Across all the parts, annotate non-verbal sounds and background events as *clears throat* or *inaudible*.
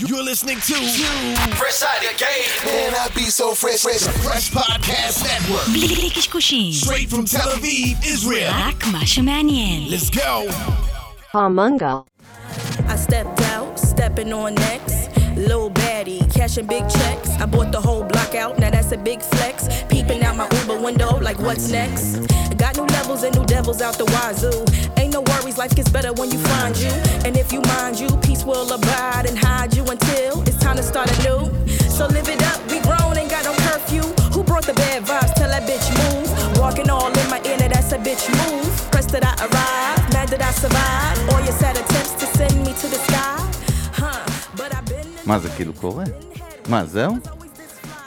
You're listening to you. Fresh Out of Game. Man, I be so fresh, fresh, fresh podcast network. Straight from Tel Aviv, Israel. Let's go. Palmunga. I stepped out, stepping on next. Lil baddie, cashing big checks. I bought the whole block out, now that's a big flex. Peeping out my Uber window, like what's next? Got new levels and new devils out the wazoo. Ain't no worries, life gets better when you find you. And if you mind you, peace will abide and hide you until it's time to start anew. So live it up, we grown, ain't got no curfew. Who brought the bad vibes? Tell that bitch move. Walking all in my inner, that's a bitch move. Pressed that I arrived, mad that I survived. All your sad attempts to send me to the sky. מה, זה כאילו קורה? מה, זהו?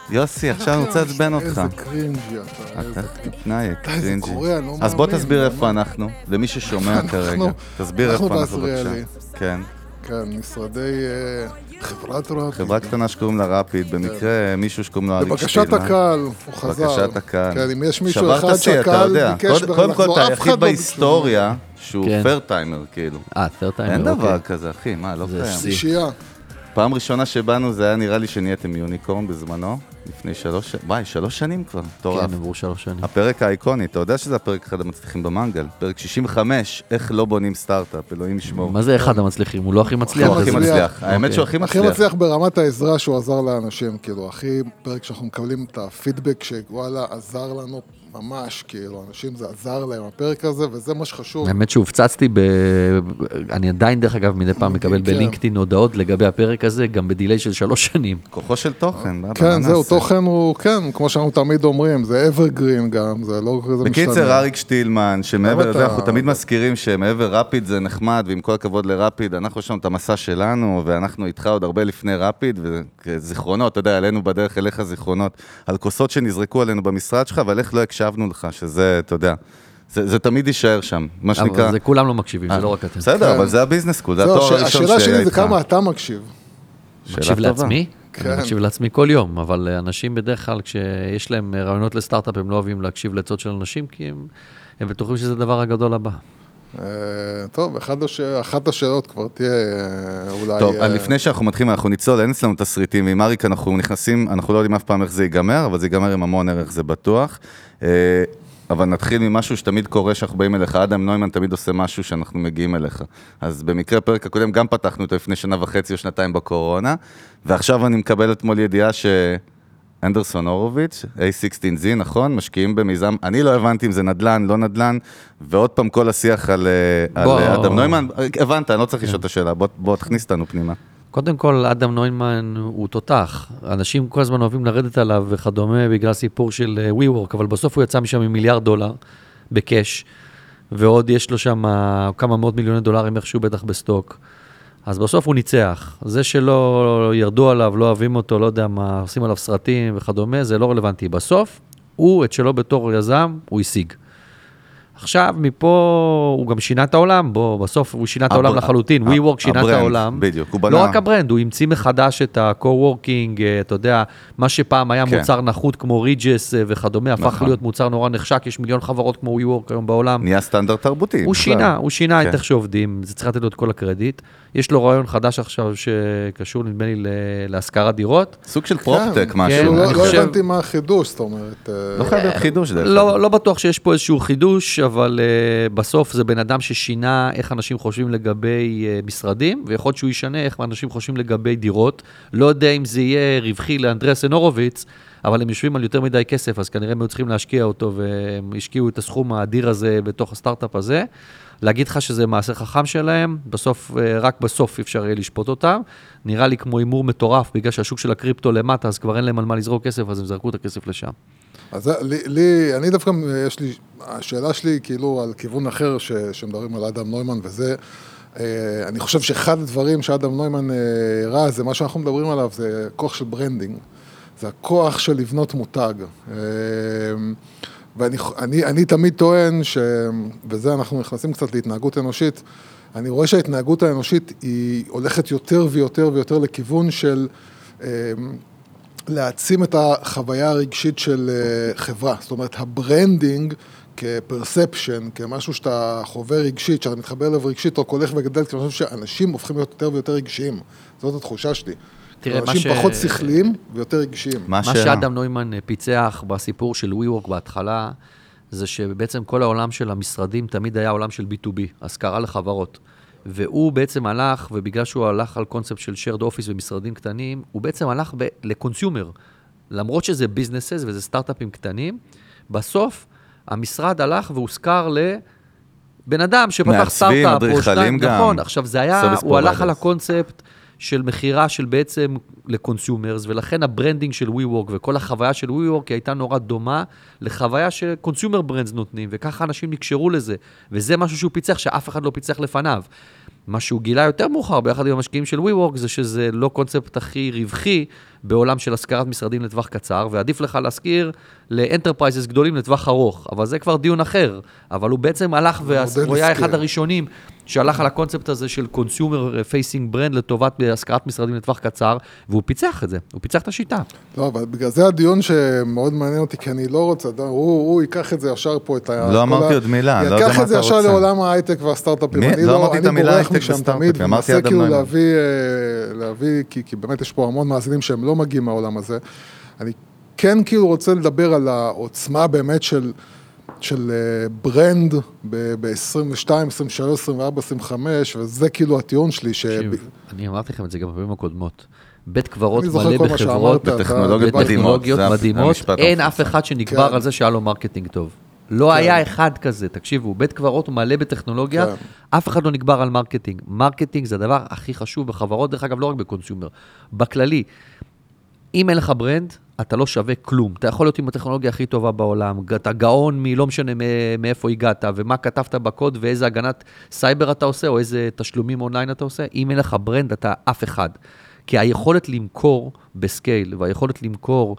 יוסי, עכשיו אני רוצה לעצבן אותך. איזה קרינג'י אתה, איזה... אתה תתנאי, די, זה קרינג'י. קורה, אני לא אז בוא תסביר ממש. איפה אנחנו, למי ששומע כרגע. תסביר אנחנו איפה אנחנו בעזריאלי. בבקשה. כן. כן, משרדי אה, חברת רפי. חברה קטנה שקוראים לה רפיד, במקרה מישהו שקוראים לו אריק לבקשת שטילמן. הקהל, הוא חזר. בקשת הקהל. כן, אם יש מישהו אחד אתה שהקהל. ביקש קודם- קודם כל, לחזור, אתה אף אחד היחיד לא בהיסטוריה שהוא כן. פרטיימר, כאילו. אה, פרטיימר, אין אוקיי. דבר כזה, אחי, מה, לא זה קיים. שיא. שישייה. פעם ראשונה שבאנו זה היה נראה לי שנהייתם יוניקורן בזמנו, לפני שלוש, ש- וואי, שלוש שנים כבר, מטורף. כן, עברו שלוש שנים. הפרק האיקוני, אתה יודע שזה הפרק אחד המצליחים במנגל, פרק 65, איך לא בונים סטארט-אפ, אלוהים ישמור. מה זה אחד המצליחים? הוא לא הכי מצליח. הוא הכי. מצליח, האמת אוקיי. שהוא הכי הכי מצליח. מצליח ברמת העזרה שהוא עזר לאנשים, כאילו, הכי פרק שאנחנו מקבלים את הפידבק שוואלה, עזר לנו ממש, כאילו, אנשים זה עזר להם, הפרק הזה, וזה מה שחשוב. האמת שהופצצתי ב... אני עדיין, דרך אגב, מדי פעם מקבל כן. בלינקדאין הודעות לגבי הפרק הזה, גם בדיליי של שלוש שנים. כוחו של תוכן, כן, זהו? תוכן הוא, כן, כמו שאנחנו תמיד אומרים, זה evergreen גם, זה לא כזה משתנה. בקיצר, אריק שטילמן, שמעבר לזה, אתה- אנחנו תמיד מזכירים שמעבר רפיד זה נחמד, ועם כל הכבוד לרפיד, אנחנו יש לנו את המסע שלנו, ואנחנו איתך עוד הרבה לפני רפיד, וזיכרונות, אתה יודע, עלינו בדרך אליך זיכרונות, על כוסות שנזרקו עלינו במשרד שלך, ועל איך לא הקשבנו לך, שזה, אתה יודע, זה, זה תמיד יישאר שם, מה שנקרא... אבל זה כולם לא מקשיבים, זה לא רק אתם. בסדר, כן. אבל זה הביזנס סקול, זה זהו, התואר הראשון השאלה שהיה שלי זה איתך. כמה אתה מקשיב. מקשיב. לעצמי? כן. אני מקשיב לעצמי כל יום, אבל אנשים בדרך כלל, כשיש להם רעיונות לסטארט-אפ, הם לא אוהבים להקשיב לעצות של אנשים, כי הם, הם בטוחים שזה הדבר הגדול הבא. אה, טוב. אחת השאלות כבר תהיה אה, אולי... טוב, אה, לפני שאנחנו מתחילים, אנחנו נצלול, אין אצלנו תסריטים, ועם אריק אנחנו נכנסים, אנחנו לא יודעים אף פעם איך זה ייגמר, אבל זה ייגמר עם המון ערך, זה בטוח. אבל נתחיל ממשהו שתמיד קורה שאנחנו באים אליך, אדם נוימן תמיד עושה משהו שאנחנו מגיעים אליך. אז במקרה, פרק הקודם גם פתחנו אותו לפני שנה וחצי או שנתיים בקורונה, ועכשיו אני מקבל אתמול ידיעה ש... אנדרסון הורוביץ', A16Z, נכון? משקיעים במיזם, אני לא הבנתי אם זה נדל"ן, לא נדל"ן, ועוד פעם כל השיח על, אה, על בוא. אה, אדם נוימן, הבנת, אני לא צריך לשאול את השאלה, בוא, בוא תכניס אותנו פנימה. קודם כל, אדם נוימן הוא תותח. אנשים כל הזמן אוהבים לרדת עליו וכדומה בגלל סיפור של אה, WeWork, אבל בסוף הוא יצא משם עם מיליארד דולר בקאש, ועוד יש לו שם כמה מאות מיליוני דולרים איכשהו בטח בסטוק. אז בסוף הוא ניצח. זה שלא ירדו עליו, לא אוהבים אותו, לא יודע מה, עושים עליו סרטים וכדומה, זה לא רלוונטי. בסוף, הוא את שלו בתור יזם, הוא השיג. עכשיו, מפה הוא גם שינה את העולם, בוא, בסוף הוא שינה את העולם הבר- לחלוטין, WeWork שינה את ה brand, העולם. בדיוק, הוא לא בנה- רק הברנד, הוא המציא מחדש את ה-co-working, אה, אתה יודע, מה שפעם היה כן. מוצר נחות כמו Regus אה, וכדומה, הפך נכון. להיות מוצר נורא נחשק, יש מיליון חברות כמו WeWork היום בעולם. נהיה סטנדרט תרבותי. הוא. שינה, הוא שינה כן. את איך שעובדים, זה צריך לתת לו את כל הקרדיט. יש לו רעיון חדש עכשיו שקשור, נדמה לי, להשכרת דירות. סוג של פרופטק, כן, משהו. לא, לא חושב- הבנתי מה החידוש, זאת אומרת... אה, לא חייב להיות חידוש דרך לא. לא בטוח שיש פה איזשהו חידוש, אבל uh, בסוף זה בן אדם ששינה איך אנשים חושבים לגבי uh, משרדים, ויכול להיות שהוא ישנה איך אנשים חושבים לגבי דירות. לא יודע אם זה יהיה רווחי לאנדרסן הורוביץ, אבל הם יושבים על יותר מדי כסף, אז כנראה הם היו צריכים להשקיע אותו, והם השקיעו את הסכום האדיר הזה בתוך הסטארט-אפ הזה. להגיד לך שזה מעשה חכם שלהם, בסוף, אה, רק בסוף אפשר יהיה לשפוט אותם. נראה לי כמו הימור מטורף, בגלל שהשוק של הקריפטו למטה, אז כבר אין להם על מה לזרוק כסף, אז הם זרקו את הכסף לשם. אז לי, לי, אני דווקא, יש לי, השאלה שלי היא כאילו על כיוון אחר ש, שמדברים על אדם נוימן, וזה, אה, אני חושב שאחד הדברים שאדם נוימן אה, הראה, זה מה שאנחנו מדברים עליו, זה כוח של branding. זה הכוח של לבנות מותג. אה, ואני אני, אני תמיד טוען, ש, וזה אנחנו נכנסים קצת להתנהגות אנושית, אני רואה שההתנהגות האנושית היא הולכת יותר ויותר ויותר לכיוון של... להעצים את החוויה הרגשית של אה, חברה. זאת אומרת, ה branding כ perception, כמשהו שאתה חווה רגשית, שאתה מתחבר אליו רגשית, רק הולך וגדל, כי אני חושב שאנשים הופכים להיות יותר ויותר רגשיים. זאת התחושה שלי. תראה, מה אנשים ש- פחות שכליים ויותר רגשיים. מה מה השאלה? שאדם נוימן אה, פיצח בסיפור של WeWork בהתחלה, זה שבעצם כל העולם של המשרדים תמיד היה עולם של B2B, השכרה לחברות. והוא בעצם הלך, ובגלל שהוא הלך על קונספט של shared office ומשרדים קטנים, הוא בעצם הלך ב- ל consumer. למרות שזה businesses וזה סטארט-אפים קטנים, בסוף המשרד הלך והושכר לבן אדם שפתח סטארט-אפ או שניים, גם. נכון, עכשיו זה היה, הוא הלך. על הקונספט של מכירה של בעצם ל consumers, ולכן ה branding של WeWork וכל החוויה של WeWork היא הייתה נורא דומה לחוויה ש consumer brands נותנים, וככה אנשים נקשרו לזה, וזה משהו שהוא פיצח שאף אחד לא פיצח לפניו. מה שהוא גילה יותר מאוחר ביחד עם המשקיעים של WeWork זה שזה לא קונספט הכי רווחי בעולם של השכרת משרדים לטווח קצר, ועדיף לך להשכיר ל enterprises גדולים לטווח ארוך, אבל זה כבר דיון אחר. אבל הוא בעצם הלך והוא היה. אחד הראשונים שהלך על הקונספט הזה של consumer facing brand לטובת השכרת משרדים לטווח קצר, והוא פיצח את זה, הוא פיצח את השיטה. לא, אבל בגלל זה הדיון שמאוד מעניין אותי, כי אני לא רוצה, אתה- הוא, הוא ייקח את זה ישר פה, את ה... לא אמרתי עוד מילה, אני לא יודע ייקח מה את זה אתה ישר רוצה. לעולם ההייטק והסטארט-אפים. מי? אני לא אמרתי את אני המילה בורח הייטק משם וסטארט-אפים, תמיד, אמרתי ומנסה אדם כאילו. להביא, אה, להביא, כי, כי באמת יש פה המון מאזינים שהם לא מגיעים מהעולם הזה. אני כן כאילו רוצה לדבר על העוצמה באמת של... של אה, ברנד ב-22, 23, 24, 25, וזה כאילו הטיעון שלי, ש... אני אמרתי לכם את זה גם בפעמים הקודמות. בית קברות מלא בחברות, בטכנולוגיות מדהימות. אין. אף אחד שנקבר כן. על זה שהיה לו marketing טוב. לא היה אחד כזה, תקשיבו, בית קברות מלא בטכנולוגיה, כן. אף אחד לא נקבר על marketing. marketing זה הדבר הכי חשוב בחברות, דרך אגב, לא רק ב consumer, בכללי. אם אין לך brand, אתה לא שווה כלום. אתה יכול להיות עם הטכנולוגיה הכי טובה בעולם, אתה גאון לא משנה מאיפה הגעת, ומה כתבת בקוד, ואיזה הגנת סייבר אתה עושה, או איזה תשלומים אונליין אתה עושה. אם אין לך brand, אתה אף אחד. כי היכולת למכור ב scale, והיכולת למכור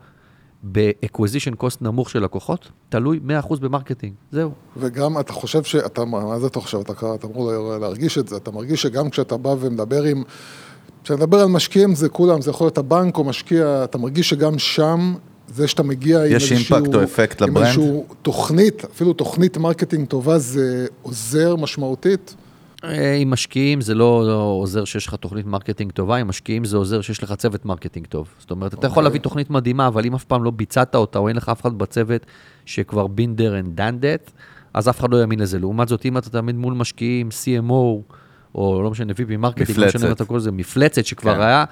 ב-acquisition cost נמוך של לקוחות, תלוי 100% ב marketing. זהו. וגם אתה חושב שאתה, מה זה אתה חושב? אתה, אתה אמור להרגיש את זה, אתה מרגיש שגם כשאתה בא ומדבר עם, כשאתה מדבר על משקיעים זה כולם, זה יכול להיות הבנק או משקיע, אתה מרגיש שגם שם, זה שאתה מגיע עם יש אימפקט או אפקט עם לברנד? איזשהו תוכנית, אפילו תוכנית מרקטינג טובה, זה עוזר משמעותית. אה, עם משקיעים זה לא לא עוזר שיש לך תוכנית מרקטינג טובה, עם משקיעים זה עוזר שיש לך צוות מרקטינג טוב. זאת אומרת, אתה יכול להביא תוכנית מדהימה, אבל אם אף פעם לא ביצעת אותה, או אין לך אף אחד בצוות שכבר been there and done that, אז אף אחד לא יאמין לזה. לעומת זאת, אם אתה תמיד מול משקיעים, CMO, או לא משנה, VP מרקטינג, לא משנה מה מפלצת. אתה קורא לזה, מפלצת שכבר כן. היה,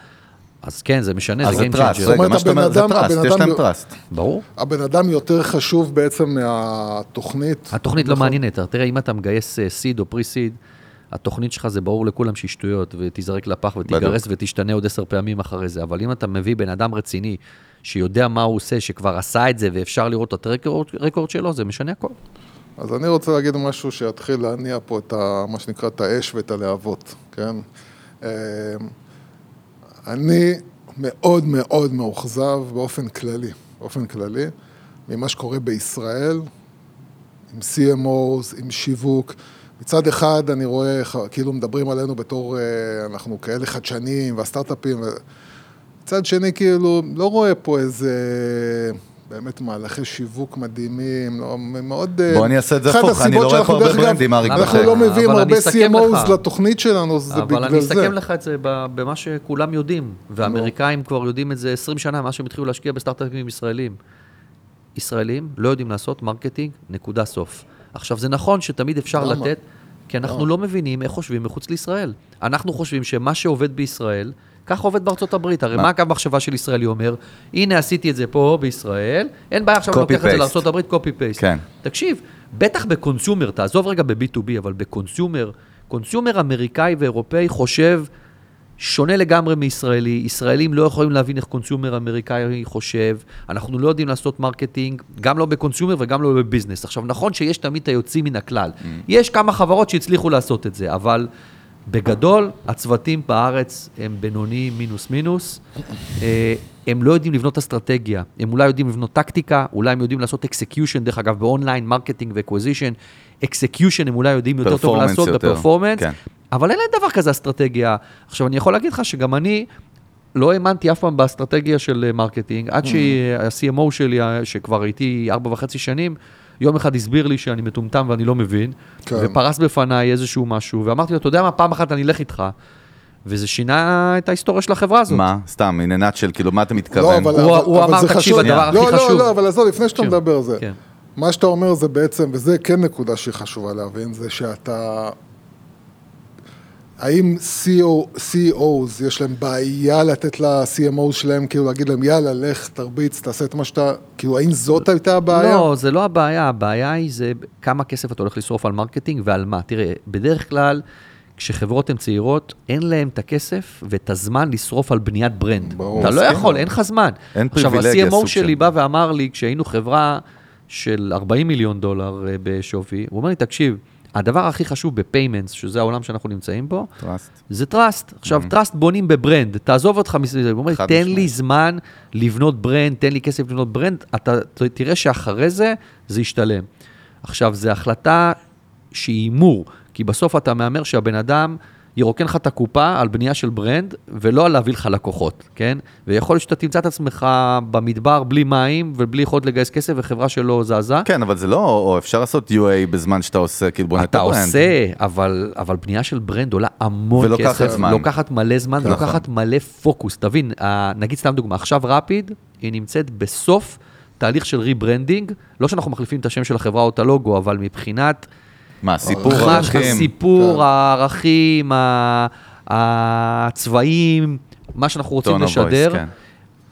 אז כן, זה משנה, אז זה Game טראסט, Changer. אומרת, מה שאתה הבן אומר זה אדם- טראסט, יש אדם- להם טראסט. ברור. הבן אדם יותר חשוב בעצם מהתוכנית. התוכנית לא נכון. מעניינת, תראה, אם אתה מגייס סיד או פרי-סיד, התוכנית שלך זה ברור לכולם שהיא שטויות, ותיזרק לפח ותיגרס ותשתנה עוד עשר פעמים אחרי זה, אבל אם אתה מביא בן אדם רציני, שיודע מה הוא עושה, שכבר עשה את זה, ואפשר לראות את הרקורד שלו, זה משנה הכל. אז אני רוצה להגיד משהו שיתחיל להניע פה את ה, מה שנקרא את האש ואת הלהבות, כן? אה, אני מאוד מאוד מאוכזב באופן כללי, באופן כללי, ממה שקורה בישראל, עם CMOs, עם שיווק. מצד אחד אני רואה, כאילו מדברים עלינו בתור, אה, אנחנו כאלה חדשניים והסטארט-אפים, מצד שני, כאילו, לא רואה פה איזה באמת מהלכי שיווק מדהימים, לא, מאוד... אה, בוא אני אעשה את זה הפוך, אני לא רואה פה הרבה ברנדים, אריק אנחנו בחיים. לא מביאים אבל אני הרבה CMOs לך. לתוכנית שלנו, זה אבל בגלל אני זה. אסכם לך את זה ב- במה שכולם יודעים, והאמריקאים כבר יודעים את זה 20 שנה, מאז שהם התחילו להשקיע בסטארט-אפים ישראלים. ישראלים לא יודעים לעשות marketing, נקודה סוף. עכשיו, זה נכון שתמיד אפשר למה? לתת, כי אנחנו לא מבינים איך חושבים מחוץ לישראל. אנחנו חושבים שמה שעובד בישראל, ככה עובד בארצות הברית. הרי מה? מה הקו מחשבה של ישראלי אומר? הנה, עשיתי את זה פה בישראל, אין בעיה עכשיו לוקח את זה. לארצות הברית, copy paste. כן. תקשיב, בטח ב consumer, תעזוב רגע ב-B2B, אבל ב consumer, consumer אמריקאי ואירופאי חושב שונה לגמרי מישראלי. ישראלים לא יכולים להבין איך consumer אמריקאי חושב, אנחנו לא יודעים לעשות marketing, גם לא ב consumer וגם לא ב business. עכשיו, נכון שיש תמיד את היוצאים מן הכלל. Mm. יש כמה חברות שהצליחו לעשות את זה, אבל בגדול, הצוותים בארץ הם בינוניים מינוס מינוס. אה, הם לא יודעים לבנות אסטרטגיה, הם אולי יודעים לבנות טקטיקה, אולי הם יודעים לעשות execution, דרך אגב, ב online, marketing ו acquisition. execution הם אולי יודעים יותר טוב לעשות ב performance, כן. אבל אין להם דבר כזה אסטרטגיה. עכשיו, אני יכול להגיד לך שגם אני לא האמנתי אף פעם באסטרטגיה של אה, marketing, עד שה-CMO שלי, שכבר איתי ארבע וחצי שנים, יום אחד הסביר לי שאני מטומטם ואני לא מבין, כן. ופרס בפניי איזשהו משהו, ואמרתי לו, אתה יודע מה, פעם אחת אני אלך איתך. וזה שינה את ההיסטוריה של החברה הזאת. מה? סתם, in a nutshell, כאילו, מה אתה לא, מתכוון? אבל, הוא- אבל, הוא אבל אמר, תקשיב, חשוב. הדבר הכי לא, חשוב- לא, לא, אבל עזוב, לפני שאתה. מדבר על זה. כן. מה שאתה אומר זה בעצם, וזה כן נקודה שהיא חשובה להבין, זה שאתה... האם CO, CEOs יש להם בעיה לתת ל-CMO שלהם, כאילו להגיד להם, יאללה, לך, תרביץ, תעשה את מה שאתה... כאילו, האם זאת הייתה הבעיה? לא, זה לא הבעיה, הבעיה היא זה כמה כסף אתה הולך לשרוף על marketing ועל מה. תראה, בדרך כלל, כשחברות הן צעירות, אין להן את הכסף ואת הזמן לשרוף על בניית brand. ברור, אתה לא מסכים. יכול, אין לך זמן. אין עכשיו, פריבילגיה, ה-CMO סוג שלי של- בא ואמר לי, כשהיינו חברה של 40 מיליון דולר אה, בשווי, הוא אומר לי, תקשיב, הדבר הכי חשוב ב payments, שזה העולם שאנחנו נמצאים בו, Trust. זה trust. עכשיו, trust בונים ב brand, תעזוב אותך מזה, הוא אומר, תן לי משמעית. זמן לבנות brand, תן לי כסף לבנות brand, אתה תראה שאחרי זה, זה ישתלם. עכשיו, זו החלטה שהיא הימור, כי בסוף אתה מהמר שהבן אדם ירוקן לך את הקופה על בנייה של brand, ולא על להביא לך לקוחות, כן? ויכול להיות שאתה תמצא את עצמך במדבר בלי מים ובלי יכולת לגייס כסף וחברה שלא זזה. כן, אבל זה לא, או אפשר לעשות UA בזמן שאתה עושה, כאילו, בונה את אתה ה brand. עושה, אבל, אבל בנייה של brand עולה המון ולוקחת כסף. זמן. לוקחת מלא זמן, נכון. ולוקחת מלא פוקוס. תבין, נגיד סתם דוגמה, עכשיו רפיד, היא נמצאת בסוף תהליך של rebranding, לא שאנחנו מחליפים את השם של החברה או את הלוגו, אבל מבחינת מה, סיפור ערכים. מה ערכים? הסיפור, הערכים, הצבעים, מה שאנחנו רוצים לשדר. כן.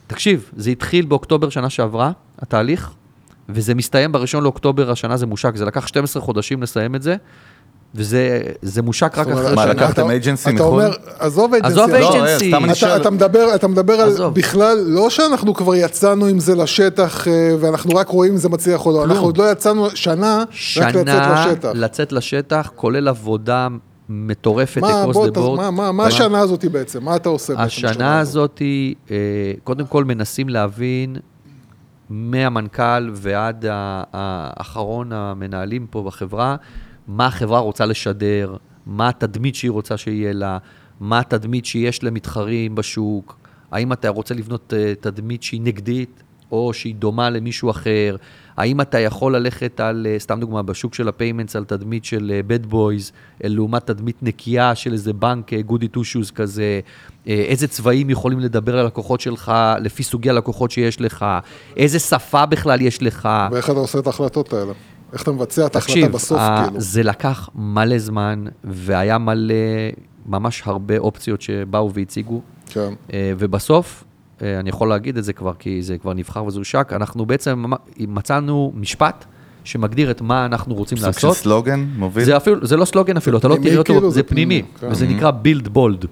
תקשיב, זה התחיל באוקטובר שנה שעברה, התהליך, וזה מסתיים בראשון לאוקטובר השנה, זה מושק, זה לקח 12 חודשים לסיים את זה, וזה זה מושק רק אחרי מה, שנה. לקחתם אתה- agency אתה מחו"ל? אומר, עזוב agency. עזוב אתה- לא. סתם אני אתה, מדבר, אתה מדבר על. בכלל, לא שאנחנו כבר יצאנו עם זה לשטח אה, ואנחנו רק רואים אם זה מצליח או לא, אנחנו עוד לא יצאנו שנה, רק לצאת שנה לשטח. לצאת לשטח, כולל עבודה מטורפת the ת- board. מה, מה, מה השנה הזאת בעצם? מה אתה עושה בעצם? השנה הזאת, אה, קודם כל מנסים להבין מהמנכ"ל ועד האחרון המנהלים פה בחברה, מה החברה רוצה לשדר, מה התדמית שהיא רוצה שיהיה לה, מה התדמית שיש למתחרים בשוק, האם אתה רוצה לבנות אה, תדמית שהיא נגדית, או שהיא דומה למישהו אחר, האם אתה יכול ללכת על, אה, סתם דוגמה, בשוק של ה payments, על תדמית של bad boys, לעומת תדמית נקייה של איזה בנק goody two shoes כזה, אה, איזה צבעים יכולים לדבר על לקוחות שלך, לפי סוגי הלקוחות שיש לך, איזה שפה בכלל יש לך. ואיך אתה עושה את ההחלטות האלה? איך אתה מבצע את ההחלטה תקשיב, בסוף, ה- כאילו? זה לקח מלא זמן, והיה מלא, ממש הרבה אופציות שבאו והציגו, כן. אה, ובסוף, אה, אני יכול להגיד את זה כבר, כי זה כבר נבחר וזה הושק, אנחנו בעצם מצאנו משפט שמגדיר את מה אנחנו רוצים סוג של לעשות. סלוגן מוביל? זה אפילו, זה לא סלוגן אפילו, אתה לא תראה אותו, כאילו? זה זה פנימי, פנימי, כן. וזה נקרא build bold.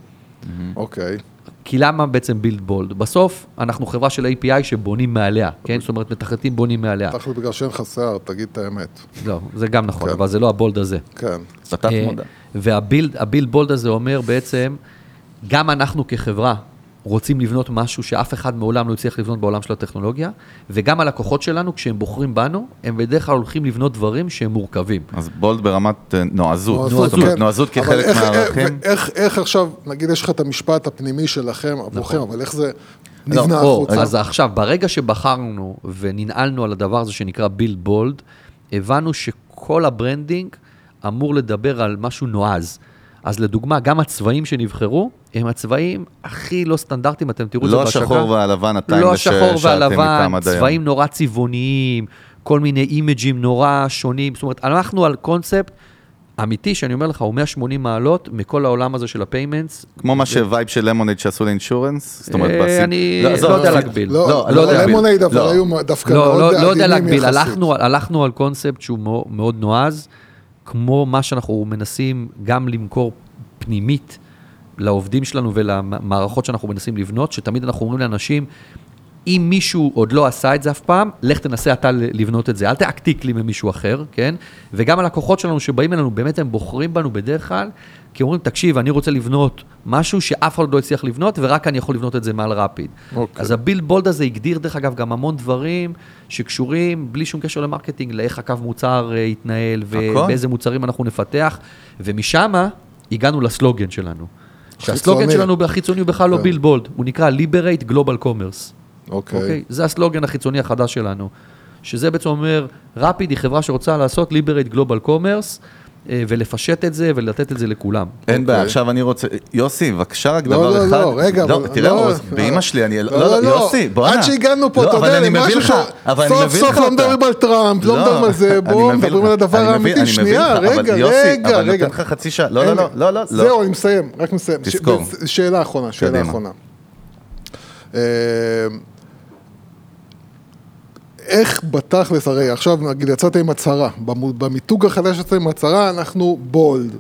אוקיי. כי למה בעצם build bold? בסוף, אנחנו חברה של API שבונים מעליה, כן? זאת אומרת, מתכנתים בונים מעליה. תכל'ס בגלל שאין לך שיער, תגיד את האמת. לא, זה גם נכון, כן. אבל זה לא הבולד הזה. כן. סטת מודע. והבילד הבילד בולד הזה אומר בעצם, גם אנחנו כחברה רוצים לבנות משהו שאף אחד מעולם לא הצליח לבנות בעולם של הטכנולוגיה, וגם הלקוחות שלנו, כשהם בוחרים בנו, הם בדרך כלל הולכים לבנות דברים שהם מורכבים. אז bold ברמת אה, נועזות. נועזות, כן. נועזות אבל כחלק איך- מהערכים. איך- איך- איך עכשיו, נגיד יש לך את המשפט הפנימי שלכם, עבורכם, אבל איך זה נבנה נכון. או, החוצה? אז עכשיו, ברגע שבחרנו וננעלנו על הדבר הזה שנקרא build bold, הבנו שכל ה branding אמור לדבר על משהו נועז. אז לדוגמה, גם הצבעים שנבחרו, הם הצבעים הכי לא סטנדרטיים, אתם תראו את זה לא בהשקה. השחור והלבן, הטיים לא השחור והלבן. צבעים נורא צבעוניים, כל מיני אימג'ים נורא שונים. זאת אומרת, אנחנו על קונספט אמיתי, שאני אומר לך, הוא 180 מעלות מכל העולם הזה של הפיימנטס. כמו מה שווייב של למונייד שעשו לאינשורנס? זאת אומרת, אה, בסין- אני לא יודע עזוב. להגביל. לא, לא, לא, יודע להגביל. למונייד, אבל לא. היו דווקא לא, מאוד לא, לא יודע עדינים להגביל, יחסית. הלכנו, על קונספט שהוא מאוד נועז, כמו מה שאנחנו מנסים גם למכור פנימית לעובדים שלנו ולמערכות שאנחנו מנסים לבנות, שתמיד אנחנו אומרים לאנשים, אם מישהו עוד לא עשה את זה אף פעם, לך תנסה אתה לבנות את זה, אל תעתיק לי ממישהו אחר, כן? וגם הלקוחות שלנו שבאים אלינו, באמת הם בוחרים בנו בדרך כלל, כי אומרים, תקשיב, אני רוצה לבנות משהו שאף אחד לא הצליח לבנות, ורק אני יכול לבנות את זה מעל רפיד. אוקיי. אז ה build bold הזה הגדיר, דרך אגב, גם המון דברים שקשורים, בלי שום קשר ל marketing, לאיך הקו מוצר אה, יתנהל. ובאיזה מוצרים אנחנו נפתח, ומשם הגענו לסלוגן שלנו. שהסלוגן. שלנו בחיצוני הוא בכלל לא כן. Build bold, הוא נקרא Liberate Global Commerce. אוקיי. אוקיי? זה הסלוגן החיצוני החדש שלנו. שזה בעצם אומר, Rapyd היא חברה שרוצה לעשות Liberate Global Commerce, אה, ולפשט את זה ולתת את זה לכולם. אין בעיה, אוקיי. עכשיו אני רוצה, יוסי, בבקשה רק לא, דבר לא, אחד. לא, רגע, לא, אבל- תראה, לא, עוז, לא. באמא שלי, אני, לא, לא, לא. יוסי, בוא'נה. עד שהגענו פה, לא, אתה אבל יודע, אני מביא למשהו לך, ש- אבל אני סוף סוף לא. מדברים על טראמפ, לא מדברים על זה, אני בואו, מדברים על הדבר אני האמיתי. אני שנייה, אבל רגע, רגע, אבל רגע. נותן לך חצי שעה. לא, לא, לא, לא, לא. לא. זהו, אני מסיים, רק מסיים. תזכור. שאלה אחרונה, שאלה. אחרונה. איך בתכלס, הרי עכשיו נגיד יצאת עם הצהרה, במיתוג החדש יצאת עם הצהרה, אנחנו בולד.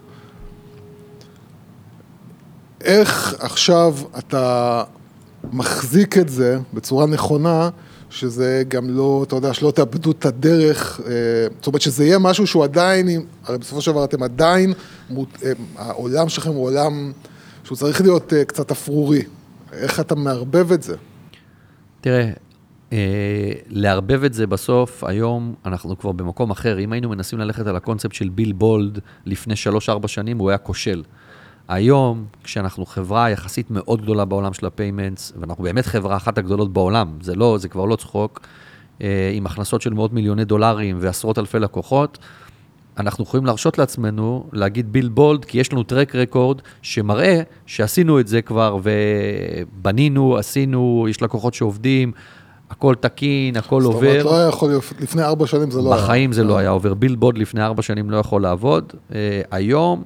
איך עכשיו אתה מחזיק את זה בצורה נכונה, שזה גם לא, אתה יודע, שלא תאבדו את הדרך, אה, זאת אומרת שזה יהיה משהו שהוא עדיין, הרי בסופו של דבר אתם עדיין, אה, העולם שלכם הוא עולם שהוא צריך להיות אה, קצת אפרורי. איך אתה מערבב את זה? תראה, אה, לערבב את זה בסוף, היום אנחנו כבר במקום אחר. אם היינו מנסים ללכת על הקונספט של ביל בולד לפני 3-4 שנים, הוא היה כושל. היום, כשאנחנו חברה יחסית מאוד גדולה בעולם של ה payments, ואנחנו באמת חברה אחת הגדולות בעולם, זה, לא, זה כבר לא צחוק, אה, עם הכנסות של מאות מיליוני דולרים ועשרות אלפי לקוחות, אנחנו יכולים להרשות לעצמנו להגיד build bold, כי יש לנו track record שמראה שעשינו את זה כבר ובנינו, עשינו, יש לקוחות שעובדים, הכל תקין, הכל זאת אומרת, עובר. לא היה יכול להיות, לפני ארבע שנים זה לא היה. בחיים זה לא היה עובר. ביל בולד לפני ארבע שנים לא יכול לעבוד. אה, היום,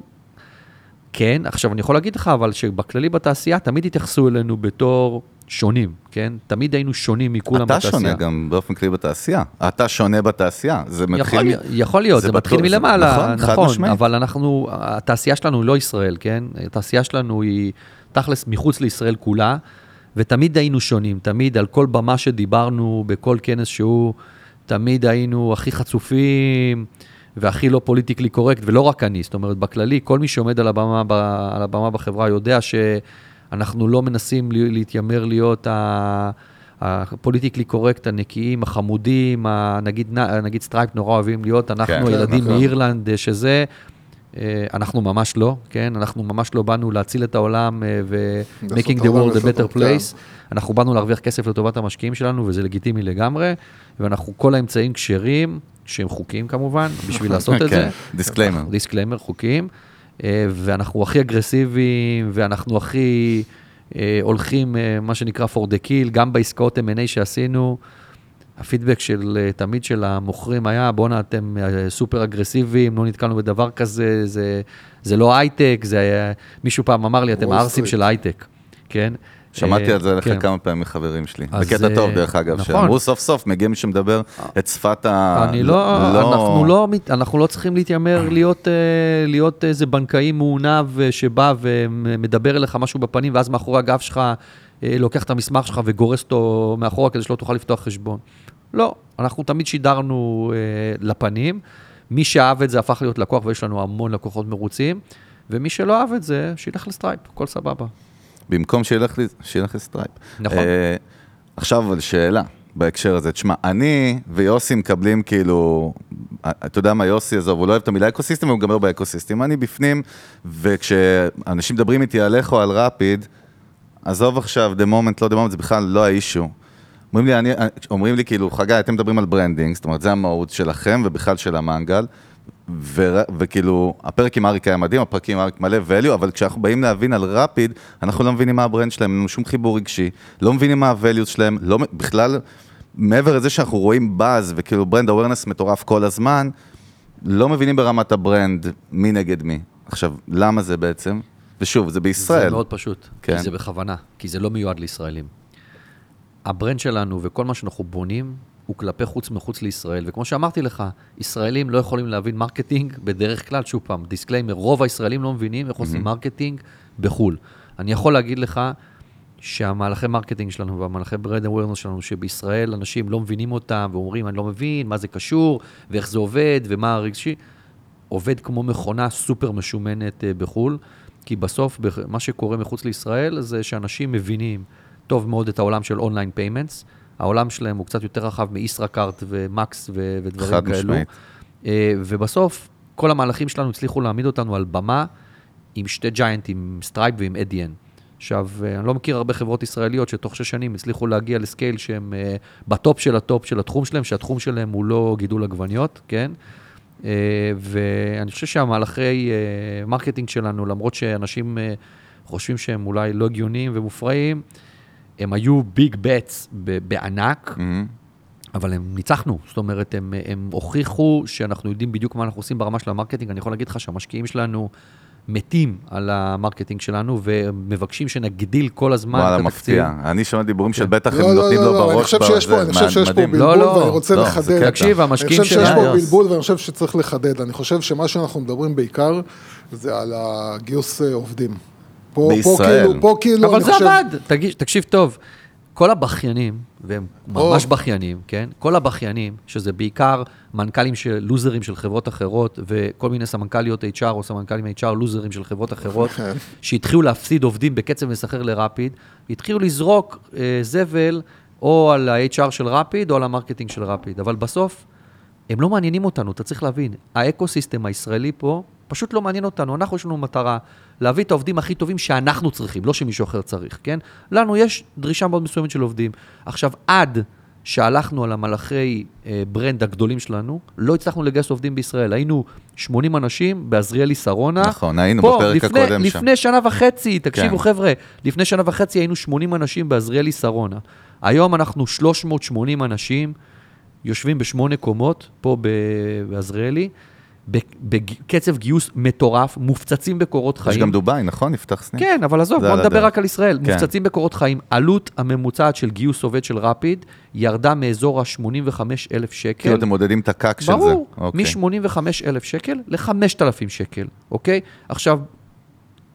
כן. עכשיו, אני יכול להגיד לך, אבל שבכללי בתעשייה תמיד התייחסו אלינו בתור שונים, כן? תמיד היינו שונים מכולם אתה בתעשייה. שונה גם באופן כללי בתעשייה. אתה שונה בתעשייה. זה יכול, מתחיל... יכול להיות, זה זה, מתחיל בטוח, זה- מלמעלה, נכון, חד נכון, משמעית. אבל אנחנו, התעשייה שלנו היא לא ישראל, כן? התעשייה שלנו היא תכלס מחוץ לישראל כולה, ותמיד היינו שונים, תמיד על כל במה שדיברנו, בכל כנס שהוא, תמיד היינו הכי חצופים והכי לא politically correct, ולא רק אני, זאת אומרת, בכללי, כל מי שעומד על הבמה, ב- על הבמה בחברה יודע שאנחנו לא מנסים להתיימר להיות ה... ה politically correct, הנקיים, החמודים, ה- נגיד, נגיד Stripe נורא אוהבים להיות, אנחנו כן, הילדים נכון. מאירלנד, אה, שזה, אנחנו ממש לא, כן? אנחנו ממש לא באנו להציל את העולם אה, ו-making the world a better place. אנחנו באנו להרוויח כסף לטובת המשקיעים שלנו, וזה לגיטימי לגמרי, ואנחנו, כל האמצעים כשרים, שהם חוקיים כמובן, בשביל לעשות את זה. כן, disclaimer. disclaimer, חוקיים, אה, ואנחנו הכי אגרסיביים, ואנחנו הכי אה, הולכים, אה, מה שנקרא for the kill, גם בעסקאות M&A שעשינו. הפידבק של, אה, תמיד של המוכרים היה, בואנה, אתם אה, סופר אגרסיביים, לא נתקלנו בדבר כזה, זה, זה לא הייטק, זה היה, מישהו פעם אמר לי, אתם הערסים. של הייטק, כן? שמעתי אה, על זה לך כן. כמה פעמים מחברים שלי. בקטע טוב, דרך אגב, נכון. שאמרו סוף סוף, מגיע מי שמדבר את שפת ה... אני לא, אנחנו לא, אנחנו לא צריכים להתיימר להיות, להיות איזה בנקאי מעונב שבא ומדבר אליך משהו בפנים, ואז מאחורי הגב שלך לוקח את המסמך שלך וגורס אותו מאחורה כדי שלא תוכל לפתוח חשבון. לא, אנחנו תמיד שידרנו אה, לפנים. מי שאהב את זה הפך להיות לקוח, ויש לנו המון לקוחות מרוצים, ומי שלא אהב את זה, שילך ל Stripe, הכל סבבה. במקום שילך שילך ל Stripe. נכון. אה, עכשיו, אבל שאלה בהקשר הזה. תשמע, אני ויוסי מקבלים כאילו, אה, אתה יודע מה, יוסי, עזוב, הוא לא אוהב את המילה ecosystem, הוא גם לא ב ecosystem. אני בפנים, וכשאנשים מדברים איתי על איך או על Rapyd, עזוב עכשיו, the moment, לא the moment, זה בכלל לא ה issue. אומרים לי, אני, אומרים לי כאילו, חגי, אתם מדברים על branding, זאת אומרת, זה המהות שלכם ובכלל של המנגל, ו, וכאילו, הפרק עם אריק היה מדהים, הפרק עם אריק מלא value, אבל כשאנחנו באים להבין על Rapyd, אנחנו לא מבינים מה ה brand שלהם, אין לנו שום חיבור רגשי, לא מבינים מה ה-value שלהם, לא, בכלל, מעבר לזה שאנחנו רואים באז וכאילו brand awareness מטורף כל הזמן, לא מבינים ברמת ה brand מי נגד מי. עכשיו, למה זה בעצם? ושוב, זה בישראל. זה מאוד פשוט, כן. כי זה בכוונה, כי זה לא מיועד לישראלים. ה brand שלנו וכל מה שאנחנו בונים הוא כלפי חוץ מחוץ לישראל, וכמו שאמרתי לך, ישראלים לא יכולים להבין marketing בדרך כלל, שוב פעם, disclaimer, רוב הישראלים לא מבינים איך עושים marketing בחו"ל. אני יכול להגיד לך שהמהלכי marketing שלנו והמהלכי brand awareness שלנו, שבישראל אנשים לא מבינים אותם ואומרים, אני לא מבין מה זה קשור ואיך זה עובד ומה הרגשי, עובד כמו מכונה סופר משומנת אה, בחו"ל, כי בסוף מה שקורה מחוץ לישראל זה שאנשים מבינים טוב מאוד את העולם של online payments. העולם שלהם הוא קצת יותר רחב מישראכרט ומקס ו- ודברים חד כאלו. משמעית. אה, ובסוף כל המהלכים שלנו הצליחו להעמיד אותנו על במה עם שתי giantים, עם Stripe ועם Adyen. עכשיו, אה, אני לא מכיר הרבה חברות ישראליות שתוך שש שנים הצליחו להגיע ל scale שהם אה, ב top של ה top של התחום שלהם, שהתחום שלהם הוא לא גידול עגבניות, כן? אה, ואני חושב שהמהלכי אה, marketing שלנו, למרות שאנשים אה, חושבים שהם אולי לא הגיוניים ומופרעים, הם היו big bets בענק, מהמם. אבל הם ניצחנו, זאת אומרת, הם, הם הוכיחו שאנחנו יודעים בדיוק מה אנחנו עושים ברמה של ה marketing. אני יכול להגיד לך שהמשקיעים שלנו מתים על ה marketing שלנו, ומבקשים שנגדיל כל הזמן וואלה, את התקציב. מפתיע. אני שומע דיבורים של בטח הם לא, לא, נותנים לא, לו לא, אני בראש. חושב שיש פה, בזה, אני חושב שיש פה. בלבול, לא, לא. ואני רוצה לא, לחדד. תקשיב, אני המשקיעים חושב שיש שלנו... פה בלבול ואני חושב שצריך לחדד. אני חושב שמה שאנחנו מדברים בעיקר זה על הגיוס אה, עובדים. פה, פה בישראל. כאילו, פה כאילו, אבל אני זה חושב... עבד, תקשיב טוב. כל הבכיינים, והם ממש. בכיינים, כן? כל הבכיינים, שזה בעיקר מנכ"לים של לוזרים של חברות אחרות, וכל מיני סמנכ"ליות HR או סמנכ"לים HR לוזרים של חברות אחרות. *laughs* שהתחילו להפסיד עובדים בקצב מסחרר לרפיד, התחילו לזרוק אה, זבל או על ה-HR של Rapyd או על ה marketing של Rapyd, אבל בסוף הם לא מעניינים אותנו, אתה צריך להבין. ה ecosystem הישראלי פה פשוט לא מעניין אותנו. אנחנו, יש לנו מטרה להביא את העובדים הכי טובים שאנחנו צריכים, לא שמישהו אחר צריך, כן? לנו יש דרישה מאוד מסוימת של עובדים. עכשיו, עד שהלכנו על המהלכי אה, brand הגדולים שלנו, לא הצלחנו לגייס עובדים בישראל. היינו 80 אנשים בעזריאלי שרונה. נכון, היינו פה, בפרק לפני, הקודם שם. לפני שנה וחצי, תקשיבו כן. חבר'ה, לפני שנה וחצי היינו 80 אנשים בעזריאלי שרונה. היום אנחנו 380 אנשים, יושבים בשמונה קומות, פה בעזריאלי, בקצב גיוס מטורף, מופצצים בקורות יש חיים. גם דובאי, נכון? נפתח סניף. כן, אבל עזוב, בוא נדבר. רק על ישראל. כן. מופצצים בקורות חיים. עלות הממוצעת של גיוס עובד של רפיד ירדה מאזור ה-85 אלף שקל. כאילו אתם מודדים את הקק של זה. ברור, אוקיי. מ-85 אלף שקל ל-5,000 שקל, אוקיי? עכשיו,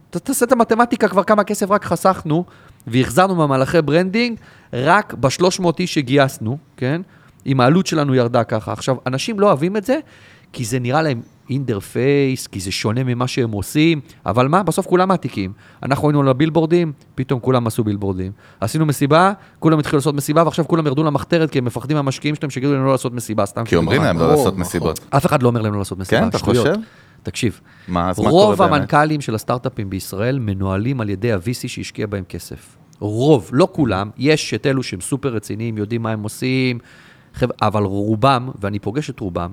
ת- תעשה את המתמטיקה כבר כמה כסף רק חסכנו, והחזרנו מהמהלכי branding, רק ב-300 איש שגייסנו, כן? אם העלות שלנו ירדה ככה. עכשיו, אנשים לא אוהבים את זה, כי זה נראה להם in your face, כי זה שונה ממה שהם עושים, אבל מה? בסוף כולם מעתיקים. אנחנו היינו על ה billboardים, פתאום כולם עשו billboardים. עשינו מסיבה, כולם התחילו לעשות מסיבה, ועכשיו כולם ירדו למחתרת, כי הם מפחדים מהמשקיעים שלהם שיגידו להם לא לעשות מסיבה, סתם. כי אומרים להם לא לעשות נכון. מסיבות. אף אחד לא אומר להם לא לעשות מסיבה, כן, אתה. חושב? תקשיב, מה, אז מה קורה רוב באמת? המנכ"לים של הסטארט-אפים בישראל מנוהלים על ידי ה-VC שהשקיע בהם כסף. רוב, לא כולם, יש את אלו שהם סופר רציניים, יודעים מה הם עושים, אבל רובם, ואני פוגש את רובם,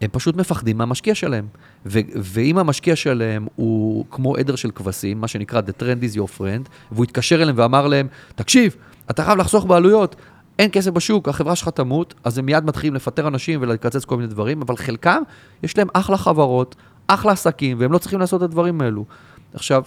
הם פשוט מפחדים מהמשקיע שלהם. ו- ואם המשקיע שלהם הוא כמו עדר של כבשים, מה שנקרא The Trend is your friend, והוא התקשר אליהם ואמר להם, תקשיב, אתה חייב לחסוך בעלויות, אין כסף בשוק, החברה שלך תמות, אז הם מיד מתחילים לפטר אנשים ולקצץ כל מיני דברים, אבל חלקם, יש להם אחלה חברות, אחלה עסקים, והם לא צריכים לעשות את הדברים האלו. עכשיו,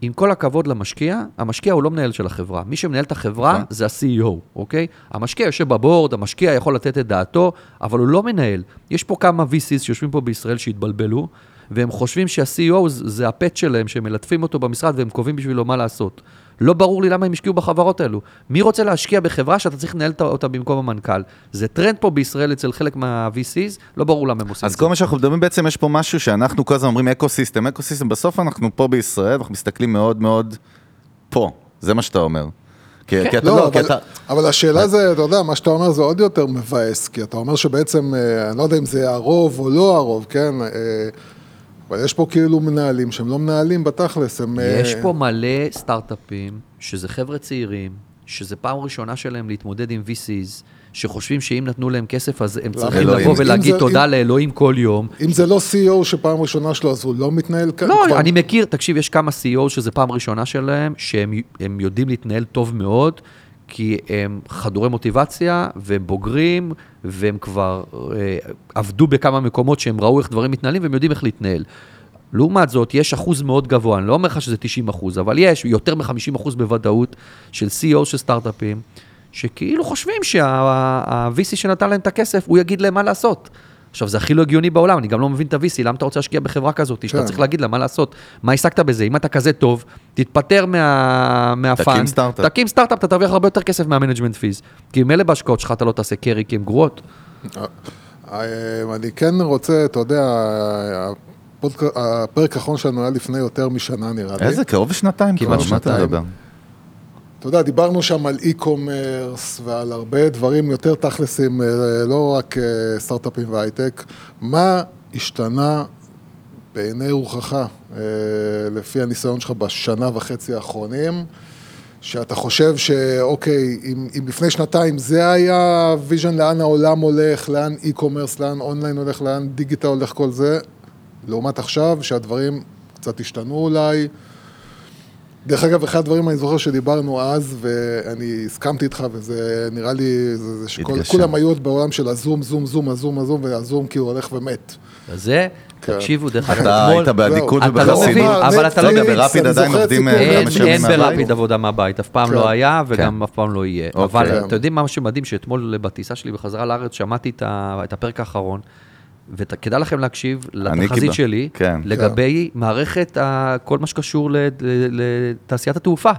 עם כל הכבוד למשקיע, המשקיע הוא לא מנהל של החברה. מי שמנהל את החברה נכון. זה ה-CEO, אוקיי? המשקיע יושב בבורד, המשקיע יכול לתת את דעתו, אבל הוא לא מנהל. יש פה כמה VCs שיושבים פה בישראל שהתבלבלו, והם חושבים שה-CEO זה זה הפט שלהם, שהם מלטפים אותו במשרד והם קובעים בשבילו מה לעשות. לא ברור לי למה הם השקיעו בחברות האלו. מי רוצה להשקיע בחברה שאתה צריך לנהל אותה במקום המנכ"ל? זה טרנד פה בישראל אצל חלק מה-VCs, לא ברור למה הם עושים את אז זה. כל מה שאנחנו מדברים בעצם, יש פה משהו שאנחנו כל הזמן אומרים ecosystem, ecosystem, בסוף אנחנו פה בישראל, אנחנו מסתכלים מאוד מאוד פה, זה מה שאתה אומר. כי כי אתה לא, לא, כי אבל, אתה... אבל השאלה זה, אתה יודע, מה שאתה אומר זה עוד יותר מבאס, כי אתה אומר שבעצם, אה, אני לא יודע אם זה הרוב או לא הרוב, כן? אה, אבל יש פה כאילו מנהלים שהם לא מנהלים בתכלס, הם... אה, יש פה מלא סטארט-אפים, שזה חבר'ה צעירים, שזה פעם ראשונה שלהם להתמודד עם VCs, שחושבים שאם נתנו להם כסף אז הם צריכים אלוהים. לבוא ולהגיד זה- תודה אם- לאלוהים כל יום. אם זה לא CEO שפעם ראשונה שלו, אז הוא לא מתנהל כאן? לא, כבר- אני מכיר, תקשיב, יש כמה CEO שזה פעם ראשונה שלהם, שהם הם יודעים להתנהל טוב מאוד, כי הם חדורי מוטיבציה, והם בוגרים, והם כבר אה, עבדו בכמה מקומות שהם ראו איך דברים מתנהלים, והם יודעים איך להתנהל. לעומת זאת, יש אחוז מאוד גבוה, אני לא אומר לך שזה 90 אחוז, אבל יש יותר מ-50 אחוז בוודאות של CEO של סטארט-אפים, שכאילו חושבים שה-VC שנתן להם את הכסף, הוא יגיד להם מה לעשות. עכשיו, זה הכי לא הגיוני בעולם, אני גם לא מבין את ה-VC, למה אתה רוצה להשקיע בחברה כזאת, שאתה כן. צריך להגיד לה מה לעשות, מה השגת בזה, אם אתה כזה טוב, תתפטר מה... מה-fund, סטארט-אפ. תקים סטארט-אפ, אתה תרוויח הרבה יותר כסף מה-management fees, כי ממילא בהשקעות שלך אתה לא תעשה carry כי הן גרועות. אה, אני כן רוצה, אתה יודע, הפרק האחרון שלנו היה לפני יותר משנה נראה לי. איזה, קרוב לשנתיים כבר, מה אתה. מדבר? אתה יודע, דיברנו שם על e-commerce ועל הרבה דברים יותר תכלסים, אה, לא רק אה, סטארט-אפים והייטק. מה השתנה בעיני רוחך, אה, לפי הניסיון שלך בשנה וחצי האחרונים, שאתה חושב שאוקיי, אם, אם לפני שנתיים זה היה vision לאן העולם הולך, לאן e-commerce, לאן אונליין הולך, לאן דיגיטל הולך כל זה, לעומת עכשיו, שהדברים קצת השתנו אולי. דרך אגב, אחד הדברים אני זוכר שדיברנו אז, ואני הסכמתי איתך, וזה נראה לי, זה, זה התגשם. שכולם היו עוד בעולם של הזום, זום, זום, הזום, הזום, והזום כאילו הולך ומת. זה, כן. תקשיבו, דרך אגב, אתה. היית באדיקות אתה לא ובחסינות. אבל אתה לא יודע, מבין. ברפיד עדיין עובדים אה, אין, כמה שנים אין מהבית. ברפיד עבודה מהבית, אף פעם כן. לא היה וגם כן. אף פעם לא יהיה. אוקיי. אבל כן. אתה יודעים מה שמדהים? שאתמול בטיסה שלי בחזרה לארץ שמעתי את הפרק האחרון, וכדאי לכם להקשיב לתחזית שלי, כן. לגבי מערכת, ה- כל מה שקשור לתעשיית התעופה.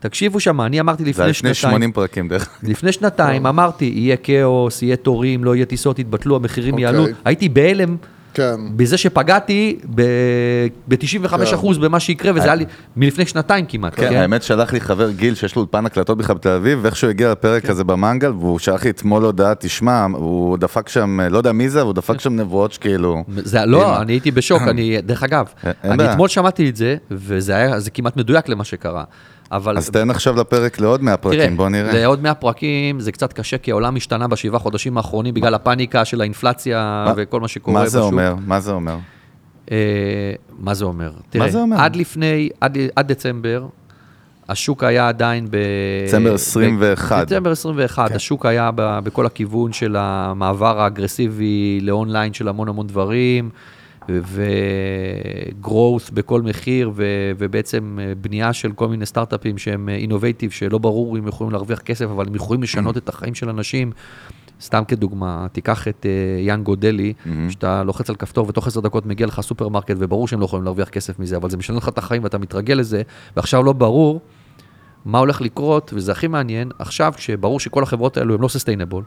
תקשיבו שם, אני אמרתי זה לפני היה לפני שנתיים, 80 פרקים דרך אגב. לפני שנתיים אמרתי, יהיה כאוס, יהיה תורים, לא יהיה טיסות, יתבטלו, המחירים אוקיי. יעלו. הייתי בהלם כן. בזה שפגעתי ב-95% כן. במה שיקרה, וזה היה לי מלפני שנתיים כמעט. כן, האמת שלח לי חבר גיל שיש לו אולפן הקלטות בכלל בתל אביב, ואיכשהו הגיע לפרק כן. הזה במנגל, והוא שלח לי אתמול הודעה, תשמע, הוא דפק שם, לא יודע מי זה, אבל הוא דפק שם נבואות שכאילו... זה, לא. אני הייתי בשוק, אני, *clears throat* דרך אגב, אני. אתמול שמעתי את זה, וזה היה, זה כמעט מדויק למה שקרה. אבל... אז תן עכשיו לפרק לעוד 100 תראה, פרקים, בוא נראה. לעוד 100 פרקים זה קצת קשה, כי העולם השתנה בשבעה חודשים האחרונים בגלל הפאניקה של האינפלציה מה- וכל מה שקורה מה בשוק. זה אומר? מה זה אומר? אה, מה זה אומר? תראה, זה אומר? עד לפני, עד, עד דצמבר, השוק היה עדיין ב... דצמבר 21. דצמבר 21, כן. השוק היה ב, בכל הכיוון של המעבר האגרסיבי לאונליין של המון המון דברים, ו-growth בכל מחיר, ו- ובעצם אה, בנייה של כל מיני סטארט-אפים שהם innovative, שלא ברור אם יכולים להרוויח כסף, אבל הם יכולים לשנות את החיים של אנשים. סתם כדוגמה, תיקח את uh, יאנגו דלי, שאתה לוחץ על כפתור ותוך עשר דקות מגיע לך סופרמרקט, וברור שהם לא יכולים להרוויח כסף מזה, אבל זה משנה לך את החיים ואתה מתרגל לזה, ועכשיו לא ברור מה הולך לקרות, וזה הכי מעניין, עכשיו כשברור שכל החברות האלו הן לא sustainable,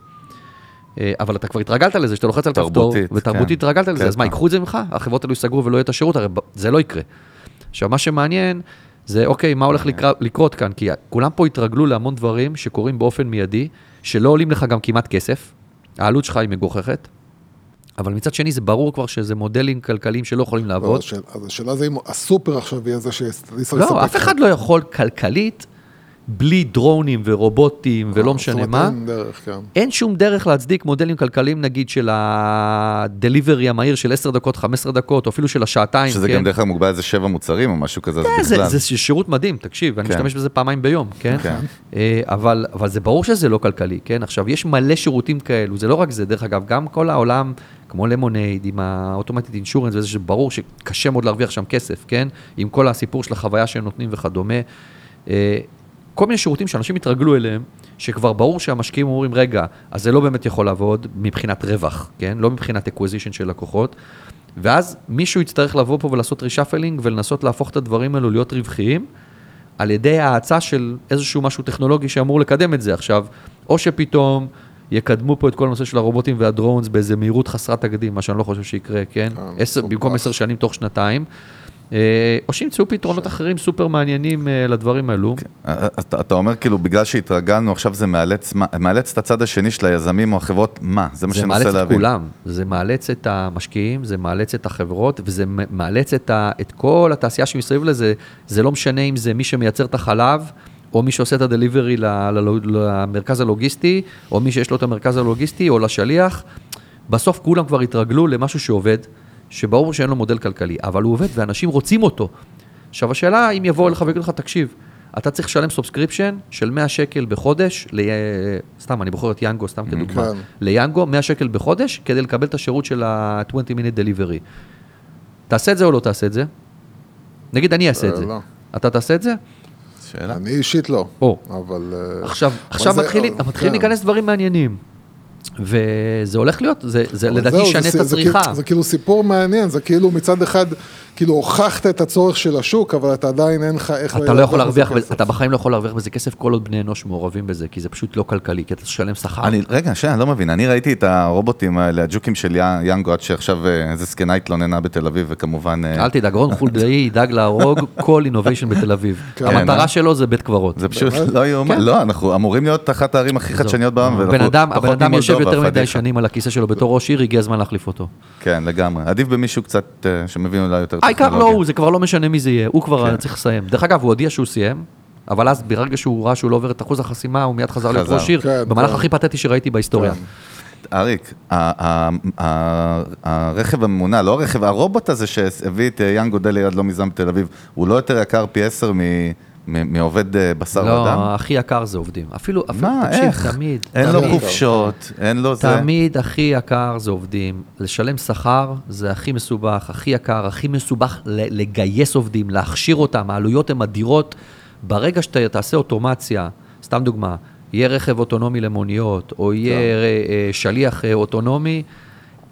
אבל אתה כבר התרגלת לזה, שאתה לוחץ על כפתור, תרבותית, ותרבותית כן. התרגלת לזה, כן. אז מה, ייקחו את זה ממך? החברות האלו ייסגרו ולא יהיה את השירות, הרי זה לא יקרה. עכשיו, מה שמעניין זה, אוקיי, מה הולך לקר... לקרות כאן? כי כולם פה התרגלו להמון דברים שקורים באופן מיידי, שלא עולים לך גם כמעט כסף, העלות שלך היא מגוחכת, אבל מצד שני זה ברור כבר שזה מודלים כלכליים שלא יכולים לא, לעבוד. אז השאלה זה אם הסופר עכשיו יהיה זה שיספק לא, אף אחד לא יכול כלכלית, בלי דרונים ורובוטים ולא משנה מה. אין דרך, כן. אין שום דרך להצדיק מודלים כלכליים, נגיד, של הדליברי המהיר של 10 דקות, 15 דקות, או אפילו של השעתיים, שזה כן? גם דרך כלל מוגבל איזה שבע מוצרים או משהו כזה, כן, זה, בכלל. זה שירות מדהים, תקשיב, אני כן. משתמש בזה פעמיים ביום, כן? כן. אה, אבל, אבל זה ברור שזה לא כלכלי, כן? עכשיו, יש מלא שירותים כאלו, זה לא רק זה, דרך אגב, גם כל העולם, כמו למונייד, עם האוטומטית אינשורנס, וזה שברור שקשה מאוד להרוויח שם כסף, כן? עם כל הסיפור של החוויה שהם נותנים וכדומה. כל מיני שירותים שאנשים התרגלו אליהם, שכבר ברור שהמשקיעים אומרים, רגע, אז זה לא באמת יכול לעבוד מבחינת רווח, כן? לא מבחינת acquisition של לקוחות. ואז מישהו יצטרך לבוא פה ולעשות reshuffling ולנסות להפוך את הדברים האלו להיות רווחיים, על ידי האצה של איזשהו משהו טכנולוגי שאמור לקדם את זה עכשיו, או שפתאום יקדמו פה את כל הנושא של הרובוטים וה-drones באיזה מהירות חסרת תקדים, מה שאני לא חושב שיקרה, כן? אה, עשר. במקום עשר שנים תוך שנתיים. אה, או שימצאו פתרונות אחרים סופר מעניינים אה, לדברים האלו. אה, אתה, אומר כאילו בגלל שהתרגלנו עכשיו זה מאלץ, מאלץ את הצד השני של היזמים או החברות, מה? זה מה זה שאני מאלץ מנסה את להבין. כולם, זה מאלץ את המשקיעים, זה מאלץ את החברות, וזה מאלץ את, את כל התעשייה שמסביב לזה, זה לא משנה אם זה מי שמייצר את החלב, או מי שעושה את הדליברי למרכז הלוגיסטי, או מי שיש לו את המרכז הלוגיסטי, או לשליח. בסוף כולם כבר התרגלו למשהו שעובד, שברור שאין לו מודל כלכלי, אבל הוא עובד ואנשים רוצים אותו. עכשיו השאלה אם יבואו אליך ויגידו לך, תקשיב, אתה צריך לשלם subscription של 100 שקל בחודש, ל... סתם, אני בוחר את יאנגו, סתם כדוגמה, כן. ליאנגו 100 שקל בחודש, כדי לקבל את השירות של ה-20 minute delivery. תעשה את זה או לא תעשה את זה? נגיד אני אעשה את אה, זה. לא. אתה תעשה את זה? שאלה. אני אישית לא, או. אבל... אה, עכשיו, עכשיו אה, מתחילים כן. להיכנס דברים מעניינים. וזה הולך להיות, זה, זה לדעתי ישנה זה- את זה הצריכה. כאילו- זה כאילו סיפור מעניין, זה כאילו מצד אחד, כאילו הוכחת את הצורך של השוק, אבל אתה עדיין אין לך איך... אתה לא יכול להרוויח, בזה בזה- כסף. אתה בחיים לא יכול להרוויח בזה כסף כל עוד בני אנוש מעורבים בזה, כי זה פשוט לא כלכלי, כי אתה תשלם שכר. אני, רגע, שנייה, אני לא מבין, אני ראיתי את הרובוטים האלה, הג'וקים של יא- יאנגו, עד שעכשיו אה, איזה זקנה התלוננה בתל אביב, וכמובן... אה, אל תדאג, רון חולדאי ידאג *laughs* להרוג כל אינוביישן בתל אביב. כן. המטרה אה? שלו זה בית קברות. זה פשוט? לא יאומן, כן. לא, אנחנו אמורים להיות אחת הערים הכי חדשניות בעולם, הבן ואנחנו אדם, פחות יושב. יותר מדי פדיחה. שנים על הכיסא שלו בתור ראש עיר, הגיע הזמן להחליף אותו. כן, לגמרי. עדיף במישהו קצת אה, שמבין אולי יותר העיקר לא טכנולוגיה. הוא, זה כבר לא משנה מי זה יהיה, הוא כבר כן. צריך לסיים. דרך אגב, הוא הודיע שהוא סיים, אבל אז ברגע שהוא ראה שהוא לא עובר את אחוז החסימה, הוא מיד חזר להיות. ראש עיר, כן, במהלך כן. הכי פתטי שראיתי בהיסטוריה. אריק, ה- ה- הרכב הממונע, לא הרכב, הרובוט הזה שהביא את אה, יאנג גודל ליד לא מזמן בתל אביב, הוא לא יותר יקר פי עשר מעובד אה, בשר לא, ודם? הכי יקר זה עובדים. אפילו, אפילו, מה, תקשיב, איך? תמיד, אין לו תמיד. חופשות, אין לו זה. תמיד הכי יקר זה עובדים. לשלם שכר זה הכי מסובך, הכי יקר, הכי מסובך לגייס עובדים, להכשיר אותם, העלויות הן אדירות. ברגע שאתה תעשה אוטומציה, סתם דוגמה, יהיה רכב אוטונומי למוניות, או יהיה אה, שליח אה, אוטונומי,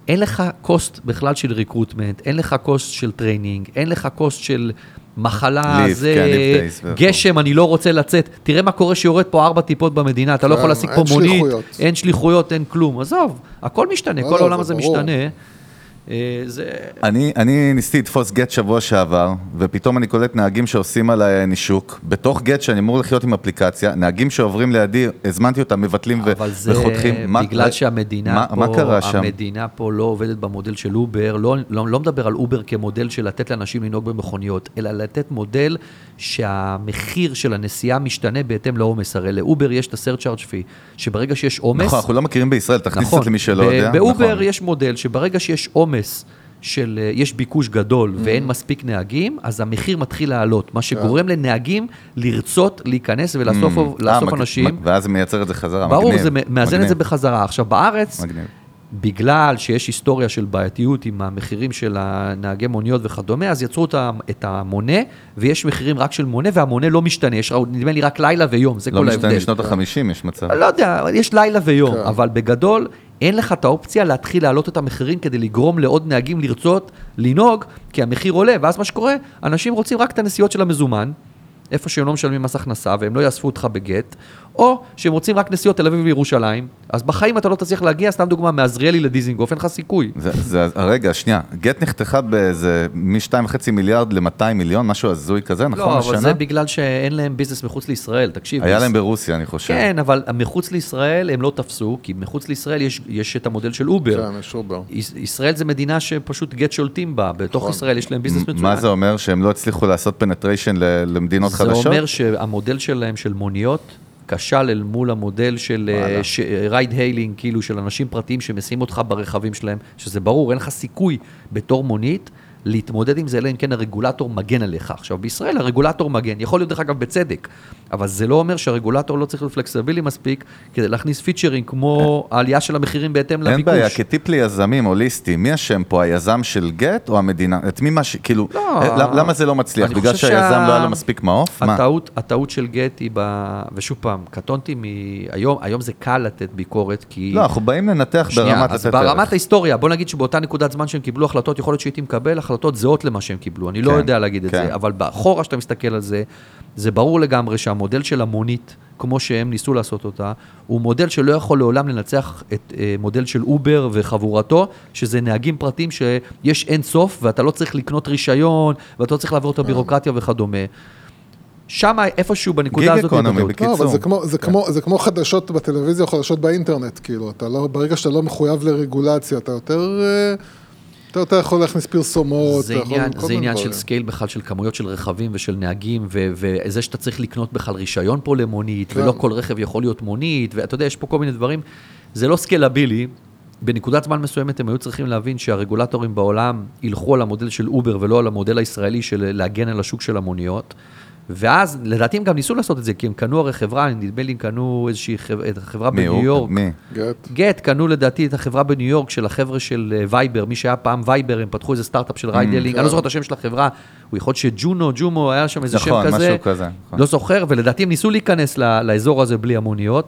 אין לך קוסט בכלל של ריקרוטמנט, אין לך קוסט של טריינינג, אין לך קוסט של מחלה, ליפט, זה כן, ליפט דייס. גשם, אני לא רוצה לצאת. תראה מה קורה שיורד פה ארבע טיפות במדינה, אתה לא כן, יכול להשיג אין פה מונית. אין שליחויות, אין כלום. עזוב, הכל משתנה, לא, כל לא, העולם זה הזה. משתנה. אה, זה... אני, אני ניסיתי לתפוס גט שבוע שעבר, ופתאום אני קולט נהגים שעושים עליי נישוק. בתוך גט שאני אמור לחיות עם אפליקציה, נהגים שעוברים לידי, הזמנתי אותם, מבטלים ו- אבל זה וחותכים. מה- בגלל שהמדינה מה, פה, מה קרה שם? המדינה פה לא עובדת במודל של אובר, לא, לא, לא מדבר על אובר כמודל של לתת לאנשים לנהוג במכוניות, אלא לתת מודל שהמחיר של הנסיעה משתנה בהתאם לעומס. הרי לאובר יש את ה-surcharge fee, שברגע שיש עומס... נכון, אנחנו לא מכירים בישראל, תכניס נכון, למי שלא ב- יודע. באובר נכון. יש מודל שברגע שיש עומס של, אה, יש ביקוש גדול Mm-hmm. ואין מספיק נהגים, אז המחיר מתחיל לעלות, מה שגורם כן. לנהגים לרצות להיכנס ולאסוף אה, לאסוף מג- אנשים. ואז זה מייצר את זה חזרה, ברור, מגניב. זה מאזן את מגניב. זה בחזרה. עכשיו, בארץ, מגניב. בגלל שיש היסטוריה של בעייתיות עם המחירים של הנהגי מוניות וכדומה, אז יצרו את את המונה, ויש מחירים רק של מונה, והמונה לא משתנה, יש נדמה לי רק לילה ויום, זה לא כל משתנה, ההבדל. משנות החמישים יש מצב. לא יודע, יש לילה ויום, כן. אבל בגדול, אין לך את האופציה להתחיל להעלות את המחירים כדי לגרום לעוד נהגים לרצות לנהוג, כי המחיר עולה, ואז מה שקורה, אנשים רוצים רק את הנסיעות של המזומן, איפה שהם לא משלמים מס הכנסה והם לא יאספו אותך בגט, או שהם רוצים רק נסיעות תל אביב וירושלים, אז בחיים אתה לא תצליח להגיע, סתם דוגמה, מעזריאלי לדיזינגוף, אין לך סיכוי. זה, זה, רגע, שנייה, גט נחתכה באיזה מ-2.5 מיליארד ל-200 מיליון, משהו הזוי כזה, נכון? לא, אבל השנה? זה בגלל שאין להם business מחוץ לישראל, תקשיב. היה biz- להם ברוסיה, אני חושב. כן, אבל מחוץ לישראל הם לא תפסו, כי מחוץ לישראל יש, יש את המודל של אובר. כן, יש אובר. יש- ישראל זה מדינה שפשוט גט שולטים בה, בתוך נכון. ישראל יש להם business מצוין. מה זה אומר? שהם לא הצליחו לעשות penetration למדינות חדשות? זה אומר שהמודל שלהם של מוניות כשל אל מול המודל של. ride hailing, כאילו של אנשים פרטיים שמסיעים אותך ברכבים שלהם, שזה ברור, אין לך סיכוי בתור מונית להתמודד עם זה, אלא אם כן הרגולטור מגן עליך. עכשיו, בישראל הרגולטור מגן, יכול להיות דרך אגב בצדק, אבל זה לא אומר שהרגולטור לא צריך להיות flexible מספיק כדי להכניס פיצ'רים כמו העלייה של המחירים בהתאם לביקוש. אין בעיה, כטיפ ליזמים הוליסטיים, מי אשם פה, היזם של גט או המדינה? את מי מה ש... כאילו, לא. אה, למ- למה זה לא מצליח? בגלל שהיזם שה- לא היה לו מספיק מעוף? מה? הטעות, הטעות של גט היא ב... ושוב פעם, קטונתי מ... היום, היום זה קל לתת ביקורת, כי... לא, אנחנו באים לנתח שנייה, ברמת לתת ברמת ערך. ההיסטוריה, בוא נגיד שבאותה נקודת זמן שהם קיבלו החלטות, יכול להיות שהייתי מקבל החלטות זהות למה שהם קיבלו, אני לא כן, יודע להגיד את כן. זה, אבל באחורה שאתה מסתכל על זה, זה ברור לגמרי שהמודל של המונית, כמו שהם ניסו לעשות אותה, הוא מודל שלא יכול לעולם לנצח את אה, מודל של אובר וחבורתו, שזה נהגים פרטיים שיש אין סוף, ואתה לא צריך לקנות רישיון, ואתה לא צריך לעבור את הבירוקרטיה וכדומה. שם איפשהו בנקודה הזאת... economy. בקיצור. לא, אבל זה כמו, זה, כן. כמו, זה כמו חדשות בטלוויזיה או חדשות באינטרנט, כאילו, אתה לא, ברגע שאתה לא מחויב לרגולציה, אתה יותר, אה, אתה יותר יכול להכניס פרסומות, זה אתה עניין, זה עניין של. scale בכלל, של כמויות של רכבים ושל נהגים, ו- וזה שאתה צריך לקנות בכלל רישיון פה למונית, כן. ולא כל רכב יכול להיות מונית, ואתה יודע, יש פה כל מיני דברים. זה לא scalable. בנקודת זמן מסוימת הם היו צריכים להבין שהרגולטורים בעולם ילכו על המודל של אובר ולא על המודל הישראלי של להגן על השוק של המוניות. ואז, לדעתי הם גם ניסו לעשות את זה, כי הם קנו הרי חברה, נדמה לי הם קנו איזושהי חברה, מי בניו הוא? יורק. מי? גט. גט קנו לדעתי את החברה בניו יורק של החבר'ה של אה, וייבר, מי שהיה פעם וייבר, הם פתחו איזה סטארט-אפ של ride hailing, אני לא זוכר את השם של החברה, הוא יכול להיות שג'ונו, ג'ומו, היה שם איזה שם נכון, כזה, משהו כזה, נכון. לא זוכר, ולדעתי הם ניסו להיכנס ל- לאזור הזה בלי המוניות.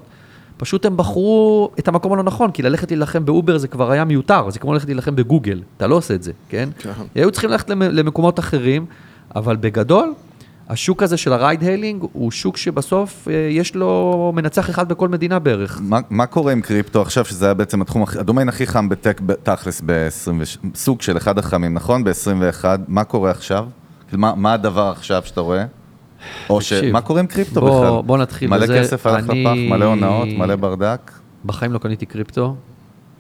פשוט הם בחרו את המקום הלא נכון, כי ללכת להילחם באובר זה כבר היה מיותר, זה כמו ללכת להילחם בגוגל, אתה לא עושה את זה, כן? כן. היו צריכים ללכת למ- למקומות אחרים, אבל בגדול, השוק הזה של ה ride hailing הוא שוק שבסוף אה, יש לו מנצח אחד בכל מדינה בערך. מה, מה קורה עם קריפטו עכשיו, שזה היה בעצם התחום, הדומיין הכי חם ב tech, תכלס, ב-20, סוג של אחד החמים, נכון? ב-21, מה קורה עכשיו? כאילו, מה, מה הדבר עכשיו שאתה רואה? או ש... מה קורה עם קריפטו בוא- בכלל? בוא נתחיל מלא בזה. כסף הלך אני- לפח, מלא הונאות, מלא ברדק. בחיים לא קניתי קריפטו.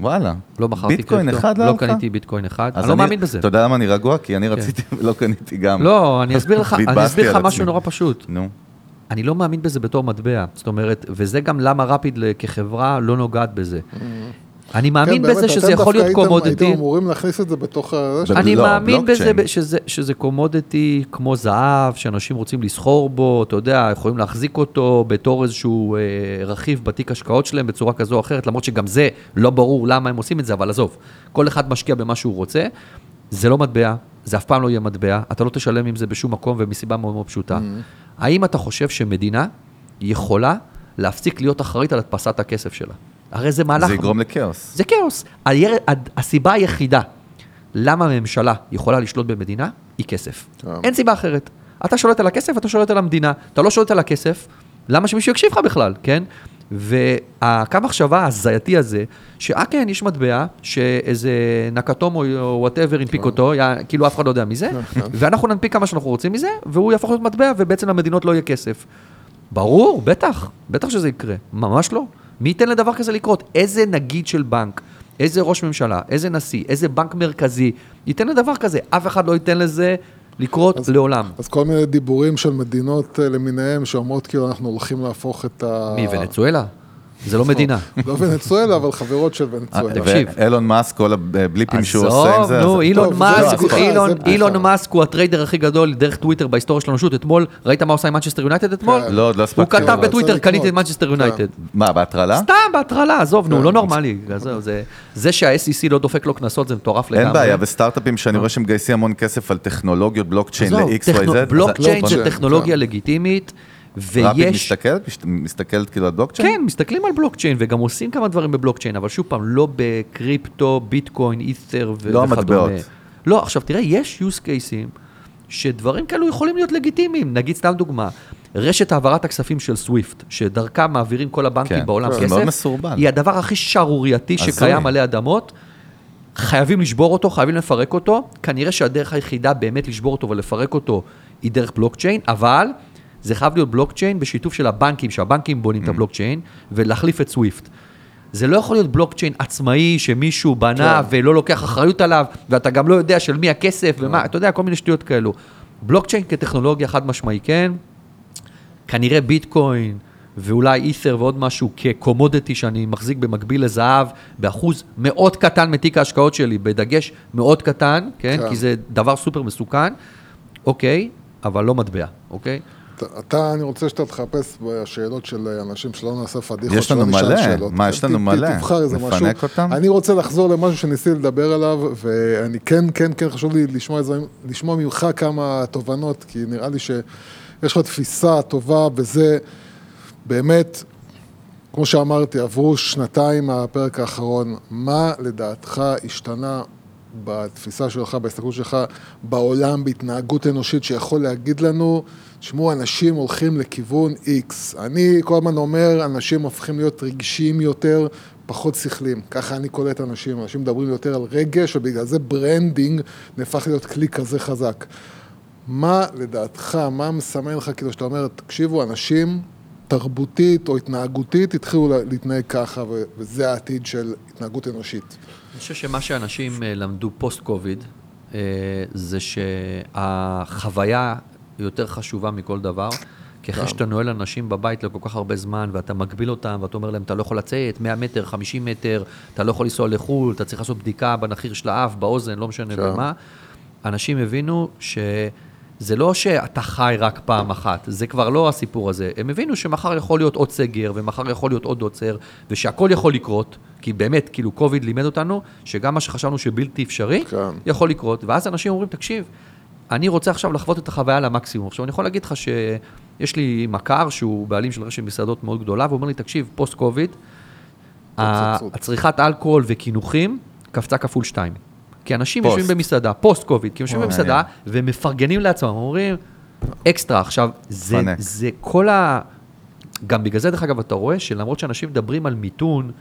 וואלה. לא ביטקוין קריפטו, אחד לא לא? קניתי ביטקוין אחד, אז אני לא מאמין בזה. אתה יודע למה אני רגוע? כי אני רציתי *laughs* ולא קניתי גם. לא, אני אסביר לך, אני אסביר לך משהו. נורא פשוט. נו. אני לא מאמין בזה בתור מטבע. זאת אומרת, וזה גם למה רפיד כחברה לא נוגעת בזה. אני מאמין כן, באמת, בזה שזה אתם יכול להיות קומודיטי. הייתם אמורים להכניס את זה בתוך ה... אני לא, מאמין בזה שזה, שזה קומודיטי כמו זהב, שאנשים רוצים לסחור בו, אתה יודע, יכולים להחזיק אותו בתור איזשהו אה, רכיב בתיק השקעות שלהם בצורה כזו או אחרת, למרות שגם זה לא ברור למה הם עושים את זה, אבל עזוב, כל אחד משקיע במה שהוא רוצה, זה לא מטבע, זה אף פעם לא יהיה מטבע, אתה לא תשלם עם זה בשום מקום ומסיבה מאוד מאוד פשוטה. האם אתה חושב שמדינה יכולה להפסיק להיות אחראית על הדפסת הכסף שלה? הרי זה מהלך... זה יגרום לכאוס. זה כאוס. היר... הסיבה היחידה למה הממשלה יכולה לשלוט במדינה היא כסף. כן. אין סיבה אחרת. אתה שולט על הכסף, אתה שולט על המדינה. אתה לא שולט על הכסף, למה שמישהו יקשיב לך בכלל, כן? והקו מחשבה ההזייתי הזה, שאה כן, יש מטבע, שאיזה נקמוטו או whatever הנפיק אותו, יא- כאילו אף אחד לא יודע מזה, ואנחנו ננפיק כמה שאנחנו רוצים מזה, והוא יהפוך להיות מטבע, ובעצם למדינות לא יהיה כסף. ברור, בטח, בטח שזה יקרה, ממש לא. מי ייתן לדבר כזה לקרות? איזה נגיד של בנק, איזה ראש ממשלה, איזה נשיא, איזה בנק מרכזי, ייתן לדבר כזה? אף אחד לא ייתן לזה לקרות אז- לעולם. אז כל מיני דיבורים של מדינות אה, למיניהם שאומרות כאילו אנחנו הולכים להפוך את ה... מי, ונצואלה? זה לא מדינה. לא ונצואלה, אבל חברות של ונצואלה. תקשיב. ואילון מאסק, כל הבליפים שהוא עושה עם עזוב, זה. נו, אז- אילון מאסק, אילון-. אילון הוא ה trader הכי גדול דרך טוויטר בהיסטוריה של האנושות. אתמול, ראית מה עושה עם מנצ'סטר יונייטד אתמול? כן. לא, עוד לא הוא הספקתי. כתב אבל בטוויטר, קניתי את. מנצ'סטר כן. יונייטד. מה, בהטרלה? סתם, בהטרלה, עזוב, נו, כן. לא נורמלי. זהו, זה- זה שה-SEC לא דופק לו קנסות, זה מטורף לגמרי. אין בעיה, וסטארט-אפים שאני רואה שמגייסים המון כסף על טכנולוגיות, בלוקצ'יין עזוב, ל-XYZ. בלוקצ'יין זה טכנולוגיה כן. לגיטימית, רפיד ויש... מסתכלת? מש- מסתכלת כאילו על בלוקצ'יין? כן, מסתכלים על בלוקצ'יין וגם עושים כמה דברים בבלוקצ'יין, אבל שוב פעם, לא בקריפטו, ביטקוין, אית'ר ו- לא וכדומה. המטבעות. לא, עכשיו תראה, יש use cases שדברים כאלו יכולים להיות לגיטימיים. נגיד, סתם דוגמה, רשת העברת הכספים של סוויפט, שדרכה מעבירים כל הבנקים כן, בעולם זה כסף, מאוד מסורבל. היא הדבר הכי שערורייתי. שקיים עלי אדמות. חייבים לשבור אותו, חייבים לפרק אותו. כנראה שהדרך היחידה באמת לשבור אותו ולפרק אותו היא דרך בלוקצ'יין, אבל זה חייב להיות בלוקצ'יין בשיתוף של הבנקים, שהבנקים בונים את Mm. הבלוקצ'יין, ולהחליף את סוויפט. זה לא יכול להיות בלוקצ'יין עצמאי שמישהו בנה כן. ולא לוקח אחריות עליו, ואתה גם לא יודע של מי הכסף ומה, אתה יודע, כל מיני שטויות כאלו. בלוקצ'יין כטכנולוגיה חד משמעי כן, כנראה ביטקוין ואולי אית'ר ועוד משהו כקומודיטי שאני מחזיק במקביל לזהב באחוז מאוד קטן מתיק ההשקעות שלי, בדגש מאוד קטן, כן? כן. כי זה דבר סופר מסוכן, אוקיי, אבל לא מטבע, אוקיי? אתה- אני רוצה שאתה תחפש בשאלות של אנשים שלא נעשה פדיחות. יש לנו מלא. מה, יש לנו מלא. תבחר איזה משהו. נפנק אותם? אני רוצה לחזור למשהו שניסיתי לדבר עליו, ואני כן, כן, כן חשוב לי לשמוע, איזה, לשמוע ממך כמה תובנות, כי נראה לי שיש לך תפיסה טובה בזה, באמת, כמו שאמרתי, עברו שנתיים מהפרק האחרון, מה לדעתך השתנה בתפיסה שלך, בהסתכלות שלך, בעולם, בהתנהגות אנושית, שיכול להגיד לנו, תשמעו, אנשים הולכים לכיוון X. אני כל הזמן אומר, אנשים הופכים להיות רגשיים יותר, פחות שכליים. ככה אני קולט אנשים, אנשים מדברים יותר על רגש, ובגלל זה branding נהפך להיות כלי כזה חזק. מה לדעתך, מה מסמן לך, כאילו, שאתה אומר, תקשיבו, אנשים תרבותית או התנהגותית התחילו לה- להתנהג ככה, וזה העתיד של התנהגות אנושית. אני חושב שמה שאנשים אה, למדו פוסט-קוביד, אה, זה שהחוויה יותר חשובה מכל דבר. כי אחרי שאתה נועל אנשים בבית לכל כך הרבה זמן, ואתה מגביל אותם, ואתה אומר להם, אתה לא יכול לצאת, 100 מטר, 50 מטר, אתה לא יכול לנסוע לחו"ל, אתה צריך לעשות בדיקה בנחיר של האף, באוזן, לא משנה. במה. אנשים הבינו שזה לא שאתה חי רק פעם אחת, זה כבר לא הסיפור הזה. הם הבינו שמחר יכול להיות עוד סגר, ומחר יכול להיות עוד עוצר, ושהכול יכול לקרות, כי באמת, כאילו, קוביד לימד אותנו, שגם מה שחשבנו שבלתי אפשרי, כן. יכול לקרות. ואז אנשים אומרים, תקשיב, אני רוצה עכשיו לחוות את החוויה למקסימום. עכשיו, אני יכול להגיד לך שיש לי מכר שהוא בעלים של רשת מסעדות מאוד גדולה, והוא אומר לי, תקשיב, פוסט קוביד, התפוצצות. הצריכת אלכוהול וקינוחים קפצה כפול שתיים. כי אנשים פוסט. יושבים במסעדה, post COVID, כי הם יושבים במסעדה. ומפרגנים לעצמם, אומרים, אקסטרה. עכשיו, זה. זה כל ה... גם בגלל זה, דרך אגב, אתה רואה שלמרות שאנשים מדברים על מיתון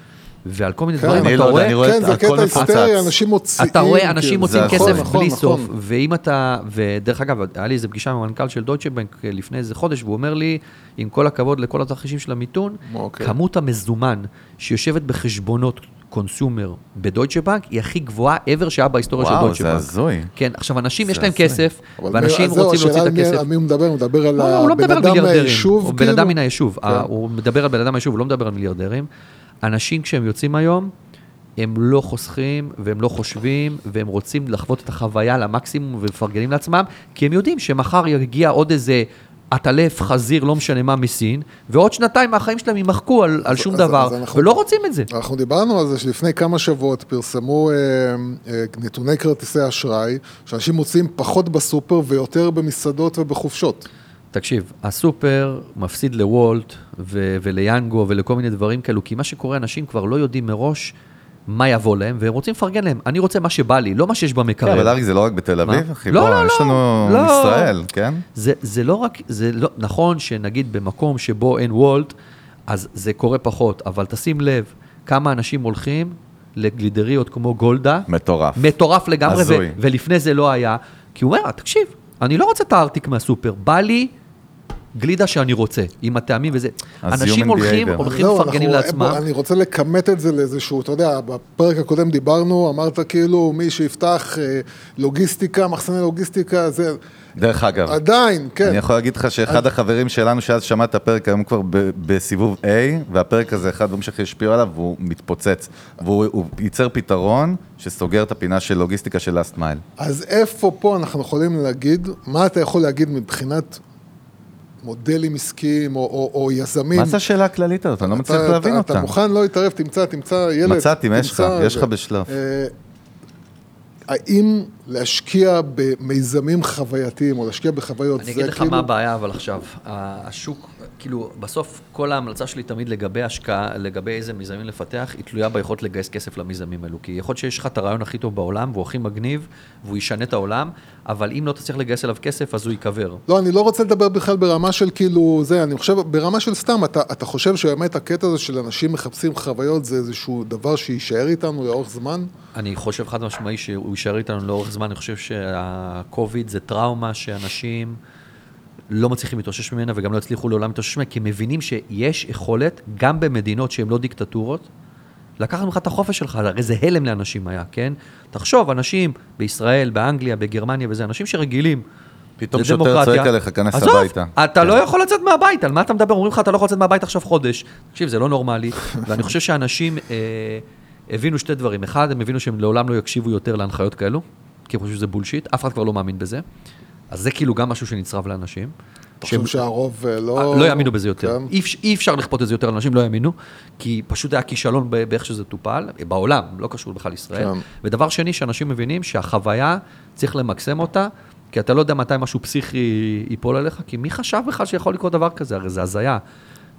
ועל כל מיני כן, דברים, אני אתה לא יודע, רואה... אני רואה כן, זה קטע. היסטרי, אנשים מוציאים. אתה רואה כאילו, אנשים זה מוציאים נכון, כסף נכון, בלי נכון. סוף, ואם אתה, ודרך אגב, היה לי איזה פגישה עם המנכ"ל של דויטשה בנק לפני איזה חודש, והוא אומר לי, עם כל הכבוד לכל התרחישים של המיתון, אוקיי. כמות המזומן שיושבת בחשבונות קונסיומר בדויטשה בנק היא הכי גבוהה ever שהיה בהיסטוריה של וואו, דויטשה זה בנק. הזוי. כן, עכשיו אנשים יש זה להם. כסף, ואנשים רוצים להוציא את על מי- הכסף. על מי הוא מדבר? הוא מדבר על לא, הוא הבן מדבר על אדם מהיישוב, הוא בן כאילו? אדם מן היישוב, כן. אה, הוא מדבר על בן אדם מהיישוב, הוא לא מדבר על מיליארדרים. אנשים כשהם יוצאים היום, הם לא חוסכים והם לא חושבים, והם רוצים לחוות את החוויה למקסימום ומפרגנים לעצמם, כי הם יודעים שמחר יגיע עוד איזה עטלף, חזיר, לא משנה מה, מסין, ועוד שנתיים מהחיים שלהם יימחקו על, על שום אז- דבר, אז אנחנו- ולא רוצים את זה. אנחנו דיברנו על זה שלפני כמה שבועות פרסמו אה, אה, נתוני כרטיסי אשראי, שאנשים מוצאים פחות בסופר ויותר במסעדות ובחופשות. תקשיב, הסופר מפסיד לוולט ו- וליאנגו ולכל מיני דברים כאלו, כי מה שקורה, אנשים כבר לא יודעים מראש מה יבוא להם, והם רוצים לפרגן להם. אני רוצה מה שבא לי, לא מה שיש כן, במקרר. אבל אריק זה לא רק בתל אביב? אחי, לא, לא, יש לא, לנו לא. ישראל, כן? זה, זה לא רק, זה לא, נכון שנגיד במקום שבו אין וולט, אז זה קורה פחות, אבל תשים לב כמה אנשים הולכים לגלידריות כמו גולדה, מטורף. מטורף לגמרי, ו-. ולפני זה לא היה, כי הוא אומר, תקשיב, אני לא רוצה את הארטיק מהסופר, בא לי גלידה שאני רוצה, עם הטעמים וזה. אנשים הולכים. הולכים זהו, מפרגנים אנחנו- לעצמם. אני רוצה לכמת את זה לאיזשהו, אתה יודע, בפרק הקודם דיברנו, אמרת כאילו, מי שיפתח אה, לוגיסטיקה, מחסני לוגיסטיקה, זה... דרך אגב, עדיין, כן. אני יכול להגיד לך שאחד החברים שלנו שאז שמע את הפרק היום כבר ב- בסיבוב A, והפרק הזה אחד הדברים שהכי השפיעו עליו, והוא מתפוצץ. והוא הוא ייצר פתרון שסוגר את הפינה של לוגיסטיקה של לאסט מייל. אז איפה פה אנחנו יכולים להגיד, מה אתה יכול להגיד מבחינת מודלים עסקיים או, או, או יזמים? מה זה השאלה הכללית הזאת? אני לא מצליח אתה- להבין אתה, אותה. אתה מוכן לא להתערב, תמצא, תמצא ילד. מצאתי, יש לך? יש לך ו- בשלוף. אה, האם להשקיע במיזמים חווייתיים או להשקיע בחוויות, אני אגיד לך כאילו- מה הבעיה אבל עכשיו, השוק, כאילו, בסוף כל ההמלצה שלי תמיד לגבי השקעה, לגבי איזה מיזמים לפתח, היא תלויה ביכולת לגייס כסף למיזמים האלו. כי יכול להיות שיש לך את הרעיון הכי טוב בעולם, והוא הכי מגניב, והוא ישנה את העולם, אבל אם לא תצליח לגייס אליו כסף, אז הוא ייקבר. לא, אני לא רוצה לדבר בכלל ברמה של כאילו, זה, אני חושב, ברמה של סתם, אתה, אתה חושב שבאמת הקטע הזה של אנשים מחפשים חוויות זה איזשהו דבר שיישאר איתנו לאורך זמן? אני חושב חד משמעי שהוא יישאר איתנו לאורך זמן, אני חושב שהקוביד זה טראומה שאנשים לא מצליחים להתאושש ממנה וגם לא יצליחו לעולם להתאושש ממנה, כי הם מבינים שיש יכולת, גם במדינות שהן לא דיקטטורות, לקחת ממך את החופש שלך, הרי זה הלם לאנשים היה, כן? תחשוב, אנשים בישראל, באנגליה, בגרמניה וזה, אנשים שרגילים. פתאום. שוטר צועק עליך, כנס עזוב, הביתה. אתה כן. לא יכול לצאת מהבית, על מה אתה מדבר? אומרים לך, אתה לא יכול לצאת מהבית עכשיו חודש. תקשיב, זה לא נורמלי, *laughs* ואני חושב שאנשים אה, הבינו שתי דברים. אחד, הם הבינו שהם לעולם לא יקשיבו יותר להנחיות כאלו, כי הם חושבים שזה בולשיט, אף אחד כבר לא מאמין בזה. אז זה כאילו גם משהו שנצרב לאנשים. אתה חושב שהרוב אה, לא... לא יאמינו בזה יותר. כן. אי, אי אפשר לכפות את זה יותר, אנשים לא יאמינו, כי פשוט היה כישלון באיך שזה טופל, בעולם, לא קשור בכלל לישראל. כן. ודבר שני, שאנשים מבינים שהחוויה, צריך למקסם אותה, כי אתה לא יודע מתי משהו פסיכי ייפול עליך, כי מי חשב בכלל שיכול לקרות דבר כזה? הרי זה הזיה.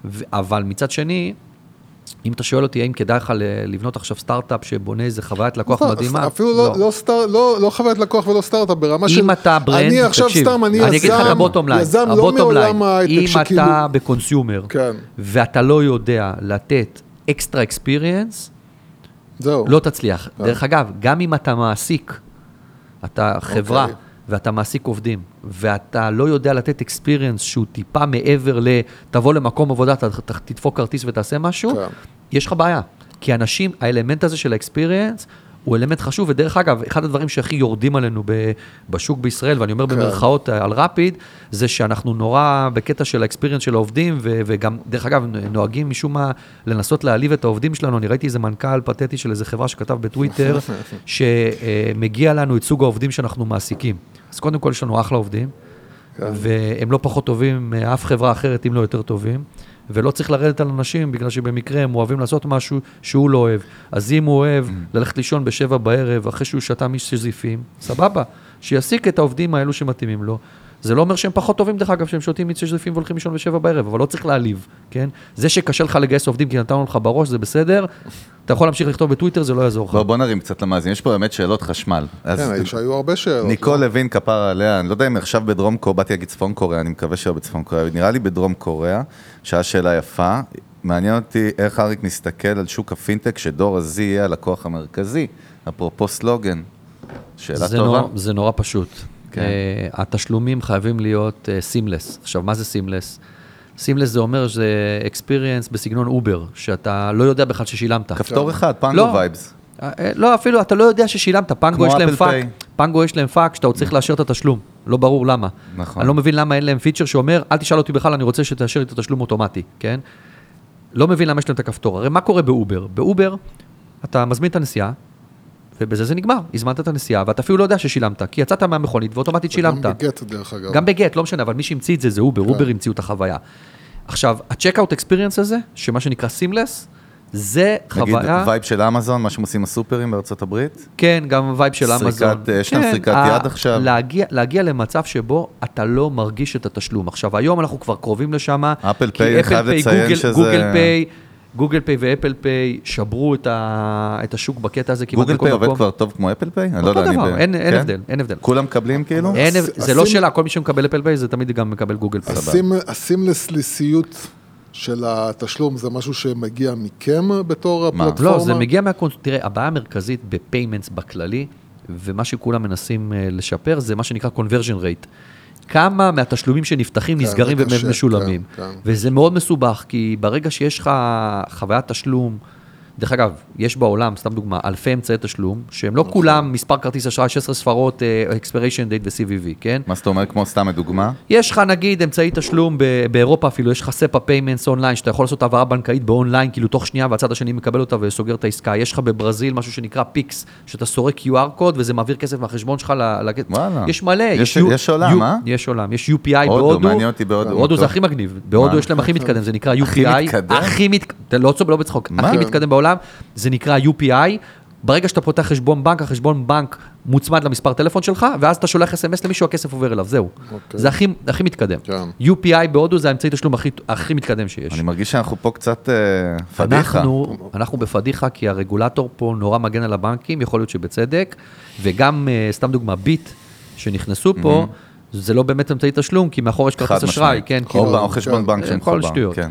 ו- אבל מצד שני, אם אתה שואל אותי האם כדאי לך לבנות עכשיו סטארט-אפ שבונה איזה חוויית לקוח לא, מדהימה, אפילו לא, לא, סטאר, לא, לא חוויית לקוח ולא סטארט-אפ, ברמה של... אם אתה brand, אני עכשיו תקשיב, סתם, אני יזם, אני אגיד לך את ה bottom line, יזם לא מעולם ההייטק אם שכאילו... אתה ב consumer, כן. ואתה לא יודע לתת extra experience, זהו. לא תצליח. כן. דרך אגב, גם אם אתה מעסיק, אתה חברה, אוקיי. ואתה מעסיק עובדים, ואתה לא יודע לתת experience שהוא טיפה מעבר ל... תבוא למקום עבודה, ת- ת- תדפוק כרטיס ותעשה משהו, כן. יש לך בעיה. כי אנשים, האלמנט הזה של האקספיריאנס, הוא אלמנט חשוב, ודרך אגב, אחד הדברים שהכי יורדים עלינו ב- בשוק בישראל, ואני אומר כן. במרכאות אה, על רפיד, זה שאנחנו נורא בקטע של האקספיריאנס של העובדים, ו- וגם, דרך אגב, נוהגים משום מה לנסות להעליב את העובדים שלנו. אני ראיתי איזה מנכ"ל פתטי של איזה חברה שכתב בטוויטר, *laughs* שמגיע לנו את סוג העובדים שאנחנו מעסיקים. אז קודם כל, יש לנו אחלה עובדים, והם לא פחות טובים מאף חברה אחרת, אם לא יותר טובים. ולא צריך לרדת על אנשים, בגלל שבמקרה הם אוהבים לעשות משהו שהוא לא אוהב. אז אם הוא אוהב *clears throat* ללכת לישון בשבע בערב, אחרי שהוא שתה משזיפים, סבבה, שיעסיק את העובדים האלו שמתאימים לו. זה לא אומר שהם פחות טובים, דרך אגב, שהם שותים מיץ שזיפים והולכים לישון בשבע בערב, אבל לא צריך להעליב, כן? זה שקשה לך לגייס עובדים כי נתנו לך בראש, זה בסדר. אתה יכול להמשיך לכתוב בטוויטר, זה לא יעזור לך. בוא, בוא נרים קצת למאזין, יש פה באמת שאלות חשמל. כן, שהיו הרבה שאלות. ניקול לא? לוין כפרה עליה, אני לא יודע אם עכשיו בדרום קוריאה, באתי להגיד צפון קוריאה, אני מקווה שלא בצפון קוריאה, נראה לי בדרום קוריאה, שאלה שאלה יפה, מעניין אותי איך אריק מסתכל על שוק הפינטק, שדור ה-Z יהיה הלקוח המרכזי, אפרופו סלוגן. שאלה זה טובה. נורא, זה נורא פשוט. כן. Uh, התשלומים חייבים להיות seamless. עכשיו, מה זה seamless? seamless זה אומר שזה experience בסגנון אובר, שאתה לא יודע בכלל ששילמת. כפתור אחד, פנגו לא. vibes. אה, אה, לא, אפילו אתה לא יודע ששילמת, פנגו יש להם פאק. פנגו יש להם פאק שאתה עוד צריך לאשר את התשלום, לא ברור למה. נכון. אני לא מבין למה אין להם פיצ'ר שאומר, אל תשאל אותי בכלל, אני רוצה שתאשר את התשלום אוטומטי, כן? לא מבין למה יש להם את הכפתור. הרי מה קורה באובר? באובר, אתה מזמין את הנסיעה, ובזה זה נגמר. הזמנת את הנסיעה, ואתה אפילו לא יודע ששילמת, כי יצאת מהמכונית ואוטומטית שילמת. גם בגט, דרך אגב. גם בגט, לא משנה, אבל מי שהמציא את זה זה אובר, אובר המציאו את החוויה. עכשיו, ה-checkout experience הזה, שמה שנקרא seamless, זה נגיד חוויה... vibe של אמזון, מה שהם עושים הסופרים בארצות הברית? כן, גם vibe של אמזון. אה, יש להם כן, סריקת יד עכשיו? להגיע, להגיע למצב שבו אתה לא מרגיש את התשלום. עכשיו, היום אנחנו כבר קרובים לשם. אפל כי פיי, אני חייב פיי, לציין שזה- גוגל פיי, גוגל פיי ואפל פיי שברו את, ה, את השוק בקטע הזה כמעט גוגל בכל פיי עובד מקום. כבר טוב כמו אפל פיי? אני לא יודע, אני דבר, ב- אין, אין כן? הבדל, אין הבדל. כולם מקבלים כאילו? אין, הס- זה לא הסימ- שאלה, כל מי שמקבל אפל פיי זה תמיד גם מקבל גוגל פיי. הסימ- הסימלסליסיות של התשלום זה משהו שמגיע מכם בתור מה? הפלטפורמה? לא, זה מגיע מהקונס... תראה, הבעיה המרכזית ב payments בכללי, ומה שכולם מנסים אה, לשפר, זה מה שנקרא conversion rate. כמה מהתשלומים שנפתחים כן, נסגרים ומשולמים. כן, כן. וזה מאוד מסובך, כי ברגע שיש לך חוויית תשלום, דרך אגב, יש בעולם, סתם דוגמה, אלפי אמצעי תשלום, שהם נכון. לא כולם מספר כרטיס אשראי, 16 ספרות, אה, expiration date ו-CVV, כן? מה זאת אומרת, כמו סתם לדוגמה? יש לך נגיד אמצעי תשלום ב- באירופה אפילו, יש לך SEPA payments אונליין, שאתה יכול לעשות העברה בנקאית באונליין, כאילו תוך שנייה, והצד השני מקבל אותה וסוגר את העסקה. יש לך בברזיל משהו שנקרא פיקס, שאתה סורק QR code וזה מעביר כסף מהחשבון שלך ל... וואלה. יש מלא. יש- עולם, אה? יש עולם, יש UPI הודו, בהודו. מעניין אותי בהודו, הודו זה טוב. הכי מגניב. בהודו מה? יש להם הכי מתקדם, זה נקרא הכי UPI. מתקדם? הכי מתקדם. לא צוחק, בצחוק. מה? הכי מתקדם בעולם, זה נקרא UPI. ברגע שאתה פותח חשבון בנק, החשבון בנק מוצמד למספר טלפון שלך, ואז אתה שולח אס.אם.אס למישהו, הכסף עובר אליו, זהו. אוקיי. זה הכי, הכי מתקדם. כן. UPI בהודו זה האמצעי תשלום הכי, הכי מתקדם שיש. אני מרגיש שאנחנו פה קצת אה, פדיחה. אנחנו, אנחנו בפדיחה כי הרגולטור פה נורא מגן על הבנקים, יכול להיות שבצדק, וגם, אה, סתם דוגמה, ביט, שנכנסו פה, זה לא באמת אמצעי תשלום, כי מאחור יש כרטיס אשראי. כן, או כאילו, או חשבון כן. בנק אה, שמחובר. כל שטויות. כן.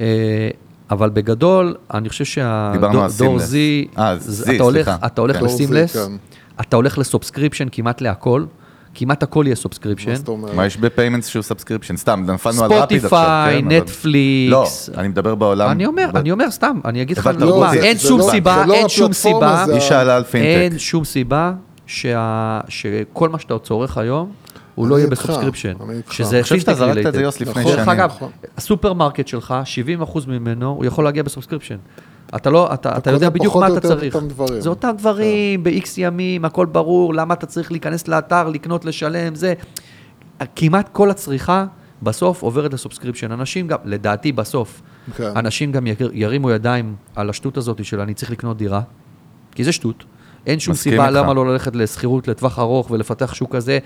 אה, אבל בגדול, אני חושב שהדור אה, Z, אתה הולך- סליחה. אתה הולך כן. ל seamless, כן. אתה הולך ל subscription כמעט להכל, כמעט הכל יהיה subscription. מה זאת אומרת? מה יש ב payments שהוא subscription? סתם, נפלנו על רפיד עכשיו. ספוטיפיי, כן, נטפליקס. לא, אני מדבר בעולם. אני אומר, אני אומר סתם, אני אגיד לך דוגמה, אותי. אין שום לא- סיבה, לא אין שום סיבה, היא שאלה על פינטק. אין שום סיבה שכל מה שאתה צורך היום, הוא לא יהיה ב subscription. שזה אני חושב שאתה זרקת את זה, related. יוסי, לפני נכון. דרך. אגב, נכון. הסופרמרקט שלך, 70% ממנו, הוא יכול להגיע ב-subscription. אתה לא, אתה, אתה יודע בדיוק מה אתה צריך. אותם דברים. זה אותם דברים, ב-X ימים, הכל ברור, למה אתה צריך להיכנס לאתר, לקנות, לשלם, זה. כמעט כל הצריכה בסוף עוברת ל-subscription. אנשים גם, לדעתי בסוף, כן. אנשים גם יר- ירימו ידיים על השטות הזאת של אני צריך לקנות דירה, כי זה שטות. אין שום סיבה איתך. למה לא ללכת לשכירות לטווח ארוך ולפתח שוק כזה,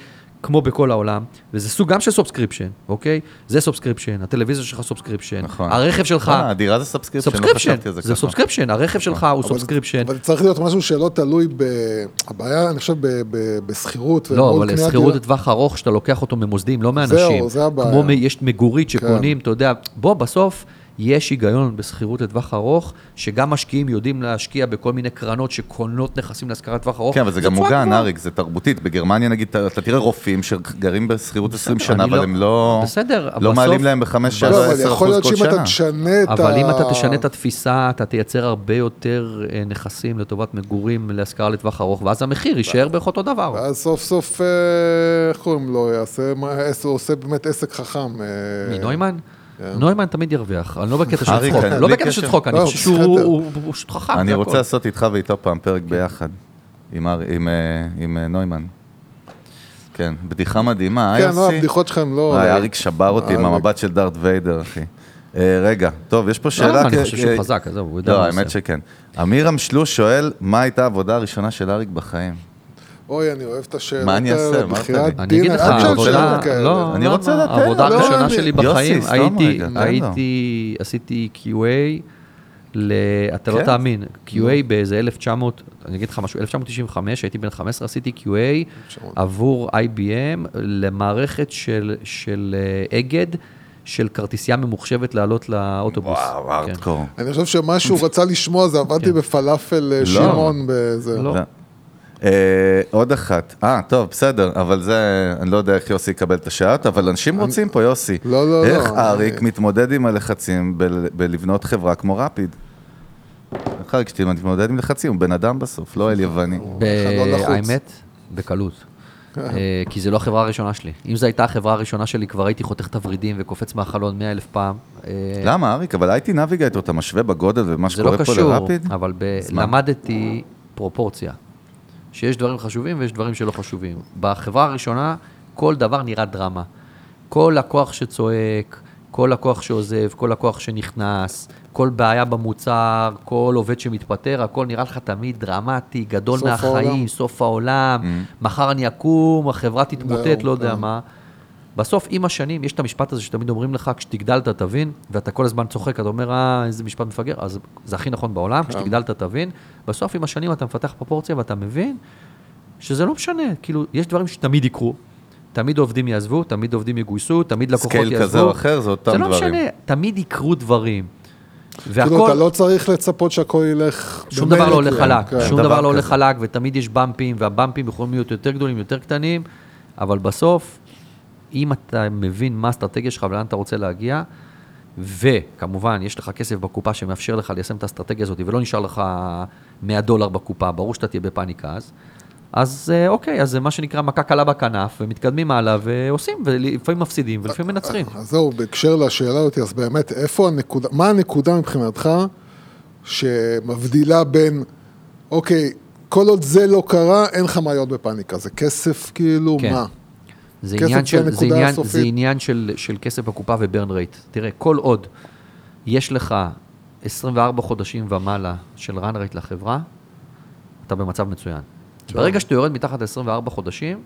כמו בכל העולם, וזה סוג גם של subscription, אוקיי? זה subscription, הטלוויזיה שלך subscription, נכון. הרכב שלך, אה, הדירה זה לא סובסקריפשן, חשבתי על זה זה. subscription, הרכב שלך הוא אבל- subscription. אבל צריך להיות משהו שלא תלוי ב... הבעיה, אני חושב, ב- ב- בשכירות. לא, אבל שכירות. לטווח ארוך, שאתה לוקח אותו ממוסדים, לא מאנשים. זהו, זה הבעיה. כמו יש מגורית שקונים, כן. אתה יודע, בוא, בסוף יש היגיון בשכירות לטווח ארוך, שגם משקיעים יודעים להשקיע בכל מיני קרנות שקונות נכסים להשכרה לטווח ארוך. כן, אבל זה גם תשואה מוגן. אריק, זה תרבותית. בגרמניה נגיד, אתה תראה רופאים שגרים בשכירות 20 בסדר, שנה, אבל לא- הם לא... בסדר, לא בסוף- מעלים להם בחמש, שבע, לא, אבל עשר יכול אחוז להיות כל שאם אתה שנה. תשנה את ה... אבל אם אתה תשנה את התפיסה, אתה תייצר הרבה יותר אה, נכסים לטובת מגורים להשכרה לטווח ארוך, ואז המחיר יישאר בערך אותו דבר. ואז סוף סוף, אה, איך קוראים לו, עושה באמת עסק חכם. אה, מנוימן? נוימן תמיד ירוויח, אני לא בקטע של צחוק, אני- לא בקטע של. צחוק, אני לא, חושב שהוא פשוט חכם. אני רוצה. לעשות איתך ואיתו פעם פרק ביחד, עם אה, אה, נוימן. כן, בדיחה מדהימה, אה, כן, לא? הבדיחות שלהם לא... וואי, אריק שבר אותי עם אריק. המבט של דארט ויידר, אחי. אה, רגע, טוב, יש פה לא, שאלה... אני חושב שהוא חזק, עזוב, הוא יודע לא, מה הוא האמת. שכן. אמירם שלוש שואל, מה הייתה העבודה הראשונה של אריק בחיים? אוי, אני אוהב את השאלות מה אני אעשה? אני דין, אגיד לך, אל תשאל העבודה, שאלות כאלה. לא, אני לא, רוצה לא, לתת, העבודה לא, הראשונה שלי בחיים, הייתי. הייתי, עשיתי QA, ל... אתה לא כן? תאמין, QA באיזה 1900, אני אגיד לך משהו, 1995, הייתי בן 15, עשיתי QA עבור IBM למערכת של, של אה, אגד, של כרטיסייה ממוחשבת לעלות לאוטובוס. וואו, כן. ארדקור. אני חושב שמה שהוא רצה לשמוע זה עבדתי בפלאפל אה, שמעון באיזה... לא. לא. אה, עוד אחת. אה, טוב, בסדר, אבל זה, אני לא יודע איך יוסי יקבל את השאט, אבל אנשים רוצים פה, יוסי. לא, לא, לא, איך אני- אריק מתמודד עם הלחצים ב- בלבנות חברה כמו רפיד? איך אריק כשאתה מתמודד עם לחצים, הוא בן אדם בסוף, לא אל יווני. חלון לחוץ. האמת, בקלות. אה, כי זה לא החברה הראשונה שלי. אם זו הייתה החברה הראשונה שלי, כבר הייתי חותך את הוורידים וקופץ מהחלון מאה אלף פעם. אה, למה, אריק? אבל הייתי נביגייטור, אתה משווה בגודל ומה זה לא שקורה פה קשור, לרפיד? אבל ב- אז מה? למדתי פרופורציה. שיש דברים חשובים ויש דברים שלא חשובים. בחברה הראשונה, כל דבר נראה דרמה. כל לקוח שצועק, כל לקוח שעוזב, כל לקוח שנכנס, כל בעיה במוצר, כל עובד שמתפטר, הכל נראה לך תמיד דרמטי, גדול סוף מהחיים, העולם. סוף העולם, מחר אני אקום, החברה תתמוטט, לא יודע כן. מה. בסוף, עם השנים, יש את המשפט הזה שתמיד אומרים לך, כשתגדל אתה תבין, ואתה כל הזמן צוחק, אתה אומר, אה, איזה משפט מפגר, אז זה הכי נכון בעולם, כשתגדל אתה תבין. בסוף, עם השנים אתה מפתח פרופורציה ואתה מבין שזה לא משנה, כאילו, יש דברים שתמיד יקרו. תמיד עובדים יעזבו, תמיד עובדים יגויסו, תמיד לקוחות יעזבו. scale כזה או אחר, זה אותם זה לא דברים. משנה, תמיד יקרו דברים. כאילו, והכל, אתה לא צריך לצפות שהכל ילך... שום דבר לא הולך כאילו, חלק, כן. שום דבר דבר לא הולך. חלק, ותמיד יש bumpים, וה-bumpים יכולים להיות יותר גדולים, יותר קטנים, אבל בסוף, אם אתה מבין מה האסטרטגיה שלך ולאן אתה רוצה להגיע, וכמובן, יש לך כסף בקופה שמאפשר לך ליישם את האסטרטגיה הזאת, ולא נשאר לך 100 דולר בקופה, ברור שאתה תהיה בפאניקה אז. אז אה, אוקיי, אז זה מה שנקרא מכה קלה בכנף, ומתקדמים הלאה, ועושים, ולפעמים מפסידים, ולפעמים מנצחים. אז זהו, בהקשר לשאלה אותי, אז באמת, איפה הנקודה, מה הנקודה מבחינתך שמבדילה בין, אוקיי, כל עוד זה לא קרה, אין לך מה להיות בפאניקה, זה כסף כאילו, כן. מה? זה עניין, של, זה, עניין. זה עניין של, של כסף בקופה ו-burn rate. תראה, כל עוד יש לך 24 חודשים ומעלה של run rate לחברה, אתה במצב מצוין. ברגע שאתה יורד מתחת ל-24 חודשים,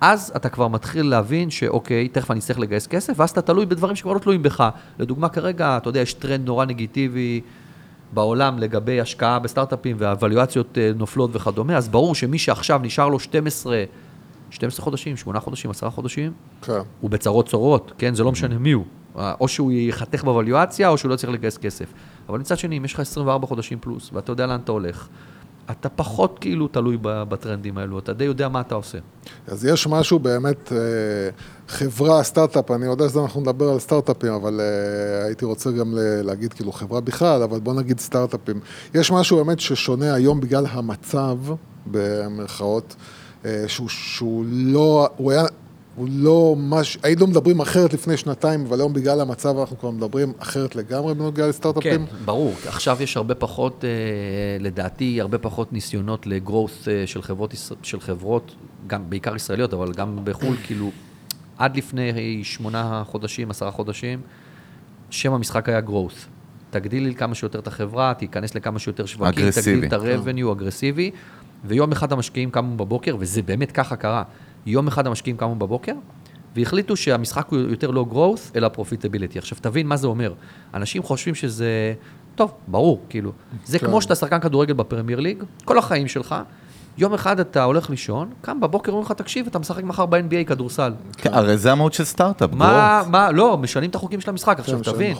אז אתה כבר מתחיל להבין שאוקיי, תכף אני אצטרך לגייס כסף, ואז אתה תלוי בדברים שכבר לא תלויים בך. לדוגמה, כרגע, אתה יודע, יש טרנד נורא נגיטיבי בעולם לגבי השקעה בסטארט-אפים וה-valuאציות אה, נופלות וכדומה, אז ברור שמי שעכשיו נשאר לו 12, 12 חודשים, 8 חודשים, 10 חודשים, כן. הוא בצרות צורות, כן? זה לא משנה מי הוא. או שהוא ייחתך בוואליואציה, או שהוא לא צריך לגייס כסף. אבל מצד שני, אם יש לך 24 חודשים פלוס, ואתה יודע לאן אתה הולך, אתה פחות כאילו תלוי בטרנדים האלו, אתה די יודע מה אתה עושה. אז יש משהו באמת, אה, חברה, סטארט-אפ, אני יודע שאנחנו נדבר על סטארט-אפים, אבל אה, הייתי רוצה גם להגיד כאילו חברה בכלל, אבל בוא נגיד סטארט-אפים. יש משהו באמת ששונה היום בגלל המצב, במרכאות, שהוא, שהוא לא, הוא היה, הוא לא מש... היינו מדברים אחרת לפני שנתיים, אבל היום בגלל המצב אנחנו כבר מדברים אחרת לגמרי בנוגע לסטארט-אפים. כן, ברור. עכשיו יש הרבה פחות, אה, לדעתי, הרבה פחות ניסיונות לגרוס אה, של חברות, של חברות, גם בעיקר ישראליות, אבל גם בחו"ל, כאילו, עד לפני שמונה חודשים, עשרה חודשים, שם המשחק היה growth. תגדילי כמה שיותר את החברה, תיכנס לכמה שיותר שווקים, אגרסיבי. תגדיל את ה-revenue אגרסיבי, ויום אחד המשקיעים קמו בבוקר, וזה באמת ככה קרה, יום אחד המשקיעים קמו בבוקר, והחליטו שהמשחק הוא יותר לא growth, אלא profitability. עכשיו, תבין מה זה אומר. אנשים חושבים שזה, טוב, ברור, כאילו, זה כן. כמו שאתה שחקן כדורגל בפרמייר ליג, כל החיים שלך, יום אחד אתה הולך לישון, קם בבוקר, אומרים לך, תקשיב, אתה משחק מחר ב-NBA כדורסל. כן, הרי זה המהות של סטארט-אפ, מה, מה, לא, משנים את החוקים של המשחק, עכשיו משנים תבין.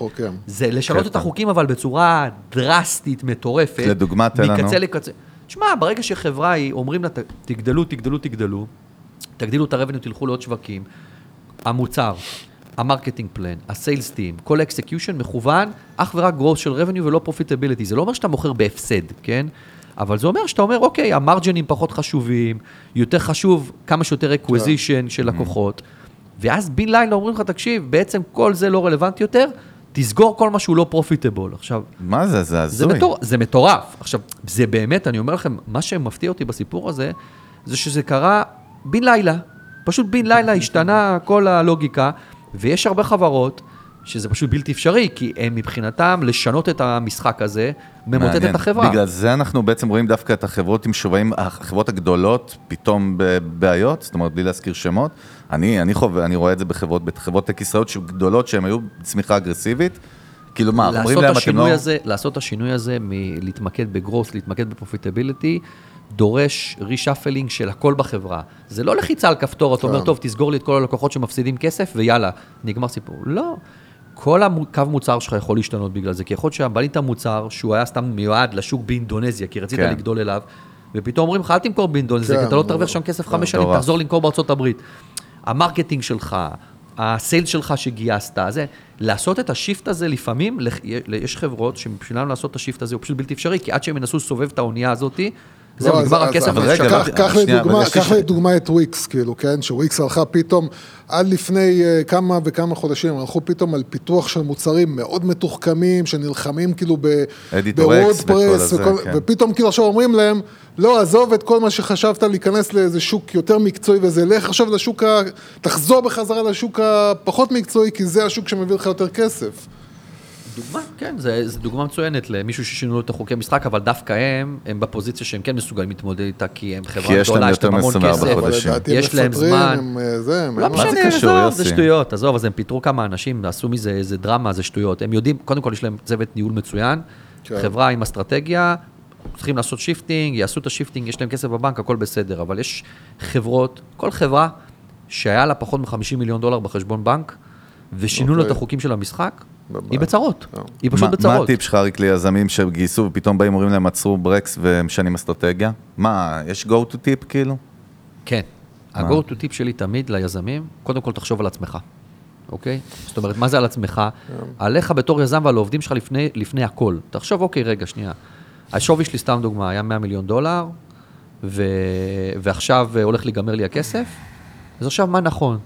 זה לשנות כן, את החוקים, אבל בצורה דרסטית, מטורפת. לדוגמה, תן לנו. מקצה לקצה. תשמע, ברגע שחברה היא, אומרים לה, "ת- תגדלו, תגדלו, תגדלו, תגדילו את ה-revenue, תלכו לעוד שווקים, המוצר, ה-marketing plan, ה-sales team, כל ה-execution מכוון אך ורק growth של revenue ולא profitability. זה לא אומר שאתה מוכר בהפסד, כן? אבל זה אומר שאתה אומר, אוקיי, ה-marginים פחות חשובים, יותר חשוב כמה שיותר acquisition של לקוחות, ואז בין לילה אומרים לך, תקשיב, בעצם כל זה לא רלוונטי יותר, תסגור כל מה שהוא לא profitable. עכשיו, מה זה? זה זה, הזוי. מטור-, זה מטורף. עכשיו, זה באמת, אני אומר לכם, מה שמפתיע אותי בסיפור הזה, זה שזה קרה בן לילה. פשוט בן לילה השתנה כל הלוגיקה, ויש הרבה חברות שזה פשוט בלתי אפשרי, כי הם מבחינתם לשנות את המשחק הזה, ממוטט מעניין. את החברה. בגלל זה אנחנו בעצם רואים דווקא את החברות עם שווים, החברות הגדולות פתאום בבעיות, זאת אומרת, בלי להזכיר שמות. אני, אני חווה, אני רואה את זה בחברות, בחברות טק ישראליות גדולות שהן היו צמיחה אגרסיבית. כאילו מה, אומרים להם, אתם לא... הזה, לעשות את השינוי הזה מלהתמקד ב-growth, להתמקד ב-profitability, דורש reshuffling של הכל בחברה. זה לא לחיצה על כפתור, אתה אומר, כן. טוב, תסגור לי את כל הלקוחות שמפסידים כסף, ויאללה, נגמר סיפור. לא. כל הקו מוצר שלך יכול להשתנות בגלל זה, כי יכול להיות שבנית מוצר שהוא היה סתם מיועד לשוק באינדונזיה, כי רצית כן. לגדול אליו, ופתאום אומרים לך, אל תמכור באינדונזיה, כן, כי אתה לא תרוויח שם כסף חמש שנים. תחזור למכור בארצות הברית. ה-marketing שלך, ה-sales שלך שגייסת, זה, לעשות את ה-shift הזה לפעמים, יש חברות שבשבילם לעשות את ה-shift הזה הוא פשוט בלתי אפשרי, כי עד שהם ינסו לסובב את האונייה הזאת, זהו, לא, נגמר הכסף. אבל אבל רגע, קח- לדוגמה- את וויקס, כאילו, כן? שוויקס הלכה פתאום, עד לפני אה, כמה וכמה חודשים, הלכו פתאום על פיתוח של מוצרים מאוד מתוחכמים, שנלחמים כאילו בוורדפרס, כן. ופתאום כאילו עכשיו אומרים להם, לא, עזוב את כל מה שחשבת להיכנס לאיזה שוק יותר מקצועי וזה, לך עכשיו לשוק ה... תחזור בחזרה לשוק הפחות מקצועי, כי זה השוק שמביא לך יותר כסף. דוגמה, כן, זה, זה דוגמה מצוינת למישהו ששינו לו את החוקי משחק, אבל דווקא הם, הם בפוזיציה שהם כן מסוגלים להתמודד איתה, כי הם חברה כי יש להם גדולה, יש יותר להם המון מ-24 כסף. אבל חודשים. יש להם זמן. אה. לא מה זה משנה, קשור, עזוב, יוסי? זה שטויות, עזוב, אז הם פיטרו כמה אנשים, עשו מזה איזה דרמה, זה שטויות. הם יודעים, קודם כל יש להם צוות ניהול מצוין, כן. חברה עם אסטרטגיה, צריכים לעשות shifting, יעשו את ה-shifting, יש להם כסף בבנק, הכל בסדר, אבל יש חברות, כל חברה שהיה לה פחות מ-50 מיליון דולר בחשבון בנק, ושינו לו את אוקיי. החוקים של המשחק. היא בצרות. כן. היא פשוט מה- מה בצרות. הטיפ שלך, אריק, ליזמים שגייסו ופתאום באים אומרים להם עצרו ברקס ומשנים אסטרטגיה? מה, יש go to טיפ כאילו? כן. ה-go to tip שלי תמיד ליזמים, קודם כל תחשוב על עצמך, אוקיי? זאת אומרת, מה זה על עצמך? עליך בתור יזם ועל העובדים שלך לפני, לפני הכל. תחשוב, אוקיי, רגע, שנייה. השווי שלי, סתם דוגמה, היה 100 מיליון דולר, ו... ועכשיו הולך להיגמר לי הכסף, אז עכשיו מה נכון?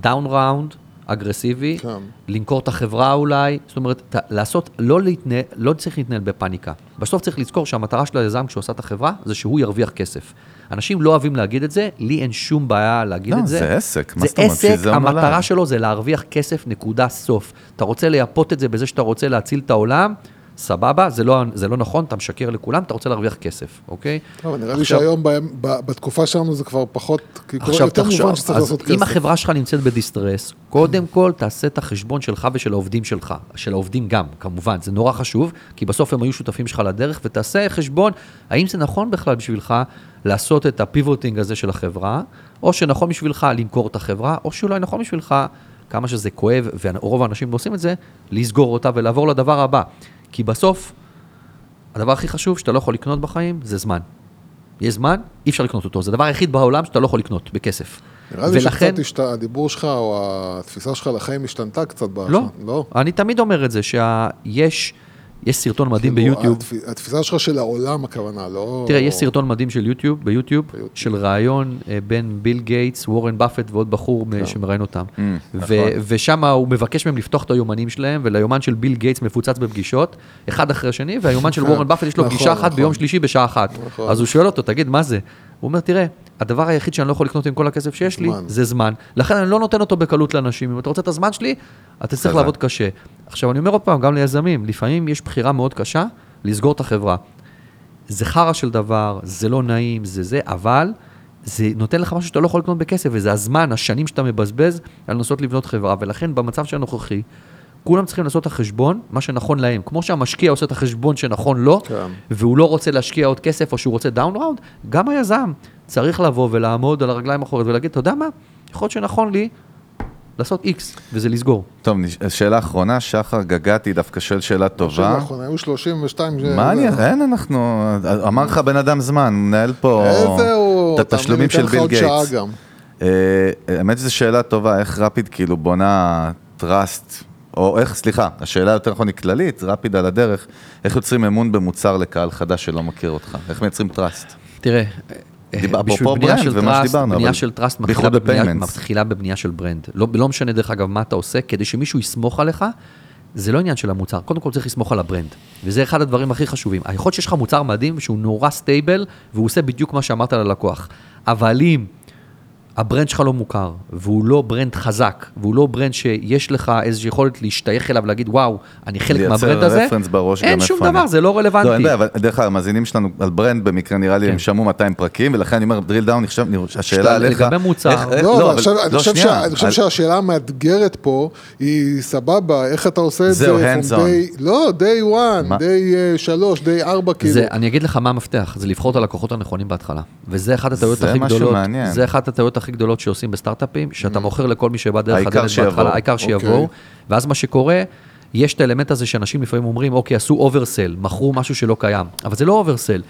down round, אגרסיבי, כן. למכור את החברה אולי, זאת אומרת, ת, לעשות, לא, להתנהל, לא צריך להתנהל בפאניקה. בסוף צריך לזכור שהמטרה של היזם כשהוא עושה את החברה, זה שהוא ירוויח כסף. אנשים לא אוהבים להגיד את זה, לי אין שום בעיה להגיד לא, את זה. זה עסק, מה זה זאת אומרת? עסק, זה הוא המטרה נולד. שלו זה להרוויח כסף, נקודה סוף. אתה רוצה לייפות את זה בזה שאתה רוצה להציל את העולם, סבבה, זה לא, זה לא נכון, אתה משקר לכולם, אתה רוצה להרוויח כסף, אוקיי? אבל נראה לי שהיום, בהם- ב- בתקופה שלנו זה כבר פחות, כי כבר יותר תחשוב, מובן שצריך אז לעשות כסף. אם החברה שלך נמצאת בדיסטרס, קודם כל תעשה את החשבון שלך ושל העובדים שלך, של העובדים גם, כמובן, זה נורא חשוב, כי בסוף הם היו שותפים שלך לדרך, ותעשה חשבון, האם זה נכון בכלל בשבילך לעשות את הפיבוטינג הזה של החברה, או שנכון בשבילך למכור את החברה, או שאולי נכון בשבילך, כמה שזה כואב, ורוב האנשים לא עושים את זה, לסגור אותה ולעבור לדבר הבא. כי בסוף, הדבר הכי חשוב שאתה לא יכול לקנות בחיים זה זמן. יש זמן, אי אפשר לקנות אותו. זה הדבר היחיד בעולם שאתה לא יכול לקנות בכסף. נראה לי ולכן- שקצת השת- הדיבור שלך, או התפיסה שלך לחיים השתנתה קצת. לא, בשנה- לא. אני תמיד אומר את זה, שיש יש סרטון מדהים כאילו, ביוטיוב. התפ- התפיסה שלך של העולם, הכוונה, לא... תראה, יש סרטון מדהים של יוטיוב, ביוטיוב, ביוטיוב. של ראיון אה, בין ביל גייטס, וורן באפט ועוד בחור מ- שמראיין אותם. ו- נכון. ושם הוא מבקש מהם לפתוח את היומנים שלהם, וליומן של ביל גייטס מפוצץ בפגישות, אחד אחרי השני, והיומן של וורן באפט יש לו נכון, פגישה אחת נכון. ביום שלישי בשעה אחת. נכון. אז הוא שואל אותו, תגיד, מה זה? הוא אומר, תראה, הדבר היחיד שאני לא יכול לקנות עם כל הכסף שיש לי, זמן. זה זמן. לכן אני לא נותן אותו בקלות לאנשים. אם אתה רוצה את הזמן שלי, אתה צריך. לעבוד קשה. עכשיו, אני אומר עוד פעם, גם ליזמים, לפעמים יש בחירה מאוד קשה לסגור את החברה. זה חרא של דבר, זה לא נעים, זה זה, אבל זה נותן לך משהו שאתה לא יכול לקנות בכסף, וזה הזמן, השנים שאתה מבזבז על לנסות לבנות חברה, ולכן במצב הנוכחי, כולם צריכים לעשות את החשבון, מה שנכון להם. כמו שהמשקיע עושה את החשבון שנכון לו, כן. והוא לא רוצה להשקיע עוד כסף, או שהוא רוצה down round, גם היזם צריך לבוא ולעמוד על הרגליים האחוריות ולהגיד, אתה יודע מה, יכול להיות שנכון לי לעשות איקס, וזה לסגור. טוב, שאלה אחרונה, שחר גגתי דווקא שואל שאלה טובה. נכון, היו 32... מה אני, אין אנחנו, אמר לך בן אדם זמן, מנהל פה איזה הוא... את התשלומים של ביל גייטס. אה, האמת שזו שאלה טובה, איך ראפיד כאילו בונה trust, או איך, סליחה, השאלה יותר נכון היא כללית, ראפיד על הדרך, איך יוצרים אמון במוצר לקהל חדש שלא מכיר אותך? איך מייצרים trust? תראה, אה, אפרופו brand של ומה שדיברנו, בנייה אבל של trust מתחילה בבנייה. מתחילה בבנייה של brand. לא, לא משנה דרך אגב מה אתה עושה, כדי שמישהו יסמוך עליך, זה לא עניין של המוצר, קודם כל צריך לסמוך על ה-brand. וזה אחד הדברים הכי חשובים. יכול להיות שיש לך מוצר מדהים שהוא נורא stable, והוא עושה בדיוק מה שאמרת ללקוח. אבל אם ה-brand שלך לא מוכר, והוא לא brand חזק, והוא לא brand שיש לך איזושהי יכולת להשתייך אליו ולהגיד, וואו, אני חלק מה-brand הזה, reference בראש אין גם שום איפה אני. דבר, זה לא רלוונטי. לא, אין בעיה, אבל דרך אגב, המאזינים שלנו על brand במקרה, נראה לי כן. הם שמעו 200 פרקים, ולכן אני אומר, drill down, עכשיו, השאלה עליך... לגבי מוצר- איך- איך- לא, אבל אבל- עכשיו, אני לא, חושב שנייה, שה- אני חושב על- שהשאלה המאתגרת פה היא סבבה, איך אתה עושה את זה? זהו, hands on. לא, day one, מה? day אה, שלוש, day ארבע, כאילו. זה, אני אגיד לך מה המפתח, זה לבחור את הלקוחות הנכונים בהתחלה. וזה אחת הטעויות הכי גדולות. זה אחת הטעויות הכי גדולות שעושים בסטארט-אפים, שאתה מוכר לכל מי שבא דרך הדלת. בהתחלה, העיקר אוקיי. שיבואו, ואז מה שקורה, יש את האלמנט הזה שאנשים לפעמים אומרים, אוקיי, עשו oversell, מכרו משהו שלא קיים, אבל זה לא oversell.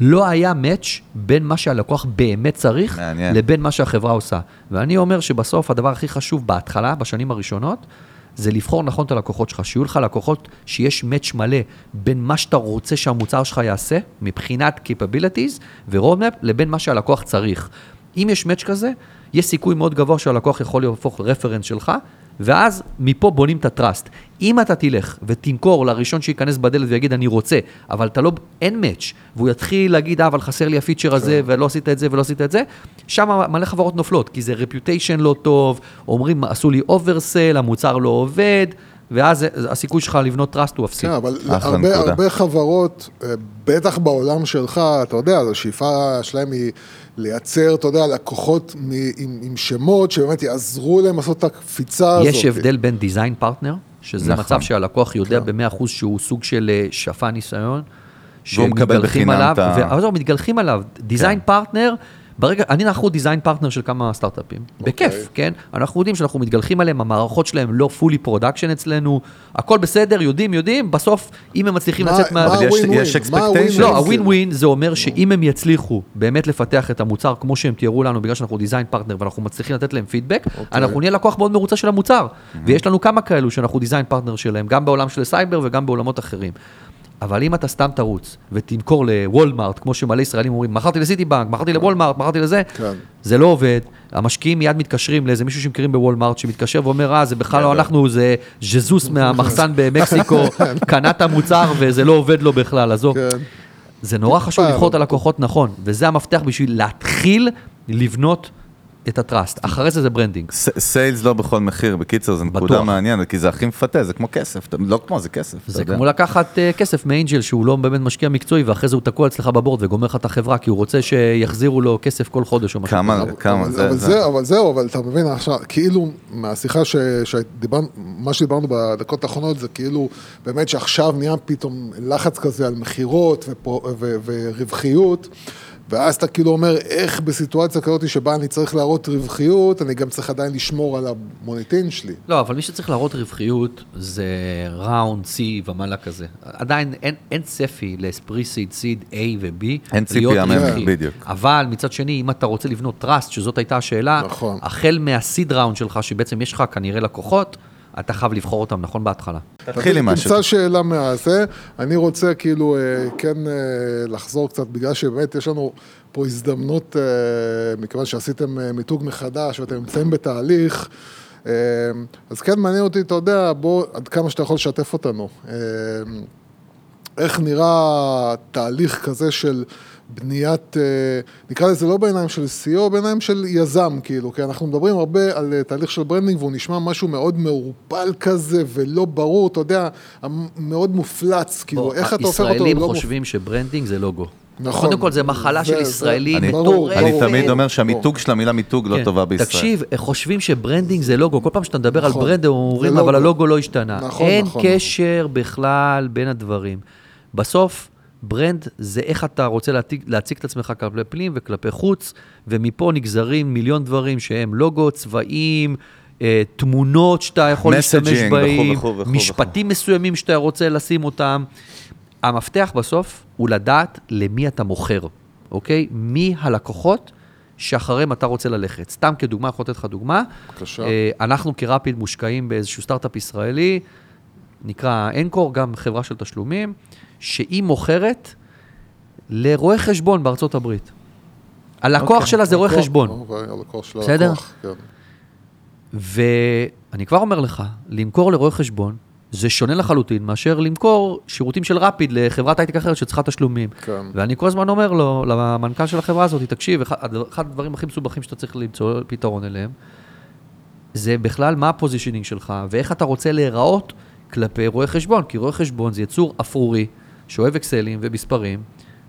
לא היה match בין מה שהלקוח באמת צריך, מעניין. לבין מה שהחברה עושה. ואני אומר שבסוף הדבר הכי חשוב בהתחלה, בשנים הראשונות, זה לבחור נכון את הלקוחות שלך, שיהיו לך לקוחות שיש match מלא בין מה שאתה רוצה שהמוצר שלך יעשה, מבחינת capabilities ו-roadmap, לבין מה שהלקוח צריך. אם יש match כזה, יש סיכוי מאוד גבוה שהלקוח יכול להפוך לרפרנס שלך, ואז מפה בונים את הטראסט. אם אתה תלך ותמכור לראשון שייכנס בדלת ויגיד אני רוצה, אבל אתה לא, אין match, והוא יתחיל להגיד, אה, אבל חסר לי הפיצ'ר הזה, ולא עשית את זה ולא עשית את זה, שם מלא חברות נופלות, כי זה reputation לא טוב, אומרים, עשו לי oversell, המוצר לא עובד, ואז הסיכוי שלך לבנות trust הוא אפסי. כן, אבל הרבה. הרבה חברות, אה, בטח בעולם שלך, אתה יודע, השאיפה שלהם היא לייצר, אתה יודע, לקוחות מ, עם, עם שמות שבאמת יעזרו להם לעשות את הקפיצה הזאת. יש הבדל בין design partner, שזה נכון. מצב שהלקוח יודע ב-100% שהוא סוג של אה, שפן ניסיון. שמתגלחים עליו, ה- ו- אבל זהו, מתגלחים עליו. design כן. פרטנר, ברגע, אני אנחנו design partner של כמה סטארט-אפים. אוקיי. בכיף, כן? אנחנו יודעים שאנחנו מתגלחים עליהם, המערכות שלהם לא fully production אצלנו, הכל בסדר, יודעים, יודעים, בסוף, אם הם מצליחים מה- לצאת מה... מה אבל יש- ה-win יש. ה-win לא, win? ה-win win זה אומר שאם הם יצליחו באמת לפתח את המוצר כמו שהם תיארו לנו, בגלל שאנחנו design partner ואנחנו מצליחים לתת להם פידבק, אנחנו נהיה לקוח מאוד מרוצה של המוצר. ויש לנו כמה כאלו שאנחנו design partner שלהם, גם בעולם של סייבר וגם בעולמות אחרים. אבל אם אתה סתם תרוץ ותמכור לוולמארט, כמו שמלא ישראלים אומרים, מכרתי לסיטי בנק, מכרתי לוולמארט, מכרתי לזה, כן. זה לא עובד. המשקיעים מיד מתקשרים לאיזה מישהו שמכירים בוולמארט, שמתקשר ואומר, אה, זה בכלל לא אנחנו, זה חסוס מהמחסן במקסיקו, *laughs* קנה את המוצר וזה לא עובד לו בכלל, עזוב. כן. זה נורא חשוב. לבחור את הלקוחות נכון, וזה המפתח בשביל להתחיל לבנות את ה-trust. אחרי זה זה branding. sales לא בכל מחיר, בקיצר, זו נקודה. מעניינת, כי זה הכי מפתה, זה כמו כסף, לא כמו, זה כסף, זה. כמו לקחת uh, כסף מאנג'ל שהוא לא באמת משקיע מקצועי, ואחרי זה הוא תקוע אצלך בבורד וגומר לך את החברה, כי הוא רוצה שיחזירו לו כסף כל חודש או משהו כמה. כמה, אבל, זה, אבל, זה. זה, אבל זהו, אבל אתה מבין עכשיו, כאילו מהשיחה שדיברנו, מה שדיברנו בדקות האחרונות זה כאילו באמת שעכשיו נהיה פתאום לחץ כזה על מכירות ורווחיות, ואז אתה כאילו אומר, איך בסיטואציה כזאת שבה אני צריך להראות רווחיות, אני גם צריך עדיין לשמור על המוניטין שלי. לא, אבל מי שצריך להראות רווחיות זה ראונד C ומעלה כזה. עדיין אין, אין צפי לאספרי סיד, סיד A ו-B. אין ציפייה מהם. בדיוק. אבל מצד שני, אם אתה רוצה לבנות טראסט, שזאת הייתה השאלה, נכון. החל מהסיד ראונד שלך, שבעצם יש לך כנראה לקוחות, אתה חייב לבחור אותם נכון בהתחלה. תתחיל עם משהו. תמצא שאלה מהזה, אני רוצה כאילו אה, כן אה, לחזור קצת, בגלל שבאמת יש לנו פה הזדמנות, אה, מכיוון שעשיתם מיתוג מחדש ואתם נמצאים בתהליך, אז כן מעניין אותי, אתה יודע, בוא, עד כמה שאתה יכול לשתף אותנו. איך נראה תהליך כזה של בניית, אה, נקרא לזה לא בעיניים של CEO, בעיניים של יזם, כאילו, כי אנחנו מדברים הרבה על אה, תהליך של branding, והוא נשמע משהו מאוד מעורפל כזה, ולא ברור, אתה יודע, מאוד מופשט, כאילו, בוא, איך אתה הופך אותו ישראלים ללא חושבים ש-branding זה לוגו. נכון. קודם כל, זה מחלה של זה- ישראלים אני- ברור, מטורפת. אני ברור, תמיד ברור, אומר. שהמיתוג של המילה מיתוג לא כן. טובה בישראל. תקשיב, הם חושבים ש-branding זה לוגו, כל פעם שאתה מדבר נכון. על brand, הם אומרים, אבל לוגו. הלוגו לא השתנה. נכון, אין נכון, קשר בכלל בין הדברים. בסוף, brand זה איך אתה רוצה להציג, להציג את עצמך כלפי פנים וכלפי חוץ, ומפה נגזרים מיליון דברים שהם לוגו, צבעים, אה, תמונות שאתה יכול להשתמש בהם, וכו' וכו' משפטים מסוימים שאתה רוצה לשים אותם. המפתח בסוף הוא לדעת למי אתה מוכר, אוקיי? מי הלקוחות שאחריהם אתה רוצה ללכת. סתם כדוגמה, יכול לתת לך דוגמה. בבקשה. אה, אנחנו כרפיד מושקעים באיזשהו סטארט-אפ ישראלי, נקרא אנקור, גם חברה של תשלומים, שהיא מוכרת לרואי חשבון בארצות הברית. הלקוח אוקיי. שלה זה רואה חשבון. של בסדר? הלקוח, כן. ואני כבר אומר לך, למכור לרואה חשבון, זה שונה לחלוטין מאשר למכור שירותים של רפיד לחברת הייטק אחרת שצריכה תשלומים. כן. ואני כל הזמן אומר לו, למנכ"ל של החברה הזאת, תקשיב, אחד, אחד הדברים הכי מסובכים שאתה צריך למצוא פתרון אליהם, זה בכלל מה ה-positioning שלך, ואיך אתה רוצה להיראות כלפי רואה חשבון, כי רואה חשבון זה יצור אפרורי, שאוהב אקסלים ומספרים,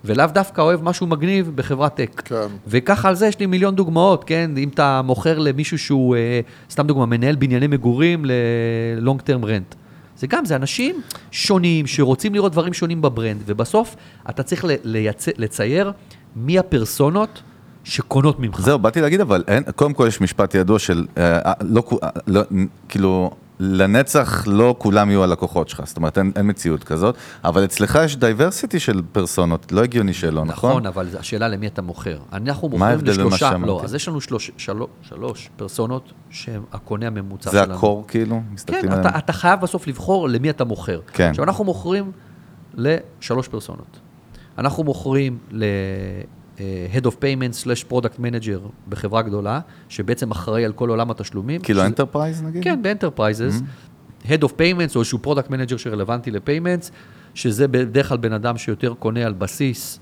ולאו דווקא אוהב משהו מגניב בחברת tech. כן. וככה על זה יש לי מיליון דוגמאות, כן? אם אתה מוכר למישהו שהוא, אה, סתם דוגמה, מנהל בנייני מגורים ל-long term rent. זה גם, זה אנשים שונים שרוצים לראות דברים שונים ב-brand, ובסוף אתה צריך ל- לייצ... לצייר מי הפרסונות שקונות ממך. זהו, באתי להגיד, אבל אין, קודם כל יש משפט ידוע של, אה, אה, לא, אה, לא, כאילו, לנצח לא כולם יהיו הלקוחות שלך, זאת אומרת, אין, אין מציאות כזאת, אבל אצלך יש diversity של פרסונות, לא הגיוני שלא, נכון? נכון, אבל השאלה למי אתה מוכר. אנחנו מוכרים ההבדל בין מה לשלושה, שאמרתי? לא, אז יש לנו שלוש, שלוש, שלוש פרסונות שהם הקונה הממוצע זה שלנו. ה-core כאילו? כן, עליהם? אתה, אתה חייב בסוף לבחור למי אתה מוכר. כן. עכשיו, אנחנו מוכרים לשלוש פרסונות. אנחנו מוכרים ל... אה, Head of Payments slash Product Manager בחברה גדולה, שבעצם אחראי על כל עולם התשלומים. כאילו enterprise נגיד? כן, ב-enterprises. Head of Payments או איזשהו Product Manager שרלוונטי ל-payments, שזה בדרך כלל בן אדם שיותר קונה על בסיס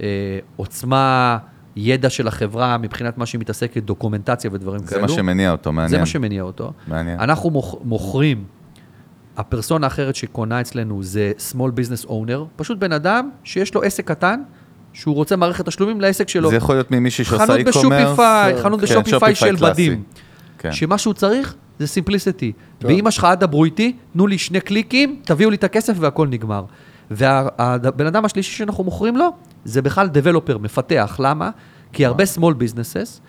אה, עוצמה, ידע של החברה מבחינת מה שהיא מתעסקת, דוקומנטציה ודברים זה כאלו. מה שמניע אותו, מעניין. זה מה שמניע אותו. מעניין. אנחנו מוכ, מוכרים, הפרסונה האחרת שקונה אצלנו זה small business owner, פשוט בן אדם שיש לו עסק קטן, שהוא רוצה מערכת תשלומים לעסק שלו. זה יכול להיות ממישהי שעושה חנות e-commerce. בשופיפיי, חנות כן, בשופיפיי שופיפיי של קלאסי. בדים. כן. שמה שהוא צריך זה סימפליסיטי. כן. ואמא שלך, אל דברו איתי, תנו לי שני קליקים, תביאו לי את הכסף והכל נגמר. והבן אדם השלישי שאנחנו מוכרים לו, זה בכלל דבלופר, מפתח. למה? כי הרבה small businesses,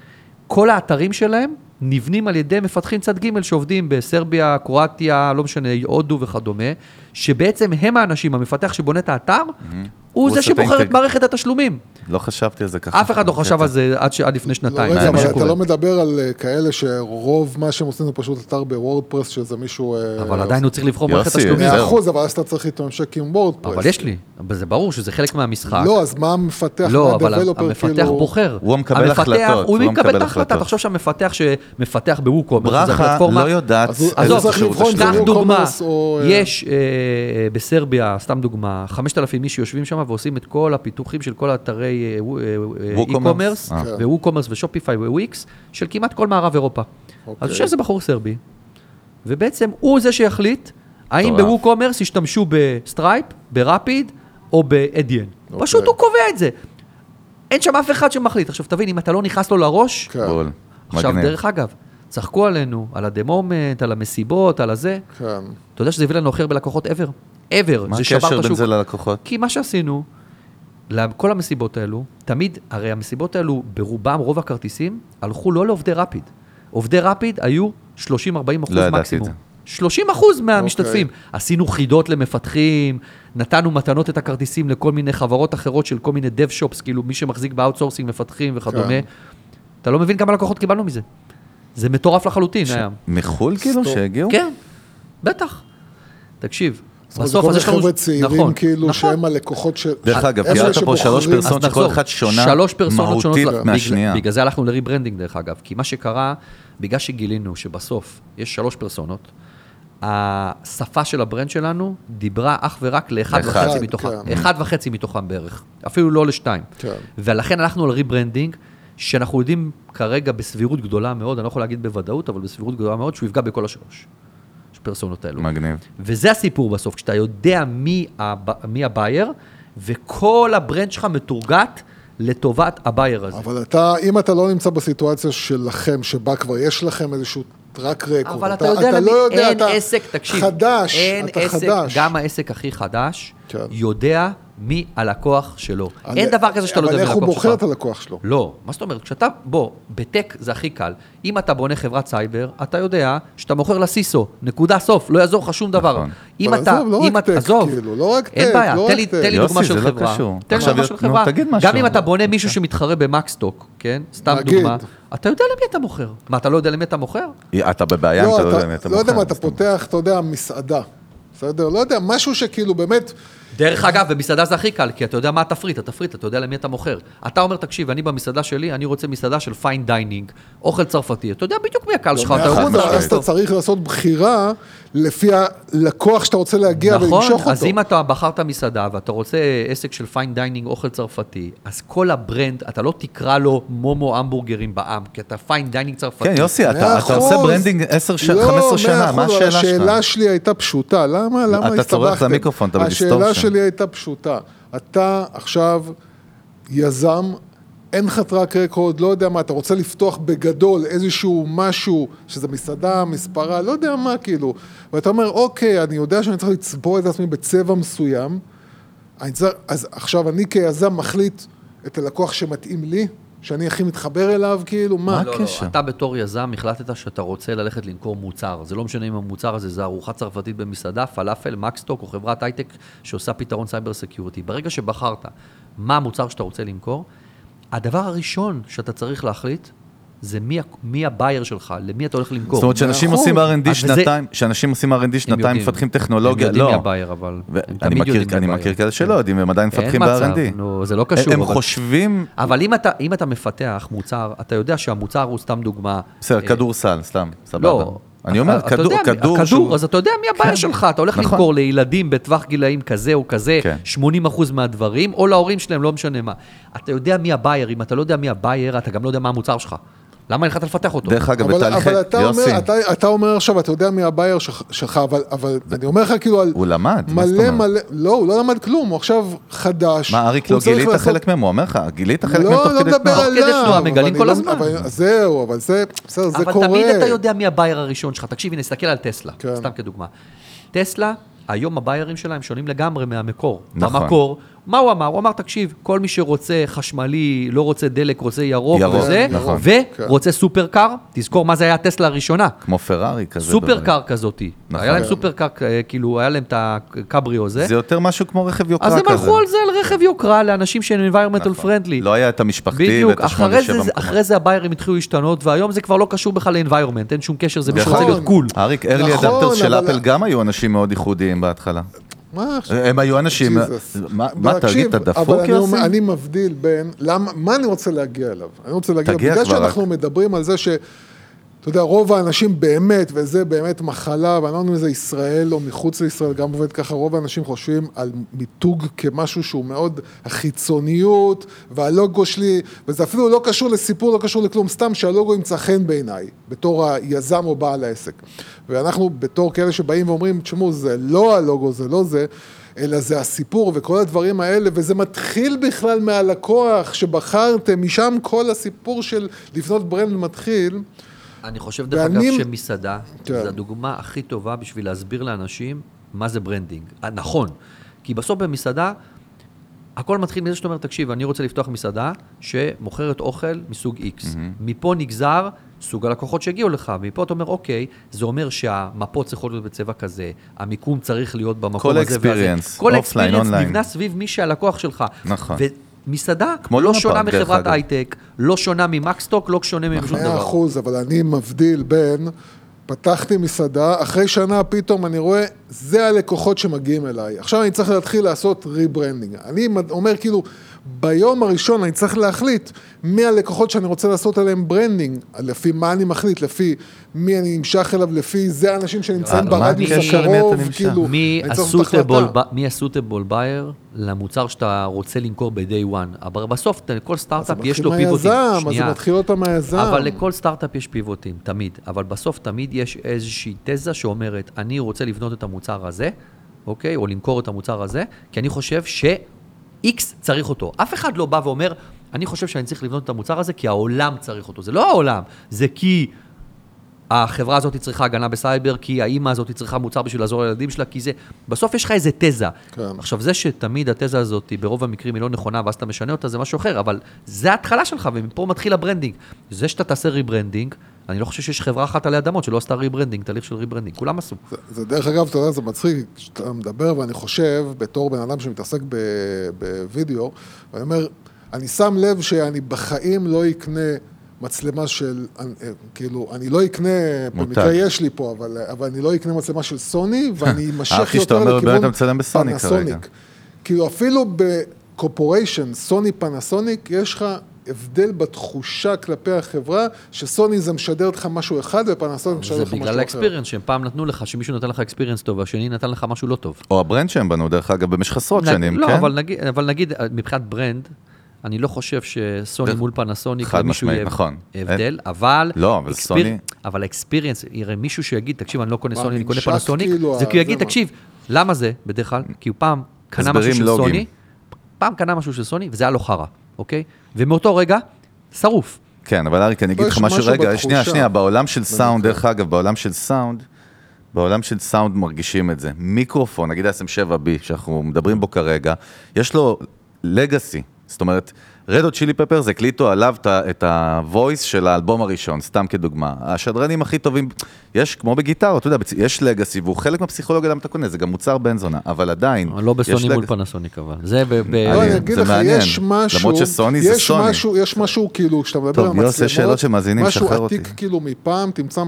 כל האתרים שלהם נבנים על ידי מפתחים צד ג' שעובדים בסרביה, קרואטיה, לא משנה, הודו וכדומה, שבעצם הם האנשים, המפתח שבונה את האתר, הוא הוא זה שבוחר את מערכת התשלומים. לא חשבתי על זה ככה. אף אחד לא חשב על זה עד ש- עד לפני לא, שנתיים. רגע, זה מה אבל אתה. לא מדבר על אה, כאלה שרוב מה שהם עושים זה פשוט אתר בוורדפרס, שזה מישהו... אה, אבל עדיין הוא צריך לבחור מערכת תשלומים. מאה אחוז, אבל אז אתה צריך להתממשק עם וורדפרס. אבל יש לי, זה ברור שזה חלק מהמשחק. לא, אז מה המפתח, לא, אבל המפתח כאילו... בוחר. הוא המקבל המפתח, החלטות, הוא מקבל את ההחלטה. תחשוב שהמפתח שמפתח ב-WooCommerce, שזו ברכה לא יודעת תשלום. קח דוגמה, אה, יש בסרביה, סתם דוגמה, 5,000 איש שיושבים שם ועושים את כל הפיתוחים של כל אתרי אה, אה, אה, WooCommerce. e-commerce. כן. ו-WooCommerce ו-Shopify ו-Wix, של כמעט כל מערב אירופה. אז אוקיי. יושב איזה בחור סרבי, ובעצם הוא זה שיחליט האם. ב-WooCommerce ישתמשו ב-Stripe, ברפיד או ב-Adyen. אוקיי. פשוט הוא קובע את זה. אין שם אף אחד שמחליט. עכשיו תבין, אם אתה לא נכנס לו לראש, כן. עכשיו. דרך אגב, צחקו עלינו, על הדמומנט, על המסיבות, על הזה. כן. אתה יודע שזה הביא לנו הכי הרבה לקוחות ever? Ever. מה הקשר בין. זה ללקוחות? כי מה שעשינו, לכל המסיבות האלו, תמיד, הרי המסיבות האלו, ברובם, רוב הכרטיסים, הלכו לא לעובדי רפיד. עובדי רפיד היו 30-40 אחוז לא ידעתי את מקסימום. זה. 30 אחוז מהמשתתפים. אוקיי. עשינו חידות למפתחים, נתנו מתנות את הכרטיסים לכל מיני חברות אחרות של כל מיני dev shops, כאילו מי שמחזיק ב-outsourcing, מפתחים וכדומה. כן. אתה לא מבין כמה לקוחות קיבלנו מזה. זה מטורף לחלוטין, היה. מחו"ל כאילו סטופ. שהגיעו? כן, בטח. תקשיב, בסוף כל אז יש לנו... חבר'ה צעירים, נכון, כאילו, נכון. שהם הלקוחות של... דרך אגב, אלה פה שלוש פרסונות שכל נחזור. אחת שונה שלוש פרסונות שונות לה- מהשנייה. בגלל, בגלל זה הלכנו ל-rebranding דרך אגב, כי מה שקרה, בגלל שגילינו שבסוף יש שלוש פרסונות, השפה של ה brand שלנו דיברה אך ורק לאחד לאחד, וחצי מתוכם, כן. אחד וחצי מתוכם בערך, אפילו לא לשתיים. כן. ולכן הלכנו על rebranding, שאנחנו יודעים כרגע בסבירות גדולה מאוד, אני לא יכול להגיד בוודאות, אבל בסבירות גדולה מאוד, שהוא יפגע בכל השלוש. פרסונות האלו. מגניב. וזה הסיפור בסוף, כשאתה יודע מי, הב... מי ה buyer, וכל ה brand שלך מתורגט לטובת ה buyer הזה. אבל אתה, אם אתה לא נמצא בסיטואציה שלכם, שבה כבר יש לכם איזשהו track record, אבל אתה יודע, אתה למי, לא יודע, אין אתה עסק, תקשיב, חדש, אין אתה עסק, חדש. גם העסק הכי חדש, כן. יודע מי הלקוח שלו. אבל- אין דבר כזה שאתה לא יודע מי אבל איך הלקוח הוא שלך. בוחר את הלקוח שלו? לא, מה זאת אומרת? כשאתה, בוא, ב tech זה הכי קל. אם אתה בונה חברת סייבר, אתה יודע שאתה מוכר ל CISO, נקודה סוף, לא יעזור לך שום דבר. נכון. אם אתה, עזוב, לא אם רק אתה, tech, עזוב, כאילו, לא רק אין tech, בעיה, לא תן לי. תן לי דוגמה של זה לא חברה. קשור. תן לי דוגמה של חברה. תגיד גם. אם אתה בונה מישהו שמתחרה במקסטוק, כן? סתם. דוגמה. אתה יודע למי אתה מוכר. מה, אתה לא יודע למי אתה מוכר? אתה בבעיה אם אתה לא יודע למי אתה לא יודע מוכר. מה, אתה פותח, אתה יודע, מסעדה. בסדר? לא יודע, משהו שכאילו באמת, דרך אגב, במסעדה זה הכי קל, כי אתה יודע מה התפריט, התפריט, אתה יודע למי אתה מוכר. אתה אומר, תקשיב, אני במסעדה שלי, אני רוצה מסעדה של fine dining, אוכל צרפתי. אתה יודע בדיוק מי הקהל שלך, אתה יודע אז אתה. צריך לעשות בחירה לפי הלקוח שאתה רוצה להגיע נכון, ולמשוך אותו. אז אם אתה בחרת מסעדה ואתה רוצה עסק של fine dining, אוכל צרפתי, אז כל ה brand, אתה לא תקרא לו מומו המבורגרים בעם, כי אתה fine dining צרפתי. כן, יוסי, אתה עושה. branding 10 ש- לא, 15 שנה, מה השאלה השאלה שלך? שלי הייתה פשוטה, למה, למה אתה צורך הסתבכתם? למיקרופון, אתה השאלה ב distortion. שלי הייתה פשוטה. אתה עכשיו יזם, אין לך track record, לא יודע מה, אתה רוצה לפתוח בגדול איזשהו משהו, שזה מסעדה, מספרה, לא יודע מה, כאילו. ואתה אומר, אוקיי, אני יודע שאני צריך לצבוע את עצמי בצבע מסוים, אני צריך, אז עכשיו אני כיזם מחליט את הלקוח שמתאים לי, שאני הכי מתחבר אליו, כאילו, מה? מה לא, הקשר? לא, אתה בתור יזם החלטת שאתה רוצה ללכת למכור מוצר. זה לא משנה אם המוצר הזה זה ארוחה צרפתית במסעדה, פלאפל, מקסטוק או חברת הייטק שעושה פתרון cyber security. ברגע שבחרת מה המוצר שאתה רוצה למכור, הדבר הראשון שאתה צריך להחליט זה מי, מי ה buyer שלך, למי אתה הולך למכור. זאת אומרת, שאנשים מאה עושים. R&D אז זה- שנתיים, שאנשים עושים R&D שנתיים. מפתחים טכנולוגיה, הם יודעים לא. מי ה buyer, אבל הם אני תמיד מכיר- יודעים אני. מכיר כאלה שלא יודעים, והם עדיין מפתחים ב-R&D. זה לא קשור. הם חושבים, אבל אם אתה, אם אתה מפתח מוצר, אתה יודע שהמוצר הוא סתם דוגמה. בסדר, אה, כדורסל, סתם, סבבה. לא. אני אומר, כדור, יודע כדור הכדור, שהוא... אז אתה יודע מי ה buyer כן. שלך, אתה הולך נכון. למכור לילדים בטווח גילאים כזה או כזה, כן. 80% מהדברים, או להורים שלהם, לא משנה מה. אתה יודע מי ה buyer, אם אתה לא יודע מי ה buyer, אתה גם לא יודע מה המוצר שלך. למה אין לך לפתח אותו? דרך אגב, אבל, בתהליכי, אבל אתה, יוסי, אומר, אתה, אתה אומר עכשיו, אתה יודע מי ה buyer שלך, שלך אבל, אבל אני אומר לך כאילו על... הוא למד, מה זאת מלא אומרת? מלא, לא, הוא לא למד כלום, הוא עכשיו חדש. מה, אריק, לא גילית לעשות- חלק מהם? הוא אומר לך, גילית חלק מהם לא, תוך לא כדי מדבר תנועה. תוך כדי עליו. תנועה, אבל מגלים כל לא- הזמן. אבל זהו, אבל זה, בסדר, זה אבל קורה. תמיד אתה יודע מי הבייר הראשון שלך. תקשיב, הנה, נסתכל על טסלה, כן. סתם כדוגמה. טסלה, היום הביירים שלה הם שונים לגמרי מהמקור. נכון. במקור, מה הוא אמר? הוא אמר, תקשיב, כל מי שרוצה חשמלי, לא רוצה דלק, רוצה ירוק, ירוק, וזה, נכון. ורוצה סופרקאר, תזכור מה זה היה הטסלה הראשונה. כמו פרארי כזה. סופרקאר כזאתי. נכון. היה להם כן. סופרקאר, אה, כאילו, היה להם את הקבריו הזה. זה יותר משהו כמו רכב יוקרה אז כזה. הם הלכו על זה, על רכב יוקרה, לאנשים שהם environmental נכון. friendly. לא היה את המשפחתי בדיוק, ואת השמונה אחרי שבע זה, מקומות. אחרי זה הביירים התחילו להשתנות, והיום זה כבר לא קשור בכלל ל-environment, אין שום קשר, זה מי דרך שרוצה אגב, להיות קול. אריק, early נכון, adapters של אפל גם היו אנשים מאוד ייחודיים בהתחלה. מה עכשיו? הם היו אנשים. מה, תגיד, אתה דפוק אבל אני, יוסי? אומר, אני מבדיל בין, למה, מה אני רוצה להגיע אליו? אני רוצה להגיע, בגלל שאנחנו מדברים על זה ש... אתה יודע, רוב האנשים באמת, וזה באמת מחלה, ואני לא יודע אם זה ישראל או מחוץ לישראל, גם עובד ככה, רוב האנשים חושבים על מיתוג כמשהו שהוא מאוד החיצוניות, והלוגו שלי, וזה אפילו לא קשור לסיפור, לא קשור לכלום, סתם שהלוגו ימצא חן בעיניי, בתור היזם או בעל העסק. ואנחנו בתור כאלה שבאים ואומרים, תשמעו, זה לא הלוגו, זה לא זה. אלא זה הסיפור וכל הדברים האלה, וזה מתחיל בכלל מהלקוח שבחרתם, משם כל הסיפור של לבנות ברנד מתחיל. אני חושב, דרך אגב, ואני- שמסעדה, כן. זו הדוגמה הכי טובה בשביל להסביר לאנשים מה זה branding. אה, נכון, כי בסוף במסעדה, הכל מתחיל מזה שאתה אומר, תקשיב, אני רוצה לפתוח מסעדה שמוכרת אוכל מסוג X. מפה נגזר סוג הלקוחות שהגיעו לך, מפה אתה אומר, אוקיי, זה אומר שהמפות צריכות להיות בצבע כזה, המיקום צריך להיות במקום כל הזה והזה. experience, כל experience. נבנה סביב מי שהלקוח שלך. נכון. ומסעדה כמו לא לונה שונה דרך מחברת. הייטק, לא שונה ממקסטוק, לא שונה משום דבר. מאה אחוז, אבל אני מבדיל בין, פתחתי מסעדה, אחרי שנה פתאום אני רואה, זה הלקוחות שמגיעים אליי. עכשיו אני צריך להתחיל לעשות rebranding. אני אומר כאילו, ביום הראשון אני צריך להחליט מי הלקוחות שאני רוצה לעשות עליהם branding, לפי מה אני מחליט, לפי מי אני נמשך אליו, לפי זה האנשים שנמצאים ברדיוס הקרוב? כאילו, מי אני צריך לעשות ה suitable. מי ה suitable buyer למוצר שאתה רוצה למכור ב-day one. אבל בסוף, ת- כל אז זה סטארט-אפ מתחיל יש לו פיבוטים. מהיזם, אז זה מתחיל אותה מהיזם. אבל לכל סטארט-אפ יש פיבוטים, תמיד. אבל בסוף תמיד יש איזושהי תזה שאומרת, אני רוצה לבנות את המוצר הזה, אוקיי? או למכור את המוצר הזה, כי אני חושב ש-X צריך אותו. אף אחד לא בא ואומר, אני חושב שאני צריך לבנות את המוצר הזה כי העולם צריך אותו. זה לא העולם, זה כי... החברה הזאת צריכה הגנה בסייבר, כי האימא הזאת צריכה מוצר בשביל לעזור לילדים שלה, כי זה... בסוף יש לך איזה תזה. כן. עכשיו, זה שתמיד התזה הזאת, ברוב המקרים היא לא נכונה, ואז אתה משנה אותה, זה משהו אחר, אבל זה ההתחלה שלך, ומפה מתחיל ה branding. זה שאתה תעשה rebranding, אני לא חושב שיש חברה אחת עלי אדמות שלא עשתה rebranding, תהליך של rebranding, כולם עשו. זה, זה דרך אגב, אתה יודע, זה מצחיק, כשאתה מדבר ואני חושב, בתור בן אדם שמתעסק ב- בווידאו, ואני אומר, אני שם לב שאני בחיים לא אקנה מצלמה של, אני- כאילו, אני לא אקנה. במקרה יש לי פה, אבל, אבל אני לא אקנה מצלמה של סוני, *laughs* ואני אמשך אהבתי שאתה יותר אומר, לכיוון באמת אתה מצלם בסוני כרגע. כאילו, אפילו בקורפוריישן, סוני פנסוניק, יש לך... הבדל בתחושה כלפי החברה, שסוני זה משדר לך משהו אחד ופנסוניק משדר זה לך משהו אחר. בגלל האקספיריאנס, שהם פעם נתנו לך, שמישהו נתן לך experience טוב, והשני נתן לך משהו לא טוב. או ה brand שהם בנו, דרך אגב, במשך עשרות שנים, לא, כן? אבל נגיד, אבל נגיד, מבחינת brand, אני לא חושב שסוני מול פנסוניק, חד משמעית, נכון. הבדל, אבל... לא, אבל סוני- אבל ה experience, יראה מישהו שיגיד, תקשיב, אני לא קונה סוני, אני קונה פנסוניק, כאילו, זה כי הוא יגיד. תקשיב, למה זה, בדרך כלל? כי הוא פעם קנה משהו של. סוני, פעם קנה משהו של סוני, וזה היה לו חרא, אוקיי? ומאותו רגע, שרוף. כן, אבל אריק, אני אגיד לך משהו, רגע. שנייה, שנייה, בעולם של סאונד. דרך אגב, בעולם של סאונד, בעולם של סאונד מרגישים את זה. מיקרופון, נגיד ה-SM7B, שאנחנו מדברים בו כרגע, יש לו legacy. זאת אומרת, Red Hot Chili Peppers הקליטו עליו את ה- את ה-voice של האלבום הראשון, סתם כדוגמה. השדרנים הכי טובים, יש כמו בגיטרות, אתה יודע, יש legacy, והוא חלק מהפסיכולוגיה למה אתה קונה, זה גם מוצר בן זונה, אבל עדיין, לא בסוני מול legacy. פנסוניק אבל. זה לא, אני זה אגיד לך, מעניין. יש משהו, למרות שסוני זה יש סוני. משהו, יש משהו כאילו, כשאתה מדבר טוב, על יוסי, מצלמות, יש שאלות של מאזינים, שחרר משהו אותי. עתיק כאילו מפעם, תמצא,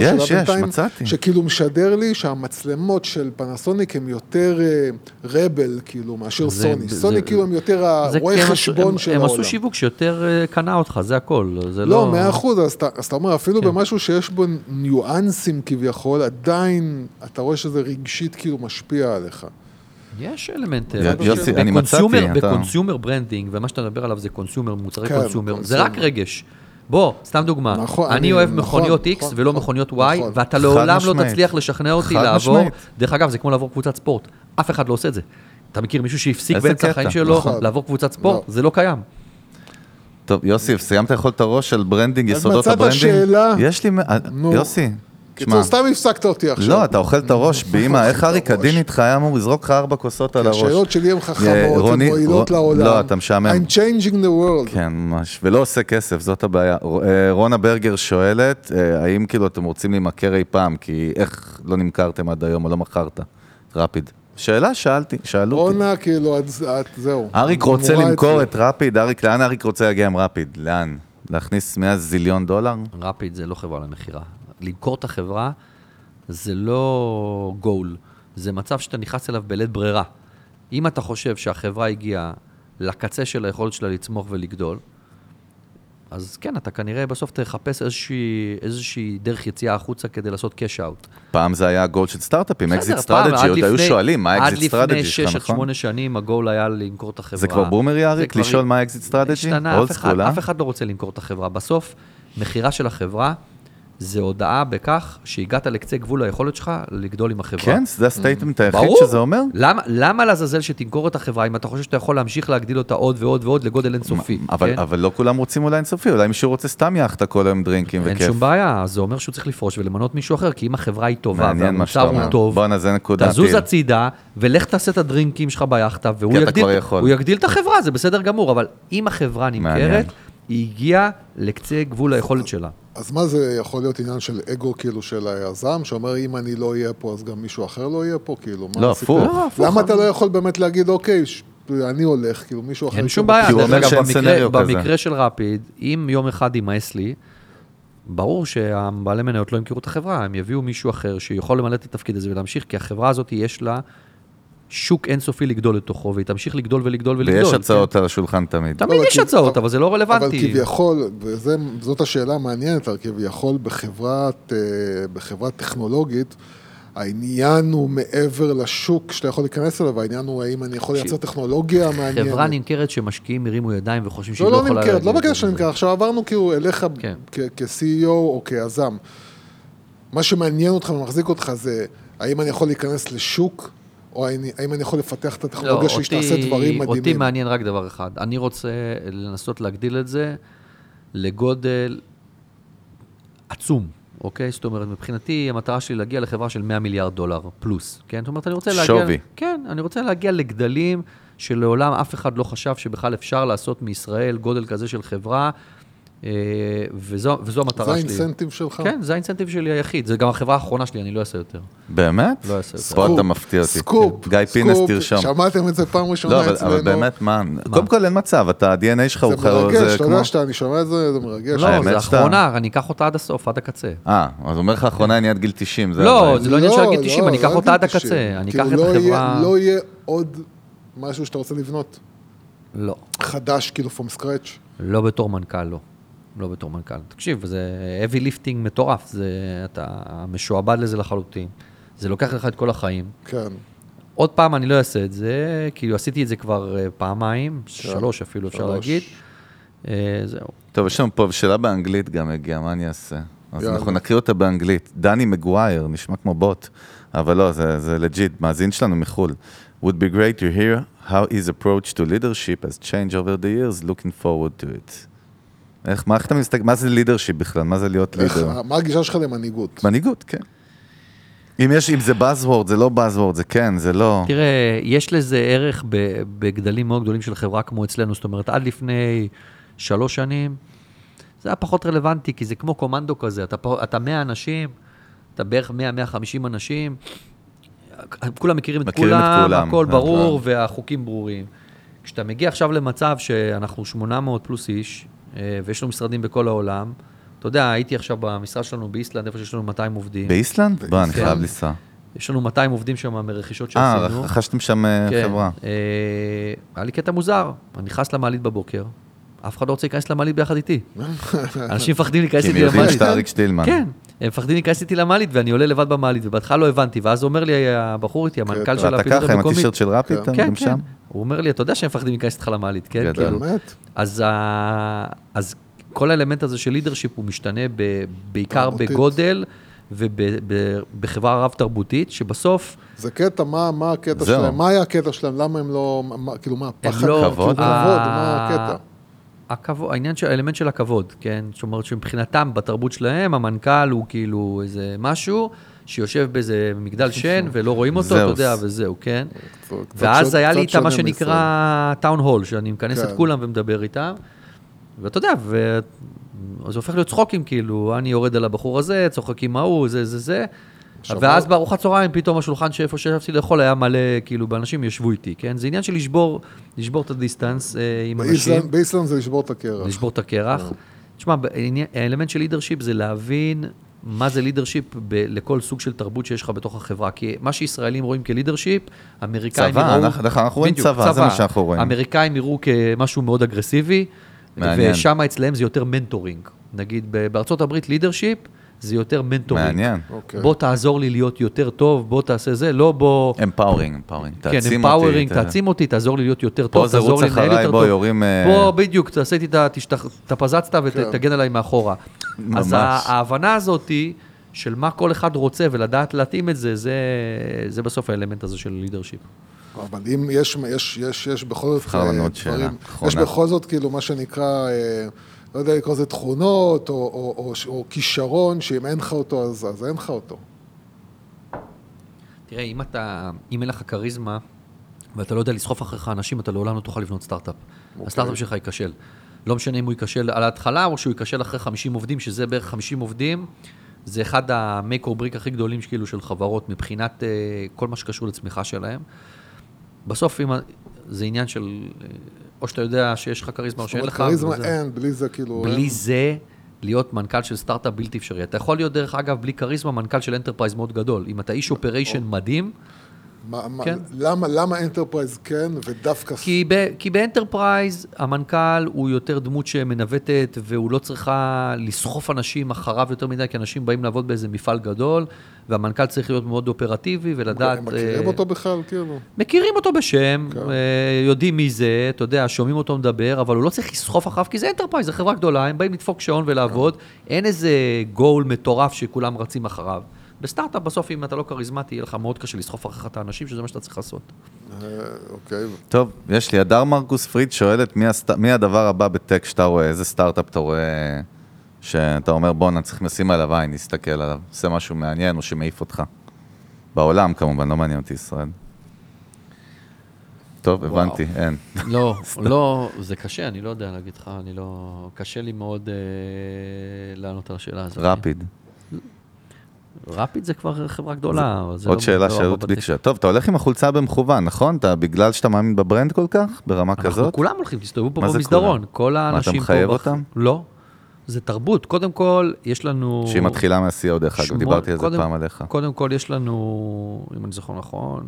שאלה יש, בינתיים, מצאתי. שכאילו משדר לי שהמצלמות של פנסוניק הם יותר אה, רבל, כאילו, מאשר סוני. סוני כאילו הם יותר עשו- חשבון של הם. עשו שיווק שיותר אה, קנה אותך, זה הכל. זה לא, לא... מאה אחוז, אז אתה- אז אתה אומר, אפילו כן. במשהו שיש בו ניואנסים כביכול, עדיין אתה רואה שזה רגשית כאילו משפיע עליך. יש אלמנט. אה, יוסי, ב-consumer- אני מצאתי, אתה- ב-consumer branding, ומה שאתה מדבר עליו זה consumer, מוצרי כן, consumer, זה. רק רגש. בוא, סתם דוגמה, נכון, אני אני- אוהב נכון, מכוניות X נכון, ולא נכון, מכוניות Y, נכון. ואתה לעולם לא. תצליח לשכנע אותי לעבור, משמעית. דרך אגב, זה כמו לעבור קבוצת ספורט, אף אחד לא עושה את זה. אתה מכיר מישהו שהפסיק באמצע החיים שלו נכון. לעבור קבוצת ספורט? לא. זה לא קיים. טוב, יוסי, סיימת לאכול את הראש על branding, יסודות מצאת ה-branding? שאלה? יש לי... אה. יוסי, קיצור. סתם הפסקת אותי עכשיו. לא, אתה אוכל את הראש, *laughs* באמא, איך אריק. הדין איתך היה אמור לזרוק לך ארבע כוסות על הראש. השאלות שלי הן חכמות, אה, רוני- ומועילות רו- לעולם. לא, אתה משעמם. I'm changing the world. כן, ממש, ולא עושה כסף, זאת הבעיה. אה, רונה ברגר שואלת, האם כאילו אתם רוצים להימכר אי פעם, כי איך לא נמכרתם עד היום או לא מכרת? רפיד. שאלה שאלתי, שאלו אותי. רונה, כאילו, את, את, זהו. אריק רוצה למכור אצלי. את רפיד, אריק, לאן אריק רוצה להגיע עם רפיד? לאן? להכניס 100 זיליון דולר? ראפיד זה לא חברה למכירה. למכור את החברה זה לא גול, זה מצב שאתה נכנס אליו בלית ברירה. אם אתה חושב שהחברה הגיעה לקצה של היכולת שלה לצמוח ולגדול, אז כן, אתה כנראה בסוף תחפש איזושהי, איזושהי דרך יציאה החוצה כדי לעשות cash out. פעם זה היה ה-goal של סטארט-אפים, exit strategy, עד עוד היו לפני- שואלים, מה ה-exit עד strategy לפני שלך, 6 עד נכון? 8 שנים ה-goal היה למכור את החברה. זה כבר boomer-י, אריק, לשאול מה ה-exit strategy? השתנה, אף אחד, אה? אף אחד לא רוצה למכור את החברה. בסוף, מכירה של החברה זה הודעה בכך שהגעת לקצה גבול היכולת שלך לגדול עם החברה. כן, זה ה-statement היחיד ברור. שזה אומר? למה, למה לעזאזל שתמכור את החברה אם אתה חושב שאתה יכול להמשיך להגדיל אותה עוד ועוד ועוד לגודל אינסופי? אבל, כן? אבל לא כולם רוצים אולי אינסופי, אולי מישהו רוצה סתם יאכטה כל היום דרינקים אין וכיף. שום בעיה, זה אומר שהוא צריך לפרוש ולמנות מישהו אחר, כי אם החברה היא טובה והמוצר. הוא טוב, בואנה, זה נקודה. תזוז טיל. הצידה ולך תעשה את הדרינקים שלך ביאכטה, והוא יגדיל, יגדיל את החברה, זה בסדר גמור, אבל אם החברה. נמכרת, היא הגיעה לקצה גבול היכולת שלה. אז מה זה יכול להיות עניין של אגו כאילו של היזם, שאומר אם אני לא אהיה פה אז גם מישהו אחר לא יהיה פה, כאילו, מה לא, הסיפור? הפוך. לא, הפוך. למה אתה לא יכול באמת להגיד, אוקיי, אני הולך, כאילו מישהו אחר... אין שום בעיה, כי הוא אומר שאין סצנריו כזה. במקרה של רפיד, אם יום אחד יימאס לי, ברור שהבעלי מניות לא ימכרו את החברה, הם יביאו מישהו אחר שיכול למלא את התפקיד הזה ולהמשיך, כי החברה הזאת יש לה שוק אינסופי לגדול לתוכו, והיא תמשיך לגדול ולגדול ולגדול. ויש כן? הצעות על השולחן תמיד. תמיד לא, יש כי- הצעות, אבל- אבל זה לא אבל רלוונטי. כביכול, וזאת השאלה המעניינת, אבל כביכול בחברת, אה, בחברת טכנולוגית, העניין הוא מעבר לשוק שאתה יכול להיכנס אליו, העניין הוא האם אני יכול לייצר טכנולוגיה מעניינת. חברה נמכרת שמשקיעים הרימו ידיים וחושבים שהיא לא, לא לא יכולה... נמכרת, לא בקטע. שנמכרת, עכשיו עברנו כאילו אליך כן. כ-CEO או כיזם. מה שמעניין אותך ומחזיק אותך זה האם אני יכול להיכנס לשוק, או האם האם אני יכול לפתח את לא, הטכנולוגיה שלי שתעשה דברים מדהימים. אותי מעניין רק דבר אחד. אני רוצה לנסות להגדיל את זה לגודל עצום, אוקיי? זאת אומרת, מבחינתי, המטרה שלי להגיע לחברה של 100 מיליארד דולר פלוס, כן? זאת אומרת, אני רוצה להגיע... שווי. כן, אני רוצה להגיע לגדלים שלעולם אף אחד לא חשב שבכלל אפשר לעשות מישראל גודל כזה של חברה, וזו, וזו זה המטרה שלי. ה-incentive שלך? כן, זה ה-incentive שלי היחיד. זה גם החברה האחרונה שלי, אני לא אעשה יותר. באמת? לא אעשה יותר. פה אתה מפתיע אותי. סקופ, גיא פינס סקופ, תרשום. שמעתם את זה פעם ראשונה לא, אבל- אצלנו. אבל באמת, מה? קודם כל אין מצב, אתה, ה-DNA שלך הוא זה מרגש, אתה יודע שאתה, אני שומע את זה, זה מרגש. לא, זה שאתה- האחרונה, אני אקח אותה עד הסוף, עד הקצה. אה, אז אומר לך האחרונה אני עד גיל 90, זה לא. זה לא עניין של עד גיל 90, אני אקח לא אותה עד גיל 90. הקצה. אני כאילו, אקח את לא יהיה- החברה... לא יהיה עוד משהו שאתה רוצה לבנות, לא. חדש, כאילו, from scratch. לא בתור מנכ"ל, לא. לא בתור מנכ"ל. תקשיב, זה heavy lifting מטורף, זה, אתה משועבד לזה לחלוטין. זה לוקח לך את כל החיים. כן. עוד פעם אני לא אעשה את זה, כאילו עשיתי את זה כבר אה, פעמיים, שלוש אפילו אפשר שלוש. להגיד. אה, זהו. טוב, יש לנו פה שאלה באנגלית גם הגיעה, מה אני אעשה? אז יאללה. אנחנו נקריא אותה באנגלית. דני מגווייר, נשמע כמו בוט, אבל לא, זה, זה לג'יט, מאזין שלנו מחו"ל. would be great to hear how his approach to leadership has changed over the years, looking forward to it. איך, מה, איך אתה מסתכל, מה זה leadership בכלל? מה זה להיות איך- לידר? מה הגישה שלך למנהיגות? מנהיגות, כן. אם יש, אם זה Buzzword, זה לא Buzzword, זה כן, זה לא. תראה, יש לזה ערך בגדלים מאוד גדולים של חברה כמו אצלנו, זאת אומרת, עד לפני שלוש שנים, זה היה פחות רלוונטי, כי זה כמו קומנדו כזה, אתה, פה- אתה 100 אנשים, אתה בערך 100-150 אנשים, כולם מכירים את מכירים את כולם, כולם, הכל נכון. ברור והחוקים ברורים. כשאתה מגיע עכשיו למצב שאנחנו 800 פלוס איש, ויש לנו משרדים בכל העולם, אתה יודע, הייתי עכשיו במשרד שלנו באיסלנד, איפה שיש לנו 200 עובדים. באיסלנד? בוא, אני כן. חייב לנסוע. יש לנו 200 עובדים שם מרכישות אה, שעשינו. רכשתם שם אה, כן. חברה. אה, היה לי קטע מוזר, אני נכנס למעלית בבוקר, אף אחד לא רוצה להיכנס למעלית ביחד איתי. *laughs* אנשים מפחדים להיכנס כי הם איתי יודעים למעלית. שאתה אריק שטילמן. כן, הם מפחדים להיכנס איתי למעלית ואני עולה לבד במעלית, ובהתחלה לא הבנתי, ואז אומר לי הבחור איתי, המנכ"ל של ואתה הפעילות ככה עם המקומית. הטישרט של רפי, אתה כן, גם כן. שם? הוא אומר לי, אתה יודע שהם מפחדים להיכנס איתך למעלית, כן? גדול. כאילו. באמת? אז, כל האלמנט הזה של לידרשיפ הוא משתנה. בעיקר. בגודל ובחברה רב-תרבותית, שבסוף זה קטע, מה, מה הקטע. שלהם? מה היה הקטע שלהם? למה הם לא, מה, כאילו, מה, הם פחד? לא... כאילו, כבוד? כבוד, מה הקטע? הכבוד, העניין של, האלמנט של הכבוד, כן? זאת אומרת שמבחינתם, בתרבות שלהם, המנכ"ל הוא כאילו איזה משהו שיושב באיזה מגדל *laughs* שן ולא רואים אותו, אתה. יודע, וזהו, כן? ואז היה לי את מה שנקרא טאון הול, שאני מכנס את כן. כולם ומדבר איתם, ואתה יודע, ו... זה הופך להיות צחוקים, כאילו, אני יורד על הבחור הזה, צוחקים ההוא, זה, זה, זה. שבת. ואז בארוחת צהריים, פתאום השולחן שאיפה שישבתי לאכול היה מלא, כאילו, באנשים ישבו איתי, כן? זה עניין של לשבור, לשבור את ה-distance אה, עם אנשים. באיסלנד, באיסלנד זה לשבור את הקרח. לשבור את הקרח. תשמע, בעניין- האלמנט של leadership זה להבין מה זה leadership ב- לכל סוג של תרבות שיש לך בתוך החברה. כי מה שישראלים רואים כ-leadership, אמריקאים צבא, יראו... אנחנו- אנחנו רואים בדיוק, צבא, זה מה שאנחנו רואים. אמריקאים יראו כמשהו מאוד אגרסיבי, מעניין. ושם אצלם זה יותר mentoring. נגיד, בארצות הברית leadership זה יותר mentoring. מעניין. אוקיי. בוא תעזור לי להיות יותר טוב, בוא תעשה זה, לא בוא... empowering, empowering. כן, תעצים אותי. empowering, ת- תעצים אותי, תעזור לי להיות יותר פה טוב, תעזור לי לנהל אחריי, יותר בוא, טוב. יורים, אה, בוא, בדיוק, תעשה איתי את ה... תשתח- אתה פזצת כן. ותגן עליי מאחורה. אז ממש. ההבנה הזאת היא של מה כל אחד רוצה ולדעת להתאים את זה, זה, זה בסוף האלמנט הזה של leadership. אבל אם יש, יש, יש, יש בכל זאת תבחר לנו אה, עוד שאלה אחרונה. יש בכל זאת כאילו מה שנקרא, אה, לא יודע לקרוא לזה תכונות, או, או, או, או כישרון, שאם אין לך אותו, אז, אז אין לך אותו. תראה, אם אתה, אם אין לך כריזמה, ואתה לא יודע לסחוף אחריך אנשים, אתה לעולם לא תוכל לבנות סטארט-אפ. אוקיי. הסטארט-אפ שלך ייכשל. לא משנה אם הוא ייכשל על ההתחלה, או שהוא ייכשל אחרי 50 עובדים, שזה בערך 50 עובדים. זה אחד ה-make or break הכי גדולים כאילו של חברות מבחינת אה, כל מה שקשור לצמיחה שלהם. בסוף, אם, זה עניין של, אה, או שאתה יודע שיש לך כריזמה או שאין לך. כריזמה אין, בלי זה כאילו... בלי אין. זה, להיות מנכ"ל של סטארט-אפ בלתי אפשרי. אתה יכול להיות, דרך אגב, בלי כריזמה, מנכ"ל של enterprise מאוד גדול. אם אתה איש operation מדהים, מה, מה, כן. למה, למה enterprise כן, ודווקא... כי, ב, כי ב-enterprise המנכ"ל הוא יותר דמות שמנווטת, והוא לא צריכה לסחוף אנשים אחריו יותר מדי, כי אנשים באים לעבוד באיזה מפעל גדול, והמנכ"ל צריך להיות מאוד אופרטיבי ולדעת... הם מכירים אה, אותו בכלל, כאילו? מכירים אותו בשם, כן. אה, יודעים מי זה, אתה יודע, שומעים אותו מדבר, אבל הוא לא צריך לסחוף אחריו, כי זה enterprise, זו חברה גדולה, הם באים לדפוק שעון ולעבוד, אין איזה גול מטורף שכולם רצים אחריו. בסטארט-אפ בסוף, אם אתה לא כריזמטי, יהיה לך מאוד קשה לסחוף אחריך את האנשים, שזה מה שאתה צריך לעשות. אה, אוקיי. טוב, יש לי, הדר מרקוס פריד שואלת מי, הסט... מי הדבר הבא בטק שאתה רואה, איזה סטארט-אפ אתה רואה, שאתה אומר בואנה, צריך לשים עליו עין, להסתכל עליו, עושה משהו מעניין או שמעיף אותך. בעולם כמובן, לא מעניין אותי ישראל. טוב, וואו. הבנתי, אין. לא, *laughs* *laughs* לא, זה קשה, אני לא יודע להגיד לך, אני לא... קשה לי מאוד אה, לענות על השאלה הזאת. רפיד. רפיד זה כבר חברה גדולה. זה עוד לא- שאלה לא הרבה ביקשה. טוב, אתה הולך עם החולצה במכוון, נכון? אתה בגלל שאתה מאמין בברנד כל כך? ברמה אנחנו כזאת? כולם הולכים, תסתובבו פה מה במסדרון. כל האנשים פה... מחייב בח- אותם? לא. זה תרבות. קודם כל, יש לנו... שהיא מתחילה מה-CO דרך אגב, דיברתי על זה פעם עליך. קודם כל, יש לנו, אם אני זוכר נכון,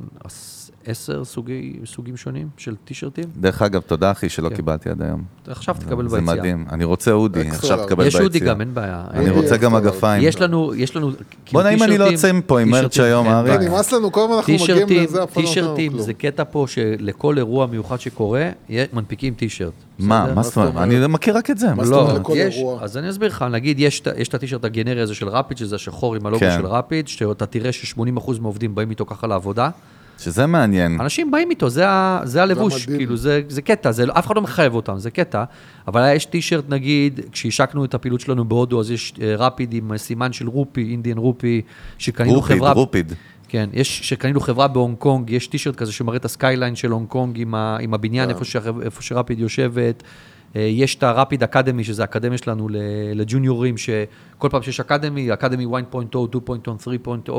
עשר סוגי, סוגים שונים של טישרטים. דרך אגב, תודה אחי שלא כן. קיבלתי עד היום. עכשיו תקבל זה ביציאה. מדהים. אני רוצה אודי, עכשיו. תקבל יש ביציאה. אודי גם, אין בעיה. אני אה, רוצה גם אקסטרה מגפיים. יש לנו, יש לנו, כאילו בוא'נה, אם אני לא יוצא מפה עם מרץ' היום, אריק. נמאס לנו, כל הזמן אנחנו מגיעים לזה, אף לא טישרטים. זה קטע פה שלכל אירוע מיוחד שקורה, מנפיקים טישרט. מה? מה זאת אומרת? אני? מכיר רק את זה. מה זאת לא, אומרת לכל יש, אירוע? אז אני אסביר לך, נגיד יש, את יש את הטישרט הגנרי הזה של רפיד, שזה השחור עם הלוגו כן. של רפיד, שאתה תראה ש-80% מהעובדים באים איתו ככה לעבודה, שזה מעניין. אנשים באים איתו, זה, ה, זה הלבוש, מדהים. כאילו, זה, זה קטע, זה, אף אחד לא מחייב אותם, זה קטע. אבל היה- יש טישרט, נגיד, כשהשקנו את הפעילות שלנו בהודו, אז יש אה, רפיד עם סימן של רופי, אינדיאן רופי, שקנינו ראפיד, חברה... ראפיד. כן, יש, שקנינו חברה בהונג קונג, יש טישרט כזה שמראה את ה-skyline של הונג קונג עם, ה, עם הבניין, איפה, ש, איפה שראפיד יושבת. אה, יש את הראפיד Academy, שזה האקדמיה שלנו ל- לג'וניורים, שכל פעם שיש Academy, Academy 1.0, 2.0, 3.0,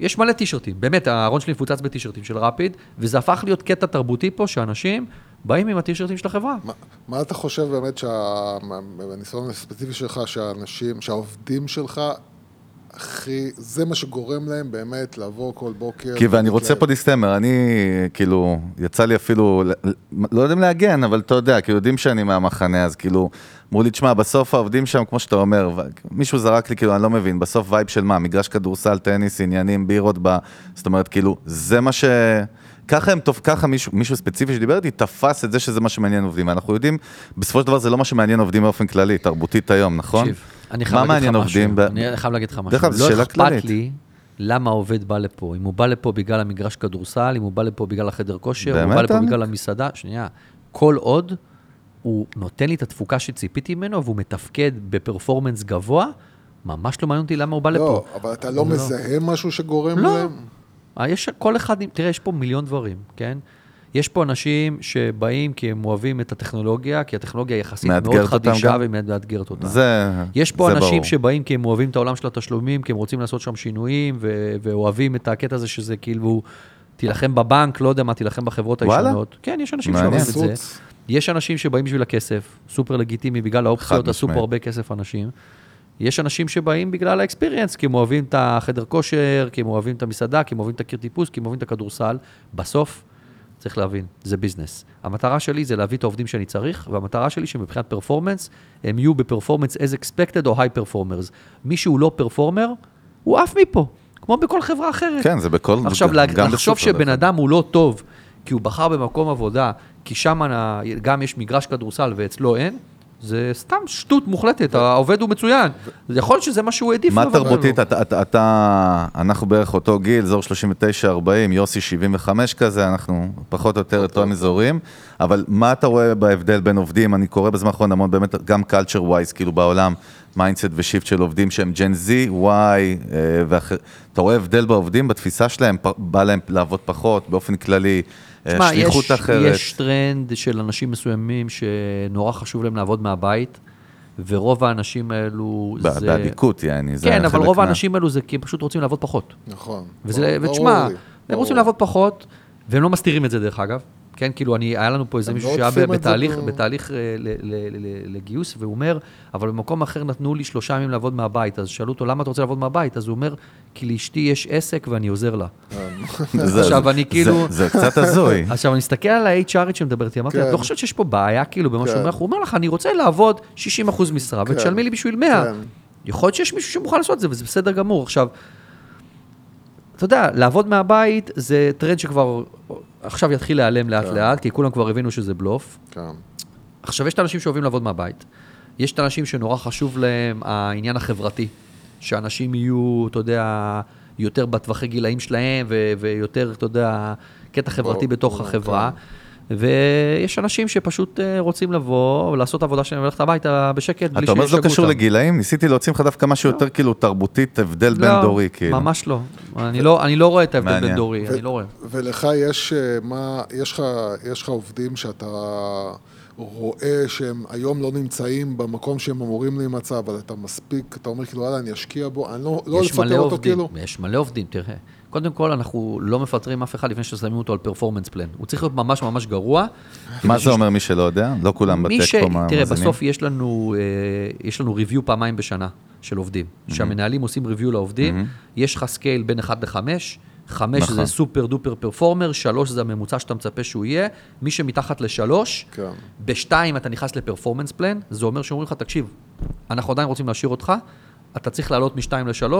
יש מלא טישרטים, באמת, הארון שלי מפוצץ בטישרטים של ראפיד, וזה הפך להיות קטע תרבותי פה, שאנשים באים עם הטישרטים של החברה. מה, מה אתה חושב באמת, שה- בניסיון הספציפי שלך, שהאנשים, שהעובדים שלך, הכי, זה מה שגורם להם באמת לבוא כל בוקר. כי ואני רוצה? פה דיסטמר, אני כאילו, יצא לי אפילו, לא יודע אם להגן, אבל אתה יודע, כאילו יודעים שאני מהמחנה, אז כאילו, אמרו לי, תשמע, בסוף העובדים שם, כמו שאתה אומר, מישהו זרק לי, כאילו, אני לא מבין, בסוף וייב של מה, מגרש כדורסל, טניס, עניינים, בירות, ב... זאת אומרת, כאילו, זה מה ש... ככה הם, טוב, ככה מישהו, מישהו ספציפי שדיבר איתי, תפס את זה שזה מה שמעניין עובדים. אנחנו יודעים, בסופו של דבר זה לא מה שמעניין עובדים באופן כללי, תרבותית היום, נכון? תקשיב, אני חייב להגיד לך עובדים? משהו. ב- אני חייב להגיד לך משהו. דרך אגב, זו לא אכפת כללית. לי למה העובד בא לפה. אם הוא בא לפה בגלל המגרש כדורסל, אם הוא בא לפה בגלל החדר כושר, אם הוא בא לפה? בגלל המסעדה, שנייה. כל עוד הוא נותן לי את התפוקה שציפיתי ממנו, והוא מתפקד בפרפורמנס גבוה, ממש לא מעניין אותי למה הוא בא לפה. לא, אבל אתה לא מזהה משהו שגורם לא. להם? אה, יש כל אחד, תראה, יש פה מיליון דברים, כן? יש פה אנשים שבאים כי הם אוהבים את הטכנולוגיה, כי הטכנולוגיה יחסית מאוד חדישה? ומאתגרת אותם. זה, יש פה זה אנשים ברור. שבאים כי הם אוהבים את העולם של התשלומים, כי הם רוצים לעשות שם שינויים, ו- ואוהבים את הקטע הזה שזה כאילו, תילחם בבנק, לא יודע מה, תילחם בחברות? הישנות. כן, יש אנשים. שאוהבים את זה. יש אנשים שבאים בשביל הכסף, סופר לגיטימי, בגלל האופציות, עשו. פה הרבה כסף אנשים. יש אנשים שבאים בגלל האקספיריאנס, כי הם אוהבים את החדר כושר, כי הם אוהבים את המסעדה, כי הם אוהבים את הקיר טיפוס, כי הם אוהבים את הכדורסל. בסוף, צריך להבין, זה ביזנס. המטרה שלי זה להביא את העובדים שאני צריך, והמטרה שלי שמבחינת פרפורמנס, הם יהיו בפרפורמנס as expected או high performers. מי שהוא לא פרפורמר, הוא עף מפה, כמו בכל חברה אחרת. כן, זה בכל... עכשיו, גם לחשוב שבן. אדם הוא לא טוב, כי הוא בחר במקום עבודה, כי שם גם יש מגרש כדורסל ואצלו אין, זה סתם שטות מוחלטת, העובד הוא מצוין. יכול להיות שזה מה שהוא העדיף. מה תרבותית? אתה, אתה, אתה, אנחנו בערך אותו גיל, אזור 39-40, יוסי 75 כזה, אנחנו פחות או יותר אותם אזורים, אבל מה אתה רואה בהבדל בין עובדים? אני קורא בזמן האחרון המון, באמת, גם culture wise, כאילו בעולם, mindset ו-shift של עובדים שהם Gen Z, וואי, ואחר... אתה רואה הבדל בעובדים, בתפיסה שלהם, בא להם לעבוד פחות, באופן כללי, תשמע, שליחות יש, אחרת. יש טרנד של אנשים מסוימים שנורא חשוב להם לעבוד מהבית, ורוב האנשים האלו ב- זה... באדיקות, יעני, זה כן, אבל רוב מה- האנשים האלו זה כי הם פשוט רוצים לעבוד פחות. נכון. וזה, ברור ותשמע, הם. רוצים לעבוד פחות, והם לא מסתירים את זה דרך אגב. כן, כאילו, אני, היה לנו פה איזה מישהו לא שהיה בתהליך, ב- בתהליך אה, ל- ל- ל- לגיוס, והוא אומר, אבל במקום אחר נתנו לי שלושה ימים לעבוד מהבית, אז שאלו אותו, למה אתה רוצה לעבוד מהבית? אז הוא אומר, כי לאשתי יש עסק ואני עוזר לה. *laughs* זה- עכשיו, אני כאילו- זה קצת הזוי. *laughs* עכשיו, אני מסתכל על ה-HRית שמדברת איתי, אמרתי, כן. את לא חושבת שיש פה בעיה כאילו במה שהוא כן. אומר? הוא אומר לך, אני רוצה לעבוד 60% משרה, ותשלמי לי בשביל 100. כן. יכול להיות שיש מישהו שמוכן לעשות את זה, וזה בסדר גמור. עכשיו, אתה יודע, לעבוד מהבית זה טרנד שכבר עכשיו יתחיל להיעלם לאט לאט, כי כולם כבר הבינו שזה בלוף. כן. עכשיו, יש את האנשים שאוהבים לעבוד מהבית. יש את האנשים שנורא חשוב להם העניין החברתי. שאנשים יהיו, אתה יודע, יותר בטווחי גילאים שלהם, ו- ויותר, אתה יודע, קטע חברתי ברור, בתוך ברור, החברה. ויש אנשים שפשוט אה, רוצים לבוא, לעשות את העבודה שלהם וללכת הביתה בשקט, בלי אתה אומר שזה לא שישגעו קשור אותם. לגילאים? ניסיתי להוציא ממך דווקא משהו יותר כאילו תרבותית, הבדל בין דורי, כאילו. ממש לא. אני לא, אני לא רואה את ההבדל. בין דורי, אני לא רואה. ולך יש, אה, מה, יש לך, יש לך עובדים שאתה רואה שהם היום לא נמצאים במקום שהם אמורים להימצא, אבל אתה מספיק, אתה אומר כאילו, וואלה, אני אשקיע בו, אני לא, לא לפטר אותו עובדים, כאילו. יש מלא עובדים, תראה. קודם כל, אנחנו לא מפטרים אף אחד לפני ששמים אותו על performance plan. הוא צריך להיות ממש ממש גרוע. מה זה אומר מי שלא יודע? לא כולם מהייטק ש... פה מאזינים. תראה, בסוף יש לנו, אה, יש לנו review פעמיים בשנה של עובדים. כשהמנהלים עושים review לעובדים, יש לך scale בין 1 ל-5, 5 נכון. זה super duper performer, 3 זה הממוצע שאתה מצפה שהוא יהיה, מי שמתחת ל-3, כן. בשתיים אתה נכנס ל performance plan, זה אומר שאומרים לך, תקשיב, אנחנו עדיין רוצים להשאיר אותך, אתה צריך לעלות מ-2 ל-3,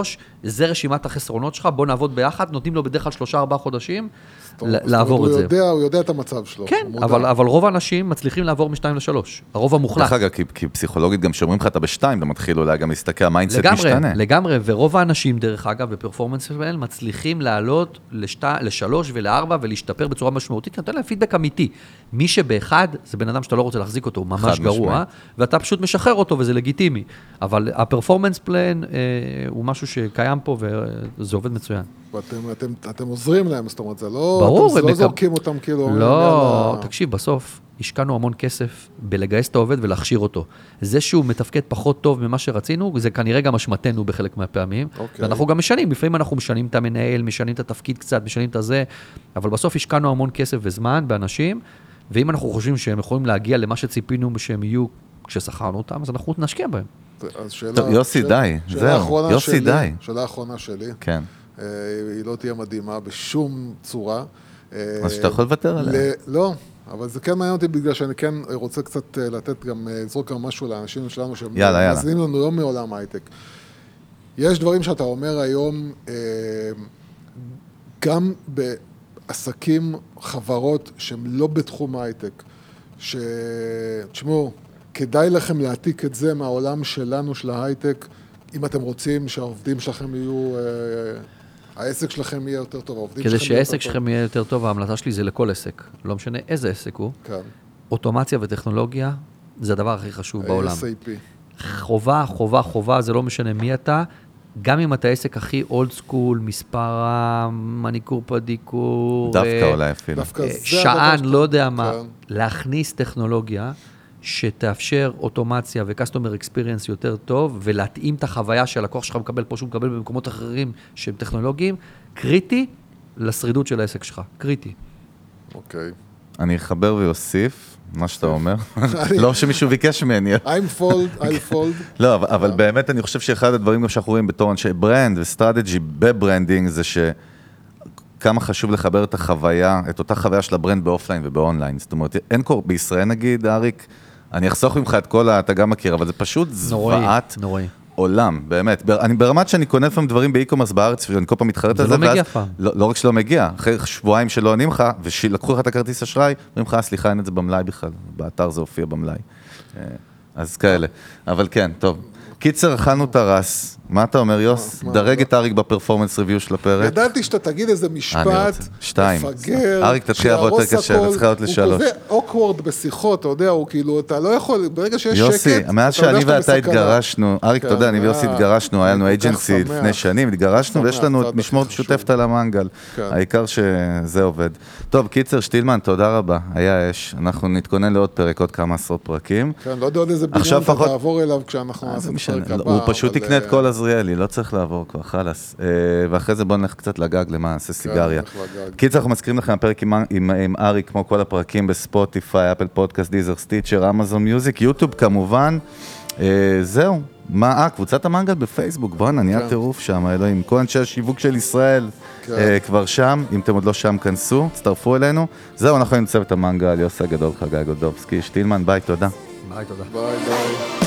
זה רשימת החסרונות שלך, בוא נעבוד ביחד, נותנים לו בדרך כלל 3-4 חודשים לעבור את הוא זה. יודע, הוא יודע את המצב שלו. כן, הוא. אבל, אבל רוב האנשים מצליחים לעבור מ-2 ל-3, הרוב המוחלט. דרך אגב, כי, כי פסיכולוגית גם כשאומרים לך אתה בשתיים, אתה מתחיל אולי גם להסתכל, ה mindset משתנה. לגמרי, ורוב האנשים, דרך אגב, ב performance plan, מצליחים לעלות לשת, לשלוש ולארבע ולהשתפר בצורה משמעותית, כי נותן להם פידבק אמיתי. מי שבאחד, זה בן אדם שאתה לא רוצה להחזיק אותו, הוא ממש גרוע, משמעית. ואתה פשוט משחרר אותו וזה לגיטימי. אבל הפרפורמנס פלן אה, הוא משהו שקיים פה וזה עובד מצוין. ואתם אתם, אתם עוזרים להם, זאת אומרת, זה לא... ברור, אתם הם לא מקב- זורקים אותם כאילו... לא, יאללה. תקשיב, בסוף השקענו המון כסף בלגייס את העובד ולהכשיר אותו. זה שהוא מתפקד פחות טוב ממה שרצינו, זה כנראה גם אשמתנו בחלק מהפעמים. אוקיי. ואנחנו גם משנים, לפעמים אנחנו משנים את המנהל, משנים את התפקיד קצת, משנים את הזה, אבל בסוף השקענו המון כסף וזמן באנשים, ואם אנחנו חושבים שהם יכולים להגיע למה שציפינו שהם יהיו כששכרנו אותם, אז אנחנו נשקיע בהם. אז שאלה... טוב, יוסי, שאלה- די, שאלה זהו, יוסי, שלי- די. שאלה אחרונה שלי. כן. אה, היא לא תהיה מדהימה בשום צורה. אה, אז שאתה יכול לוותר עליה. ל- לא, אבל זה כן מעניין אותי בגלל שאני כן רוצה קצת אה, לתת גם, אה, לזרוק גם משהו לאנשים שלנו שהם יאללה, יאללה. מאזינים לנו לא מעולם הייטק. יש דברים שאתה אומר היום, אה, גם בעסקים, חברות שהם לא בתחום ההייטק, ש... תשמעו, כדאי לכם להעתיק את זה מהעולם שלנו, של ההייטק, אם אתם רוצים שהעובדים שלכם יהיו, אה, העסק שלכם יהיה יותר טוב, העובדים כדי שלכם יהיו יותר שהעסק טוב. שלכם יהיה יותר טוב, ההמלצה שלי זה לכל עסק. לא משנה איזה עסק הוא. כן, אוטומציה וטכנולוגיה זה הדבר הכי חשוב בעולם. SAP. חובה, חובה, חובה, זה לא משנה מי אתה. גם אם אתה עסק הכי אולד סקול, מספרם, מניקור פדיקור, דווקא אה, אולי אפילו. דווקא אה, זה הדבר שען, שאתה- לא יודע מה, כן. להכניס טכנולוגיה שתאפשר אוטומציה ו-customer experience יותר טוב, ולהתאים את החוויה שהלקוח שלך מקבל פה, שהוא מקבל במקומות אחרים שהם טכנולוגיים, קריטי לשרידות של העסק שלך, קריטי. אוקיי. אני אחבר ואוסיף מה שאתה אומר. *laughs* לא שמישהו ביקש ממני. I'm fold, I'll fold. *laughs* לא, אבל, אבל באמת אני חושב שאחד הדברים גם שאנחנו רואים בתור אנשי brand ו strategy ב branding זה שכמה חשוב לחבר את החוויה, את אותה חוויה של ה brand ב offline וב online. זאת אומרת, אין קור... בישראל נגיד, אריק, אני אחסוך ממך את כל ה... אתה גם מכיר, אבל זה פשוט זוועת נוראי. עולם, באמת. אני ברמת שאני קונה לפעמים דברים ב e-commerce בארץ, ואני כל פעם מתחרט על לא זה, ואז... מגיע פעם. לא, לא רק שלא מגיע, אחרי שבועיים שלא עונים לך, ולקחו לך את הכרטיס אשראי, אומרים לך, "אה, סליחה, אין את זה במלאי בכלל, באתר זה הופיע במלאי. אה, אז כאלה. אבל כן, טוב. קיצר, אכלנו הרס. מה אתה אומר, יוס? דרג? את אריק בפרפורמנס ריוויו של הפרק. ידעתי שאתה תגיד איזה משפט. שתיים. מפגר, אריק, תתחיל לעבוד יותר קשה. אתה צריך לעלות לשלוש. הוא כזה אוקוורד בשיחות, אתה יודע, הוא כאילו, אתה לא יכול, ברגע שיש שקט, יוסי, מאז אתה יודע שאני שאתה ואתה בסכנה. התגרשנו, אריק, אתה כן, יודע, אני ויוסי אה, התגרשנו, היה לנו אייג'נסי. לפני שנים, התגרשנו, ויש לנו את משמורת. משותפת על המנגל. כן. העיקר שזה עובד. טוב, קיצר, שטילמן, תודה רבה, היה אש. אנחנו נתכונן לעוד פרק, עוד כמה עשרות פרקים. כן, לא יודע עוד איזה בניין אתה תעבור אליו כשאנחנו אה, נעשה את הפרק הבא. הוא פשוט יקנה את אה, כל עזריאלי, לא צריך לעבור כבר, חלאס. אה, ואחרי זה בואו נלך קצת לגג, למה, נעשה סיגריה. נלך לגג. קיצר, אנחנו מזכירים לכם, הפרק עם- עם עם אריק, כמו כל הפרקים בספוטיפיי, אפל פודקאסט, דיזר, סטיצ'ר, אמזון מיוזיק, יוטיוב כמובן. אה, זהו. מה, אה, קבוצת המנגל בפייסבוק, בואנה, נהיה כן. טירוף שם, אלוהים. כל אנשי השיווק של ישראל כן. אה, כבר שם, אם אתם עוד לא שם, כנסו, תצטרפו אלינו. זהו, אנחנו עם צוות המנגל, יוסי הגדול, חגי גודובסקי, שטילמן, ביי, תודה. ביי, תודה. ביי ביי.